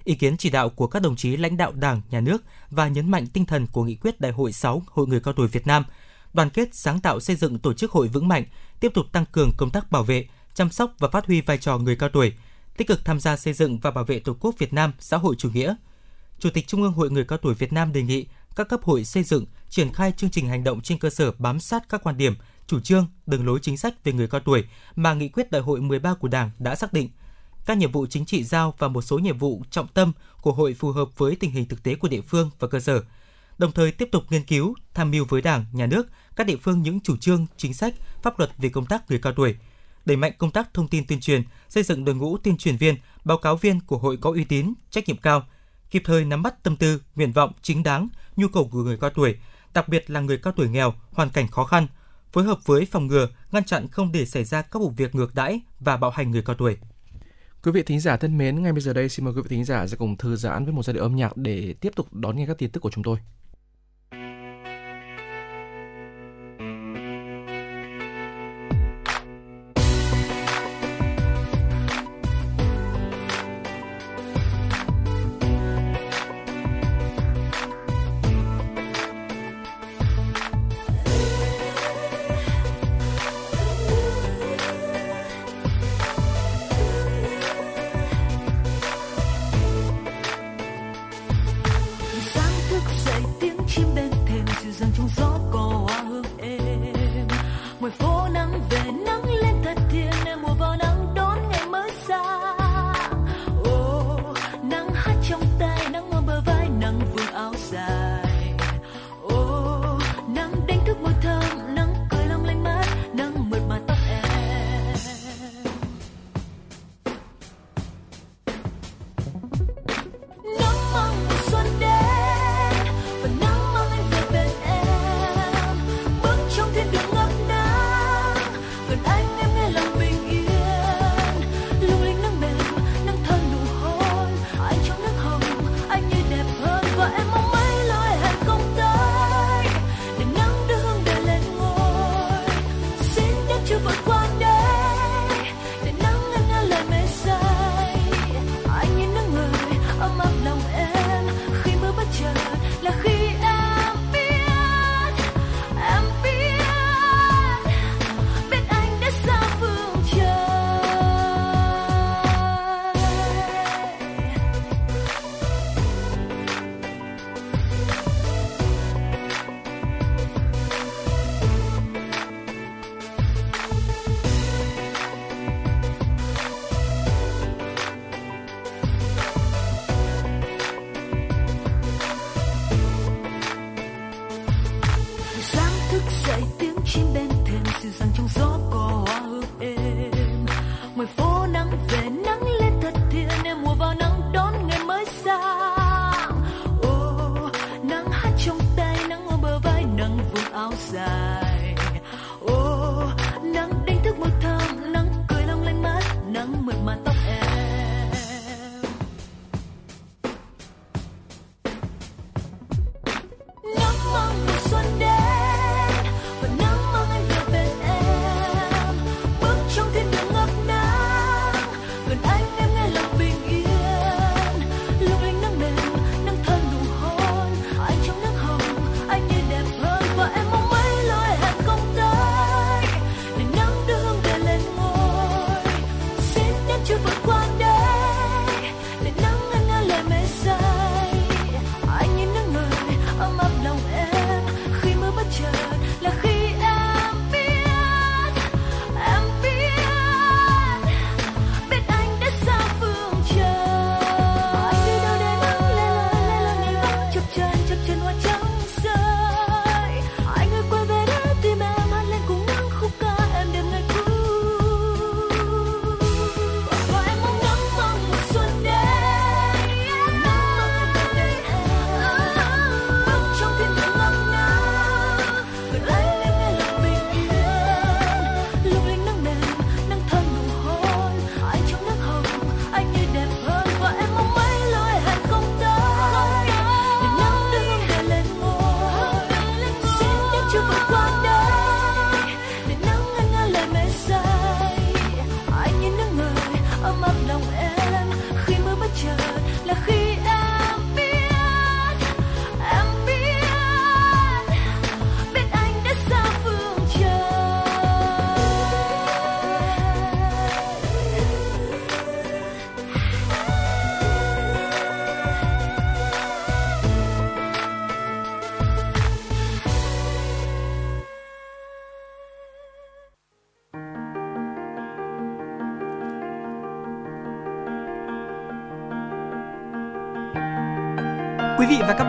ý kiến chỉ đạo của các đồng chí lãnh đạo Đảng, Nhà nước và nhấn mạnh tinh thần của nghị quyết Đại hội 6 Hội Người cao tuổi Việt Nam, đoàn kết sáng tạo xây dựng tổ chức hội vững mạnh, tiếp tục tăng cường công tác bảo vệ, chăm sóc và phát huy vai trò người cao tuổi, tích cực tham gia xây dựng và bảo vệ Tổ quốc Việt Nam xã hội chủ nghĩa. Chủ tịch Trung ương Hội Người cao tuổi Việt Nam đề nghị các cấp hội xây dựng, triển khai chương trình hành động trên cơ sở bám sát các quan điểm, chủ trương, đường lối chính sách về người cao tuổi mà nghị quyết đại hội 13 của Đảng đã xác định. Các nhiệm vụ chính trị giao và một số nhiệm vụ trọng tâm của hội phù hợp với tình hình thực tế của địa phương và cơ sở. Đồng thời tiếp tục nghiên cứu, tham mưu với Đảng, Nhà nước, các địa phương những chủ trương, chính sách, pháp luật về công tác người cao tuổi, đẩy mạnh công tác thông tin tuyên truyền, xây dựng đội ngũ tuyên truyền viên, báo cáo viên của hội có uy tín, trách nhiệm cao, kịp thời nắm bắt tâm tư, nguyện vọng chính đáng, nhu cầu của người cao tuổi, đặc biệt là người cao tuổi nghèo, hoàn cảnh khó khăn, phối hợp với phòng ngừa, ngăn chặn không để xảy ra các vụ việc ngược đãi và bạo hành người cao tuổi. Quý vị thính giả thân mến, ngay bây giờ đây xin mời quý vị thính giả sẽ cùng thư giãn với một giai điệu âm nhạc để tiếp tục đón nghe các tin tức của chúng tôi.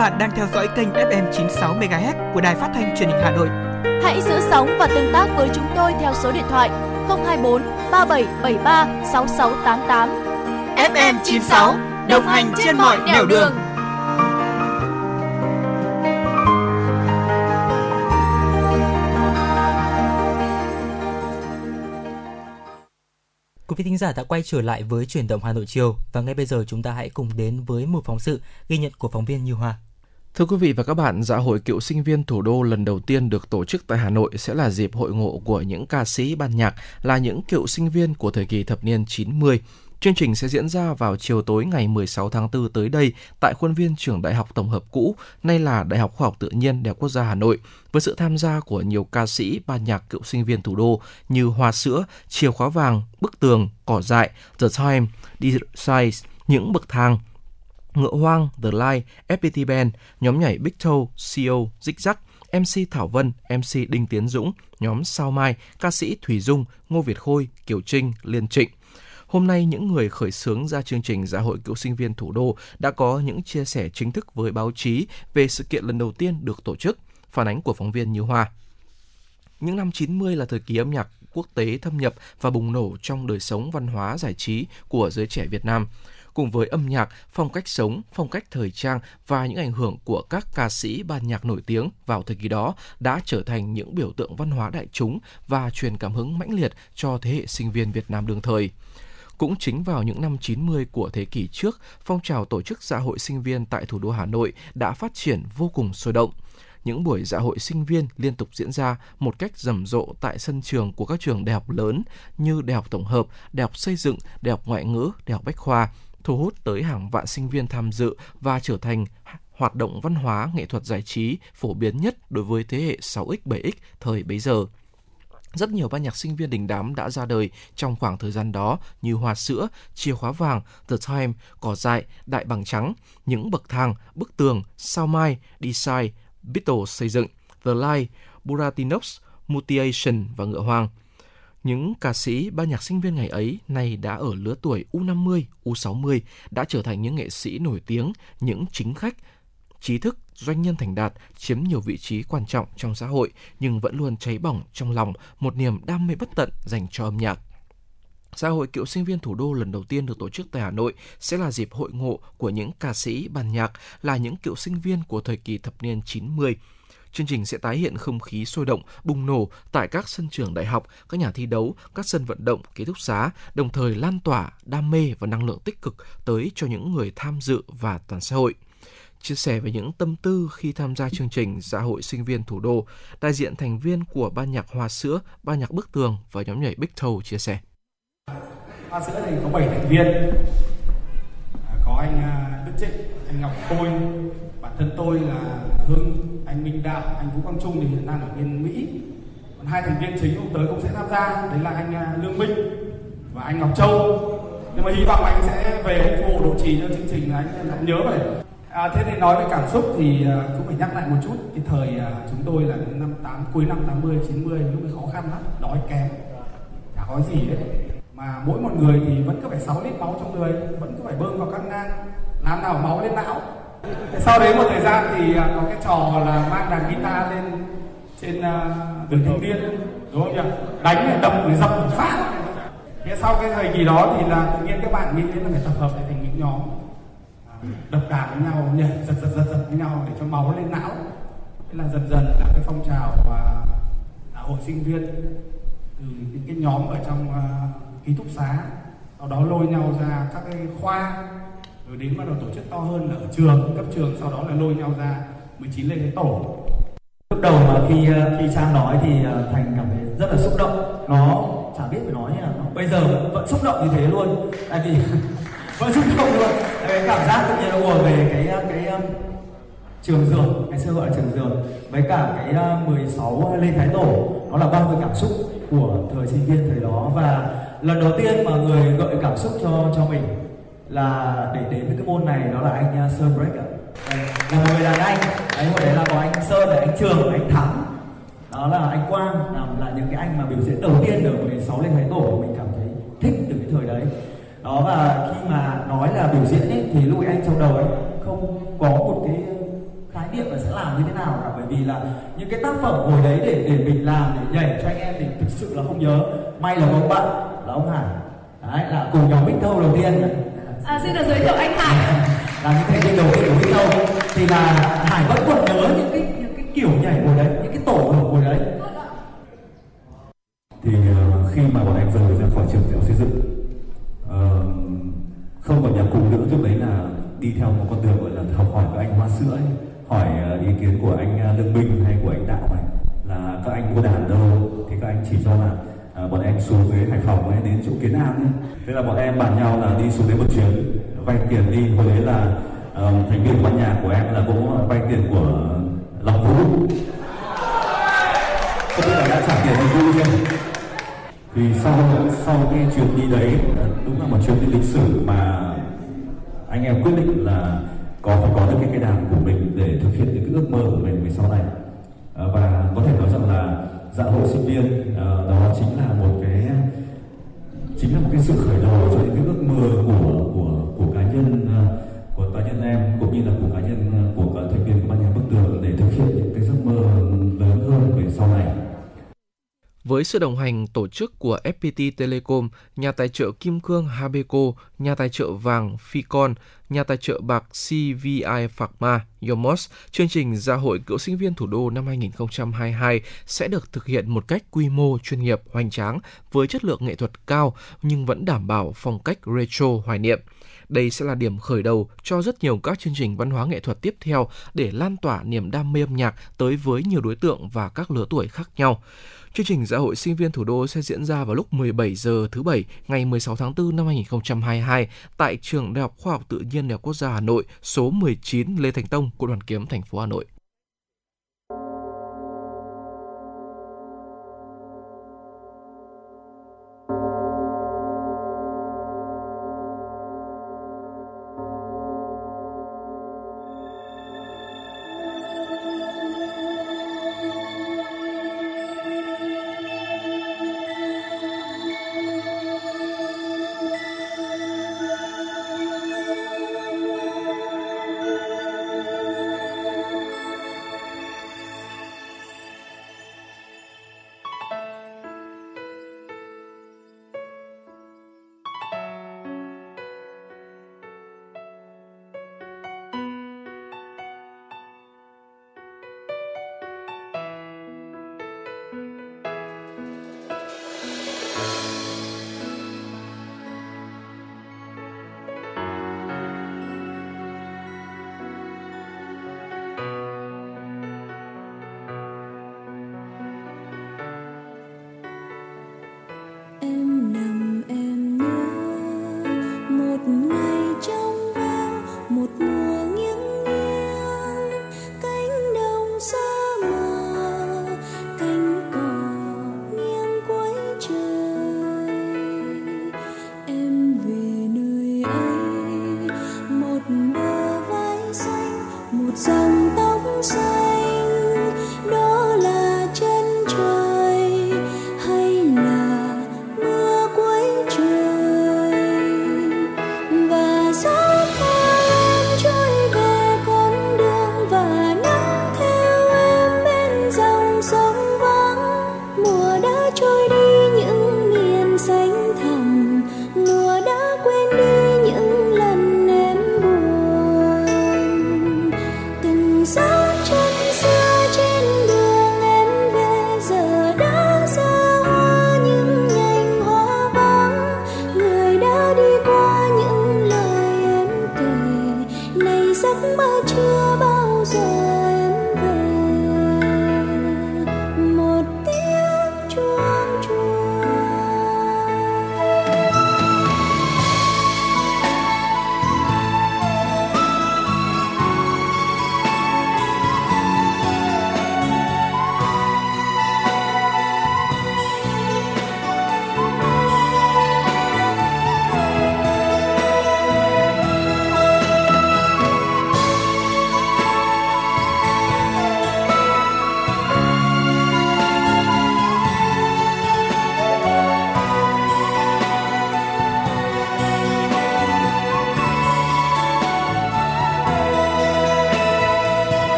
Bạn đang theo dõi kênh FM 96 MHz của đài phát thanh truyền hình Hà Nội. Hãy giữ sóng và tương tác với chúng tôi theo số điện thoại 024 3773 6688. FM 96 đồng hành trên mọi nẻo đường. Quý vị thính giả đã quay trở lại với chuyển động Hà Nội chiều và ngay bây giờ chúng ta hãy cùng đến với một phóng sự ghi nhận của phóng viên Như Hoa. Thưa quý vị và các bạn, dạ hội cựu sinh viên thủ đô lần đầu tiên được tổ chức tại Hà Nội sẽ là dịp hội ngộ của những ca sĩ ban nhạc là những cựu sinh viên của thời kỳ thập niên 90. Chương trình sẽ diễn ra vào chiều tối ngày 16 tháng 4 tới đây tại khuôn viên trường Đại học Tổng hợp cũ, nay là Đại học Khoa học Tự nhiên Đại học Quốc gia Hà Nội, với sự tham gia của nhiều ca sĩ, ban nhạc cựu sinh viên thủ đô như Hoa Sữa, Chìa Khóa Vàng, Bức Tường, Cỏ Dại, The Time, Size, Những Bậc Thang, Ngựa Hoang, The Line, FPT Band, nhóm nhảy Big Toe, CO, Dích Dắc, MC Thảo Vân, MC Đinh Tiến Dũng, nhóm Sao Mai, ca sĩ Thùy Dung, Ngô Việt Khôi, Kiều Trinh, Liên Trịnh. Hôm nay, những người khởi xướng ra chương trình Dạ hội cựu sinh viên thủ đô đã có những chia sẻ chính thức với báo chí về sự kiện lần đầu tiên được tổ chức, phản ánh của phóng viên Như Hoa. Những năm 90 là thời kỳ âm nhạc quốc tế thâm nhập và bùng nổ trong đời sống văn hóa giải trí của giới trẻ Việt Nam cùng với âm nhạc, phong cách sống, phong cách thời trang và những ảnh hưởng của các ca sĩ ban nhạc nổi tiếng vào thời kỳ đó đã trở thành những biểu tượng văn hóa đại chúng và truyền cảm hứng mãnh liệt cho thế hệ sinh viên Việt Nam đương thời. Cũng chính vào những năm 90 của thế kỷ trước, phong trào tổ chức dạ hội sinh viên tại thủ đô Hà Nội đã phát triển vô cùng sôi động những buổi dạ hội sinh viên liên tục diễn ra một cách rầm rộ tại sân trường của các trường đại học lớn như Đại học Tổng hợp, Đại học Xây dựng, Đại học Ngoại ngữ, Đại học Bách khoa, thu hút tới hàng vạn sinh viên tham dự và trở thành hoạt động văn hóa nghệ thuật giải trí phổ biến nhất đối với thế hệ 6X, 7X thời bấy giờ. Rất nhiều ban nhạc sinh viên đình đám đã ra đời trong khoảng thời gian đó như Hoa Sữa, Chìa Khóa Vàng, The Time, Cỏ Dại, Đại Bằng Trắng, Những Bậc Thang, Bức Tường, Sao Mai, Design, Beatles Xây Dựng, The Light, Buratinox, Mutation và Ngựa Hoang. Những ca sĩ, ban nhạc sinh viên ngày ấy nay đã ở lứa tuổi U50, U60, đã trở thành những nghệ sĩ nổi tiếng, những chính khách, trí thức, doanh nhân thành đạt, chiếm nhiều vị trí quan trọng trong xã hội nhưng vẫn luôn cháy bỏng trong lòng một niềm đam mê bất tận dành cho âm nhạc. Xã hội cựu sinh viên thủ đô lần đầu tiên được tổ chức tại Hà Nội sẽ là dịp hội ngộ của những ca sĩ ban nhạc là những cựu sinh viên của thời kỳ thập niên 90. Chương trình sẽ tái hiện không khí sôi động, bùng nổ tại các sân trường đại học, các nhà thi đấu, các sân vận động, ký túc xá, đồng thời lan tỏa đam mê và năng lượng tích cực tới cho những người tham dự và toàn xã hội chia sẻ về những tâm tư khi tham gia chương trình Dạ hội sinh viên thủ đô, đại diện thành viên của ban nhạc Hoa Sữa, ban nhạc Bức Tường và nhóm nhảy Big Toe chia sẻ. Hoa Sữa thì có 7 thành viên, à, có anh à, Đức Trịnh, anh Ngọc Khôi, bản thân tôi là Hưng, anh Minh Đạo, anh Vũ Quang Trung thì hiện đang ở bên Mỹ. Còn hai thành viên chính ông tới cũng sẽ tham gia, đấy là anh à, Lương Minh và anh Ngọc Châu. Nhưng mà hy vọng anh sẽ về phụ độ trì cho chương trình là anh lại nhớ vậy. À, thế thì nói về cảm xúc thì à, cũng phải nhắc lại một chút cái thời à, chúng tôi là những năm 8 cuối năm 80 90 lúc ấy khó khăn lắm, đói kém. Chả có gì đấy. Mà mỗi một người thì vẫn cứ phải 6 lít máu trong người, vẫn cứ phải bơm vào các nang làm nào máu lên não. Sau đấy một thời gian thì à, có cái trò là mang đàn guitar lên trên uh, đường thanh niên đúng không nhỉ? Đánh đập để dập để phát. Thế sau cái thời kỳ đó thì là tự nhiên các bạn nghĩ đến là phải tập hợp lại thành những nhóm đập đàn với nhau nhảy giật giật giật giật với nhau để cho máu lên não thế là dần dần là cái phong trào và hội sinh viên từ những cái nhóm ở trong uh, ký túc xá sau đó lôi nhau ra các cái khoa rồi đến bắt đầu tổ chức to hơn là ở trường cấp trường sau đó là lôi nhau ra 19 lên cái tổ. Lúc đầu mà khi ờ, khi trang nói thì ờ, thành cảm thấy rất là xúc động. Nó chả biết phải nói như nào. Bây giờ vẫn, xúc động như thế luôn. Tại vì vẫn xúc động luôn. Cái cảm giác tự nhiên nó ùa về cái ờ, cái trường dược ngày xưa gọi là trường dược với cả cái 16 lê thái tổ nó là bao nhiêu cảm xúc của thời sinh viên thời đó. Và lần đầu tiên mà người gợi cảm xúc cho cho mình là để đến với cái môn này đó là anh à, Sơn Break ạ. Là một người đàn anh. Đấy hồi đấy là có anh Sơn là anh Trường anh Thắng. Đó là anh Quang là, là những cái anh mà biểu diễn đầu tiên ở 16 lên thái tổ. Mình cảm thấy thích từ cái thời đấy. Đó và khi mà nói là biểu diễn ấy, thì lúc ấy anh trong đầu ấy không có một cái khái niệm là sẽ làm như thế nào cả. Bởi vì là những cái tác phẩm hồi đấy để để mình làm để nhảy cho anh em thì thực sự là không nhớ. May là có ông bạn là ông Hải. Đấy là cùng nhóm Bích Thâu đầu tiên. À, xin được giới thiệu anh Hải. là những thành viên đầu tiên của Big Thâu thì là Hải vẫn còn nhớ những cái những cái kiểu nhảy hồi đấy những cái tổ hợp hồi đấy thì ờ, khi mà bọn em rời ra khỏi trường học xây dựng ờ, không còn nhạc cụ nữa trước đấy là đi theo một con đường gọi là học hỏi các anh hoa sữa ấy, hỏi ờ, ý kiến của anh ờ, lương minh hay của anh đạo này là các anh mua đàn đâu thì các anh chỉ cho là À, bọn em xuống dưới hải phòng ấy đến chỗ kiến an ấy. Thế là bọn em bàn nhau là đi xuống đấy một chuyến vay tiền đi. Hồi đấy là ờ, thành viên ban nhạc của em là cũng vay tiền của lòng vũ. Không biết là đã trả tiền cho vui chưa? Thì sau sau cái chuyến đi đấy à, đúng là một chuyến đi lịch sử mà anh em quyết định là có phải có được cái cây đàn của mình để thực hiện những cái ước mơ của mình về sau này. À, và có thể nói rằng là dạ hội sinh viên đó chính là một cái, chính là một cái sự khởi đầu cho những cái ước mơ của của của cá nhân à, của cá nhân em, cũng như là của cá nhân à, của Với sự đồng hành tổ chức của FPT Telecom, nhà tài trợ Kim Cương Habeco, nhà tài trợ vàng Ficon, nhà tài trợ bạc CVI Pharma, Yomos, chương trình Gia hội cựu sinh viên thủ đô năm 2022 sẽ được thực hiện một cách quy mô, chuyên nghiệp, hoành tráng với chất lượng nghệ thuật cao nhưng vẫn đảm bảo phong cách retro hoài niệm. Đây sẽ là điểm khởi đầu cho rất nhiều các chương trình văn hóa nghệ thuật tiếp theo để lan tỏa niềm đam mê âm nhạc tới với nhiều đối tượng và các lứa tuổi khác nhau. Chương trình Dạ hội sinh viên thủ đô sẽ diễn ra vào lúc 17 giờ thứ Bảy ngày 16 tháng 4 năm 2022 tại Trường Đại học Khoa học Tự nhiên Đại học Quốc gia Hà Nội, số 19 Lê Thành Tông, quận Hoàn Kiếm, thành phố Hà Nội.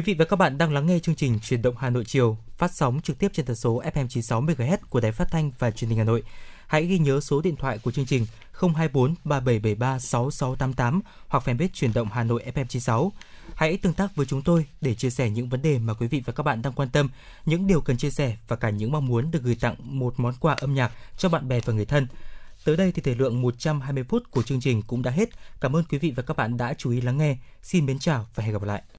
Quý vị và các bạn đang lắng nghe chương trình Truyền động Hà Nội chiều, phát sóng trực tiếp trên tần số FM 96 MHz của Đài Phát thanh và Truyền hình Hà Nội. Hãy ghi nhớ số điện thoại của chương trình 024 3773 6688 hoặc fanpage Truyền động Hà Nội FM 96. Hãy tương tác với chúng tôi để chia sẻ những vấn đề mà quý vị và các bạn đang quan tâm, những điều cần chia sẻ và cả những mong muốn được gửi tặng một món quà âm nhạc cho bạn bè và người thân. Tới đây thì thời lượng 120 phút của chương trình cũng đã hết. Cảm ơn quý vị và các bạn đã chú ý lắng nghe. Xin mến chào và hẹn gặp lại.